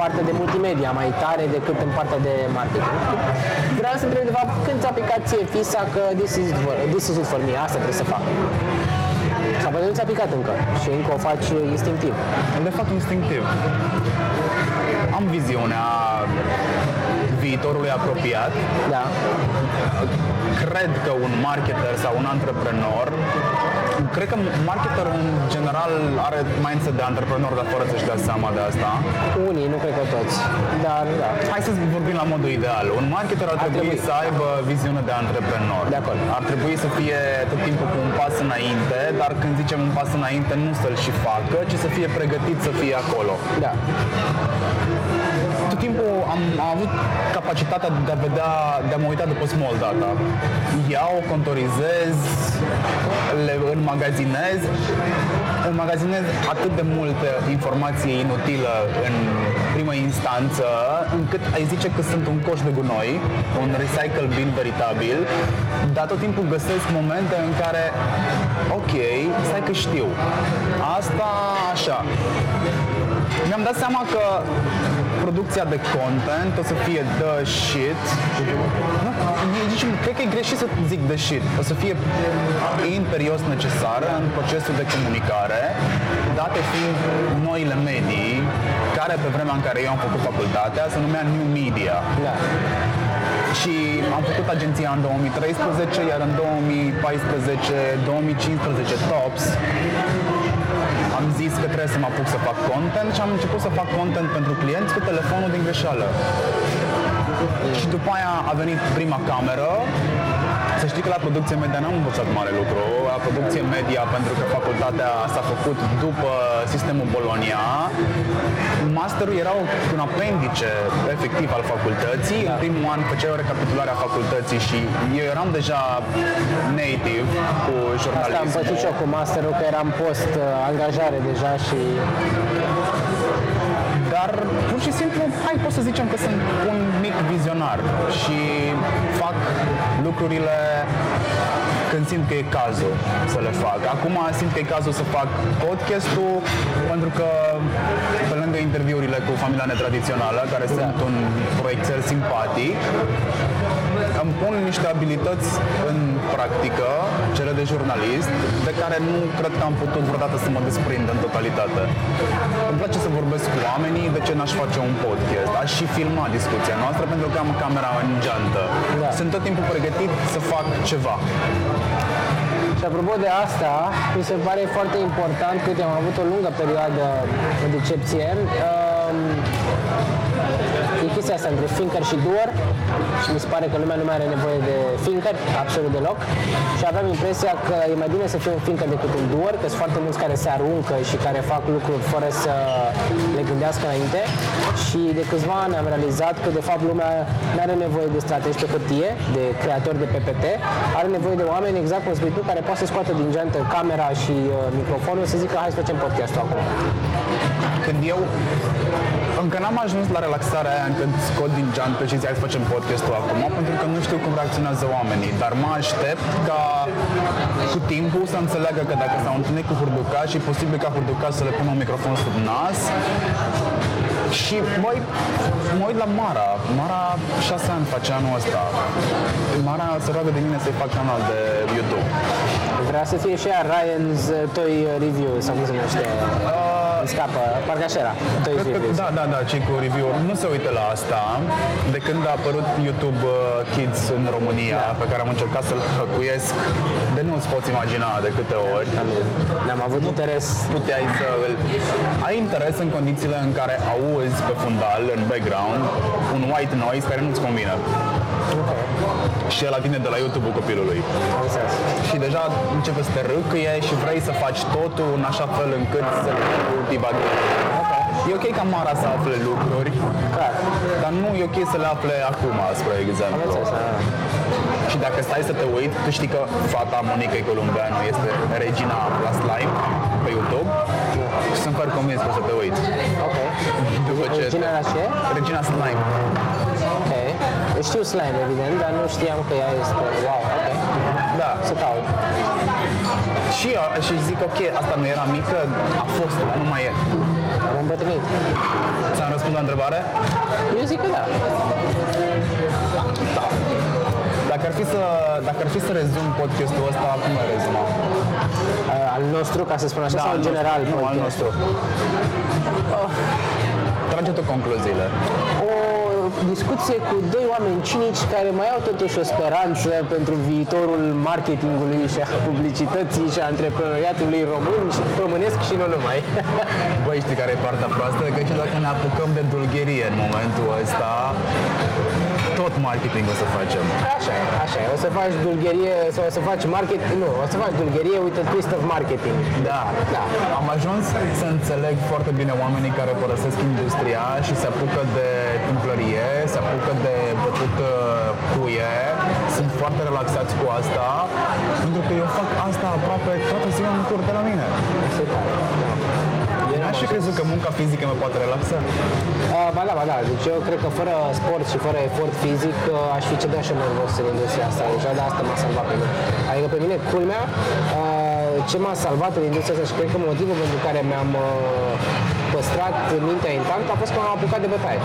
[SPEAKER 2] partea de multimedia mai tare decât în partea de marketing? Vreau să întreb, de fapt, când ți-a picat ție fisa că this is, it for, this is it for me, asta trebuie să fac. Sau poate nu ți-a picat încă și încă o faci instinctiv.
[SPEAKER 1] De fapt, instinctiv. Am viziunea viitorului apropiat.
[SPEAKER 2] Da.
[SPEAKER 1] Cred că un marketer sau un antreprenor cred că marketerul în general are mindset de antreprenor, dar fără să-și dea seama de asta.
[SPEAKER 2] Unii, nu cred că toți. Dar, da.
[SPEAKER 1] Hai să vorbim la modul ideal. Un marketer ar, trebui,
[SPEAKER 2] trebui.
[SPEAKER 1] să aibă viziune de antreprenor.
[SPEAKER 2] De acord.
[SPEAKER 1] Ar trebui să fie tot timpul cu un pas înainte, dar când zicem un pas înainte, nu să-l și facă, ci să fie pregătit să fie acolo.
[SPEAKER 2] Da.
[SPEAKER 1] Tot timpul am, am avut capacitatea de a vedea, de a mă uita după small data. Iau, contorizez, le înmagazinez, înmagazinez atât de multă informație inutilă în primă instanță, încât ai zice că sunt un coș de gunoi, un recycle bin veritabil, dar tot timpul găsesc momente în care, ok, stai că știu. Asta așa. Mi-am dat seama că producția de content o să fie the shit. Nu, nici, cred că e greșit să zic the shit. O să fie imperios necesară în procesul de comunicare, date fiind noile medii, care pe vremea în care eu am făcut facultatea se numea New Media.
[SPEAKER 2] Da.
[SPEAKER 1] Și am făcut agenția în 2013, iar în 2014-2015 Tops am zis că trebuie să mă apuc să fac content și am început să fac content pentru clienți cu telefonul din greșeală. Și după aia a venit prima cameră. Să știi că la producție media n-am învățat mare lucru. La producție media, pentru că facultatea s-a făcut după sistemul Bolonia, masterul era un apendice efectiv al facultății. În primul an făceai o recapitulare a facultății și eu eram deja native cu
[SPEAKER 2] Asta am
[SPEAKER 1] jurnalismul.
[SPEAKER 2] pățit și eu cu masterul, că eram post uh, angajare deja și
[SPEAKER 1] Dar pur și simplu, hai pot să zicem că sunt un mic vizionar și fac lucrurile când simt că e cazul să le fac. Acum simt că e cazul să fac podcastul pentru că pe lângă interviurile cu familia netradițională, care sunt un proiectel simpatic, îmi pun niște abilități în practică, cele de jurnalist, de care nu cred că am putut vreodată să mă desprind în totalitate. Îmi place să vorbesc cu oamenii, de ce n-aș face un podcast? Aș și filma discuția noastră pentru că am camera în geantă.
[SPEAKER 2] Da.
[SPEAKER 1] Sunt tot timpul pregătit să fac ceva.
[SPEAKER 2] Și apropo de asta, mi se pare foarte important că uite, am avut o lungă perioadă de decepție. Um, e chestia asta între thinker și doer și mi se pare că lumea nu mai are nevoie de thinker, absolut deloc. Și aveam impresia că e mai bine să fii un thinker decât un doer, că sunt foarte mulți care se aruncă și care fac lucruri fără să le gândească înainte. Și de câțiva ani am realizat că de fapt lumea nu are nevoie de strategi pe hârtie, de creatori de PPT, are nevoie de oameni, exact cum spui tu, care poate să scoată din geantă camera și uh, microfonul să zică hai să facem podcastul acum.
[SPEAKER 1] Când eu încă n-am ajuns la relaxarea aia încât scot din geantă și zic hai să facem podcastul acum pentru că nu știu cum reacționează oamenii, dar mă aștept ca cu timpul să înțeleagă că dacă s-au întâlnit cu hurduca și e posibil ca hurduca să le pună un microfon sub nas și băi, mă uit la Mara. Mara șase ani face anul ăsta. Mara se roagă de mine să-i fac canal de YouTube.
[SPEAKER 2] Vrea să fie și ea Ryan's uh, Toy Review sau cum se numește. Îmi scapă, parcă așa era. Toy
[SPEAKER 1] Cred că,
[SPEAKER 2] Reviews.
[SPEAKER 1] da, da, da, cei cu review nu se uită la asta de când a apărut YouTube uh, Kids în România, pe care am încercat să-l hăcuiesc de nu-ți poți imagina de câte ori.
[SPEAKER 2] N-am avut interes.
[SPEAKER 1] Puteai să îl... Ai interes în condițiile în care auzi pe fundal, în background, un white noise care nu-ți convine. Și e la tine de la YouTube-ul copilului.
[SPEAKER 2] Am înțeles.
[SPEAKER 1] Și deja începe să te râcâie și vrei să faci totul în așa fel încât să nu divaghezi. E ok ca Mara să afle lucruri,
[SPEAKER 2] Clar.
[SPEAKER 1] dar nu e ok să le afle acum, spre
[SPEAKER 2] Am
[SPEAKER 1] exemplu.
[SPEAKER 2] înțeles. da.
[SPEAKER 1] Și dacă stai să te uiți, tu știi că fata Monica Columbeanu este regina la slime pe YouTube și sunt foarte convins că o să te uiți.
[SPEAKER 2] Ok.
[SPEAKER 1] După ce...
[SPEAKER 2] Regina la ce?
[SPEAKER 1] Regina Slime.
[SPEAKER 2] Ok. Știu slime, evident, dar nu știam că ea este... Wow, ok.
[SPEAKER 1] Da.
[SPEAKER 2] Să caut.
[SPEAKER 1] Și, eu, și zic, ok, asta nu era mică, a fost, dar nu mai e.
[SPEAKER 2] Am îmbătrânit.
[SPEAKER 1] Ți-am răspuns la întrebare?
[SPEAKER 2] Eu zic că da.
[SPEAKER 1] Dacă dacă ar fi să, dacă ar fi să rezum podcastul ăsta, cum ar rezuma?
[SPEAKER 2] Uh, Al nostru, ca să spun așa, sau în
[SPEAKER 1] al
[SPEAKER 2] general
[SPEAKER 1] nostru. Nu, al
[SPEAKER 2] podcast?
[SPEAKER 1] nostru. Trage tu concluziile.
[SPEAKER 2] o discuție cu doi oameni cinici care mai au totuși o speranță pentru viitorul marketingului și a publicității și a antreprenoriatului român și românesc și nu numai.
[SPEAKER 1] Băi, știi care e partea proastă? Că și dacă ne apucăm de dulgherie în momentul ăsta, tot marketing o să facem.
[SPEAKER 2] Așa e, așa e. O să faci dulgherie sau o să faci marketing, nu, o să faci dulgherie, uite, twist of marketing.
[SPEAKER 1] Da.
[SPEAKER 2] Da.
[SPEAKER 1] Am ajuns să înțeleg foarte bine oamenii care părăsesc industria și se apucă de tâmplărie, se apucă de bătut uh, cuie, sunt foarte relaxați cu asta, pentru că eu fac asta aproape toată ziua în curte la mine.
[SPEAKER 2] Asta e tare.
[SPEAKER 1] N-aș fi crezut că munca fizică mă poate relaxa.
[SPEAKER 2] Uh, ba da, ba da. Deci eu cred că fără sport și fără efort fizic uh, aș fi cedat și nervos în industria asta. Deja de asta m-a salvat pe mine. Adică pe mine, culmea, uh, ce m-a salvat în industria asta și cred că motivul pentru care mi-am uh, păstrat mintea intactă a fost că m-am apucat de bătaie.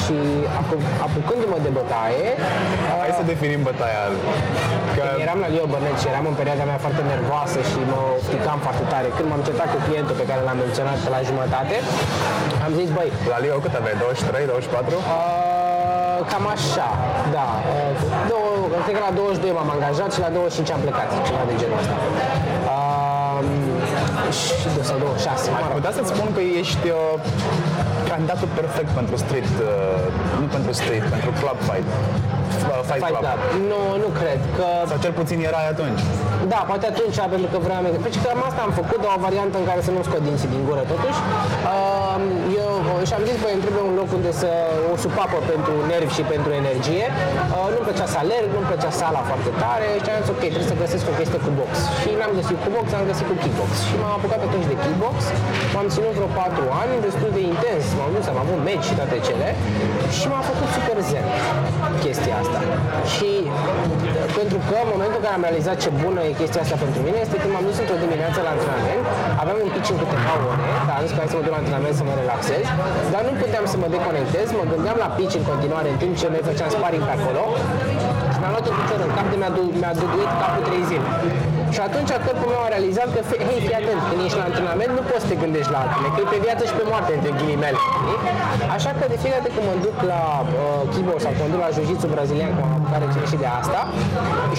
[SPEAKER 2] Și apu- apucându-mă de bătaie, uh,
[SPEAKER 1] Hai să definim bătaia. Că
[SPEAKER 2] eram la Leo Burnett și eram în perioada mea foarte nervoasă și mă ofticam foarte tare. Când m-am certat cu clientul pe care l-am menționat pe la jumătate, am zis, băi,
[SPEAKER 1] la Leo cât aveai? 23, 24?
[SPEAKER 2] Uh, cam așa, da. Uh, două, cred că la 22 m-am angajat și la 25 am plecat, ceva de genul ăsta. Uh, și sau 26, mă
[SPEAKER 1] Aș
[SPEAKER 2] rog.
[SPEAKER 1] putea să-ți spun că ești uh, candidatul perfect pentru street, uh, nu pentru street, pentru club fight. Uh, fight,
[SPEAKER 2] Fight
[SPEAKER 1] club.
[SPEAKER 2] Club. Nu, nu cred că...
[SPEAKER 1] Sau cel puțin erai atunci.
[SPEAKER 2] Da, poate atunci, pentru că vreau... Pentru că cam asta am făcut, o variantă în care să nu scot dinții din gură, totuși. Uh, eu și am zis, băi, îmi trebuie un loc unde să o supapă pentru nervi și pentru energie. Uh, nu-mi plăcea să alerg, nu-mi plăcea sala foarte tare și am zis, ok, trebuie să găsesc o chestie cu box. Și n-am găsit cu box, am găsit cu kickbox. Și m-am apucat atunci de kickbox. M-am ținut vreo 4 ani, destul de intens. M-am dus, am avut meci și toate cele. Și m-a făcut super zen chestia asta. Și pentru că în momentul în care am realizat ce bună e chestia asta pentru mine, este când m-am dus într-o dimineață la antrenament, aveam un pitch în câteva ore, dar am zis că hai să mă duc la antrenament să mă relaxez, dar nu puteam să mă deconectez, mă gândeam la pitch în continuare în timp ce noi făceam sparring pe acolo și mi-am luat un picior în cap de mi-a, du- mi-a duduit capul trei zile. Și atunci corpul meu a realizat că, fe- hei, fii atent, când ești la antrenament nu poți să te gândești la altele, că e pe viață și pe moarte, între ghilimele. știi? Așa că de fiecare dată când mă duc la uh, kickbox sau când mă duc la jiu-jitsu brazilian, cum am apucat recent și de asta,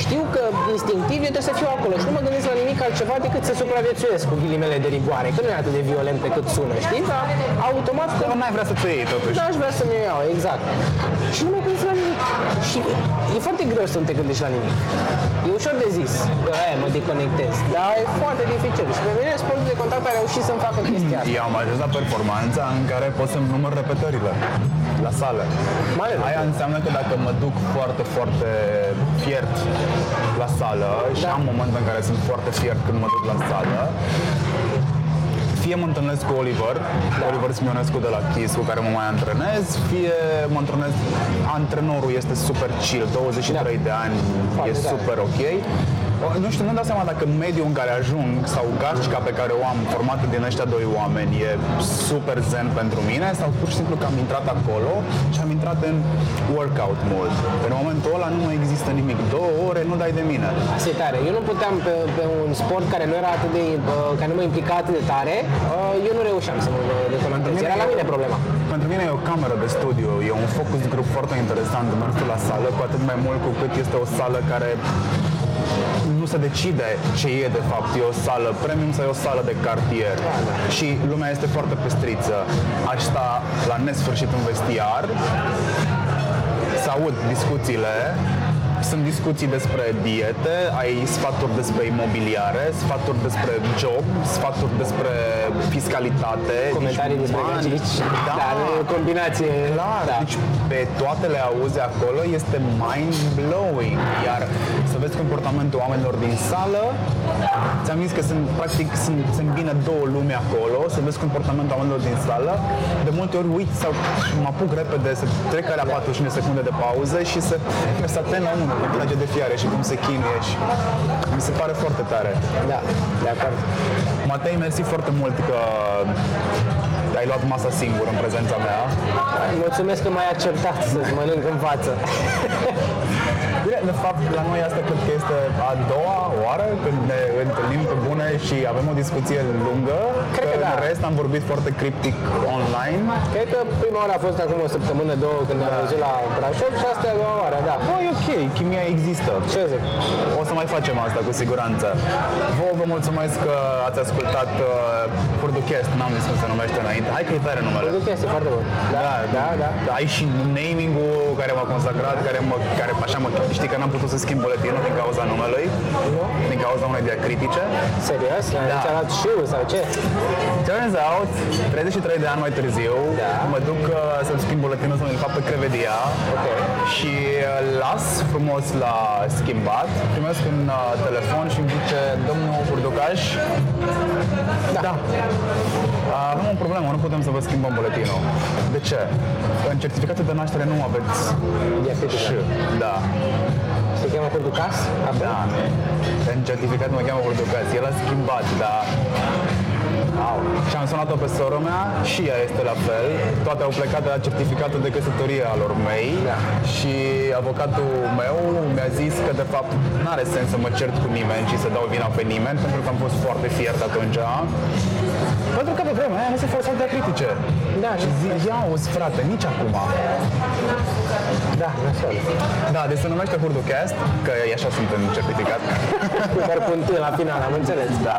[SPEAKER 2] știu că instinctiv eu trebuie să fiu acolo și nu mă gândesc la nimic altceva decât să supraviețuiesc cu ghilimele de rigoare, că nu e atât de violent pe cât sună, știi? Dar automat că
[SPEAKER 1] Nu ai vrea să ți iei totuși.
[SPEAKER 2] da, aș vrea să-mi iau, exact. Și nu mă gândesc la nimic. Și e foarte greu să nu te gândești la nimic. E ușor de zis că aia mă deconectez, dar e foarte dificil. Și pe mine sportul de contact a reușit să-mi facă chestia asta.
[SPEAKER 1] Eu am ajuns la performanța în care pot să-mi număr repetările la sală.
[SPEAKER 2] Mare lucru.
[SPEAKER 1] Aia înseamnă că dacă mă duc foarte, foarte fiert la sală și
[SPEAKER 2] Da.
[SPEAKER 1] am momente în care sunt foarte fiert când mă duc la sală, fie mă întâlnesc cu Oliver,
[SPEAKER 2] Da.
[SPEAKER 1] Oliver Simionescu de la Kiss, cu care mă mai antrenez, fie mă întâlnesc, antrenorul este super chill, 23 de ani,
[SPEAKER 2] Foarte
[SPEAKER 1] e
[SPEAKER 2] tare.
[SPEAKER 1] super ok. O, Nu știu, nu-mi dau seama dacă mediul în care ajung sau gașca pe care o am formată din ăștia doi oameni e super zen pentru mine sau pur și simplu că am intrat acolo și am intrat în workout mode. În momentul ăla nu mai există nimic. Două ore nu dai de mine.
[SPEAKER 2] Asta e tare. Eu nu puteam pe, pe un sport care nu era atât de, uh, care nu mă implica atât de tare, uh, eu nu reușeam să mă deconectez. Era la mine problema.
[SPEAKER 1] Pentru mine e o cameră de studiu, e un focus grup foarte interesant de mersul la sală, cu atât mai mult cu cât este o sală care nu se decide ce e de fapt, e o sală premium sau e o sală de cartier. Și lumea este foarte pestriță. Aș sta la nesfârșit în vestiar, să aud discuțiile, sunt discuții despre diete, ai sfaturi despre imobiliare, sfaturi despre job, sfaturi despre fiscalitate,
[SPEAKER 2] Comentarii
[SPEAKER 1] nici
[SPEAKER 2] despre
[SPEAKER 1] bani.
[SPEAKER 2] gagici,
[SPEAKER 1] Da.
[SPEAKER 2] dar e o combinație.
[SPEAKER 1] Clar,
[SPEAKER 2] da.
[SPEAKER 1] deci pe toate le auzi acolo, este mind-blowing. Iar să vezi comportamentul oamenilor din sală, ți-am zis că sunt, practic, sunt, sunt bine două lume acolo, să vezi comportamentul oamenilor din sală, de multe ori uit sau mă apuc repede să trec alea 45 de secunde de pauză și să, să atent la unul, cum trage de fiare și cum se chinuie și mi se pare foarte tare.
[SPEAKER 2] Da, de acord.
[SPEAKER 1] Matei, mersi foarte mult că ai luat masa singur în prezența mea.
[SPEAKER 2] Mulțumesc că m-ai acceptat să-ți mănânc în față. [LAUGHS]
[SPEAKER 1] Bine, de fapt, la noi asta cred că este a doua oară când ne întâlnim pe bune și avem o discuție lungă.
[SPEAKER 2] Cred că
[SPEAKER 1] în
[SPEAKER 2] da.
[SPEAKER 1] rest am vorbit foarte criptic online.
[SPEAKER 2] Cred că prima oară a fost acum o săptămână, două, când am văzut la Brașov și asta e a doua oară, da.
[SPEAKER 1] Bă, e ok, chimia există.
[SPEAKER 2] Ce zic?
[SPEAKER 1] O să mai facem asta cu siguranță. Vă vă mulțumesc că ați ascultat uh, Furducast, n-am zis cum se numește înainte. Hai că e tare numele.
[SPEAKER 2] Produc este foarte bun. Da, da, da.
[SPEAKER 1] Ai și naming-ul care m-a consacrat, care, mă, care așa mă... Știi că n-am putut să schimb buletinul din cauza numelui,
[SPEAKER 2] Nu?
[SPEAKER 1] din cauza unei diacritice.
[SPEAKER 2] Serios?
[SPEAKER 1] Da.
[SPEAKER 2] Da. Ți-a luat șiu sau ce?
[SPEAKER 1] Turns out, 33 de ani mai târziu,
[SPEAKER 2] Da.
[SPEAKER 1] mă duc uh, să-mi schimb buletinul să-mi fac pe crevedia
[SPEAKER 2] Ok.
[SPEAKER 1] și uh, las frumos la schimbat, primesc un uh, telefon și îmi zice, domnul Urducaș, da. da. Uh, avem o problemă, nu putem să vă schimbăm buletinul. De ce? În certificatul de naștere nu aveți
[SPEAKER 2] Diacritică.
[SPEAKER 1] și. Da.
[SPEAKER 2] Se cheamă Curducas?
[SPEAKER 1] Da. În certificat mă cheamă Urducaș. El a schimbat, dar Au. Și am sunat-o pe sora mea și ea este la fel. Toate au plecat de la certificatul de căsătorie al lor mei
[SPEAKER 2] Da.
[SPEAKER 1] și avocatul meu mi-a zis că de fapt nu are sens să mă cert cu nimeni și să dau vina pe nimeni pentru că am fost foarte fiert atunci. Pentru că pe vremea aia nu se foloseau de critice.
[SPEAKER 2] Da,
[SPEAKER 1] Și zic, ia auzi frate, nici acum.
[SPEAKER 2] Da, nasol.
[SPEAKER 1] Da, deci se numește Hurducast, că e așa sunt în certificat.
[SPEAKER 2] Doar cu un T la final, am înțeles.
[SPEAKER 1] Da.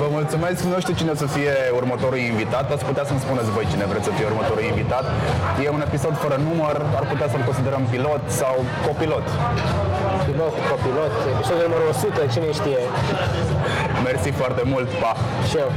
[SPEAKER 1] Vă mulțumesc, nu știu cine o să fie următorul invitat, ați putea să-mi spuneți voi cine vreți să fie următorul invitat. E un episod fără număr, ar putea să-l considerăm pilot sau copilot.
[SPEAKER 2] Pilot, copilot, episodul numărul 100, cine știe.
[SPEAKER 1] Mersi foarte mult, pa!
[SPEAKER 2] Și eu.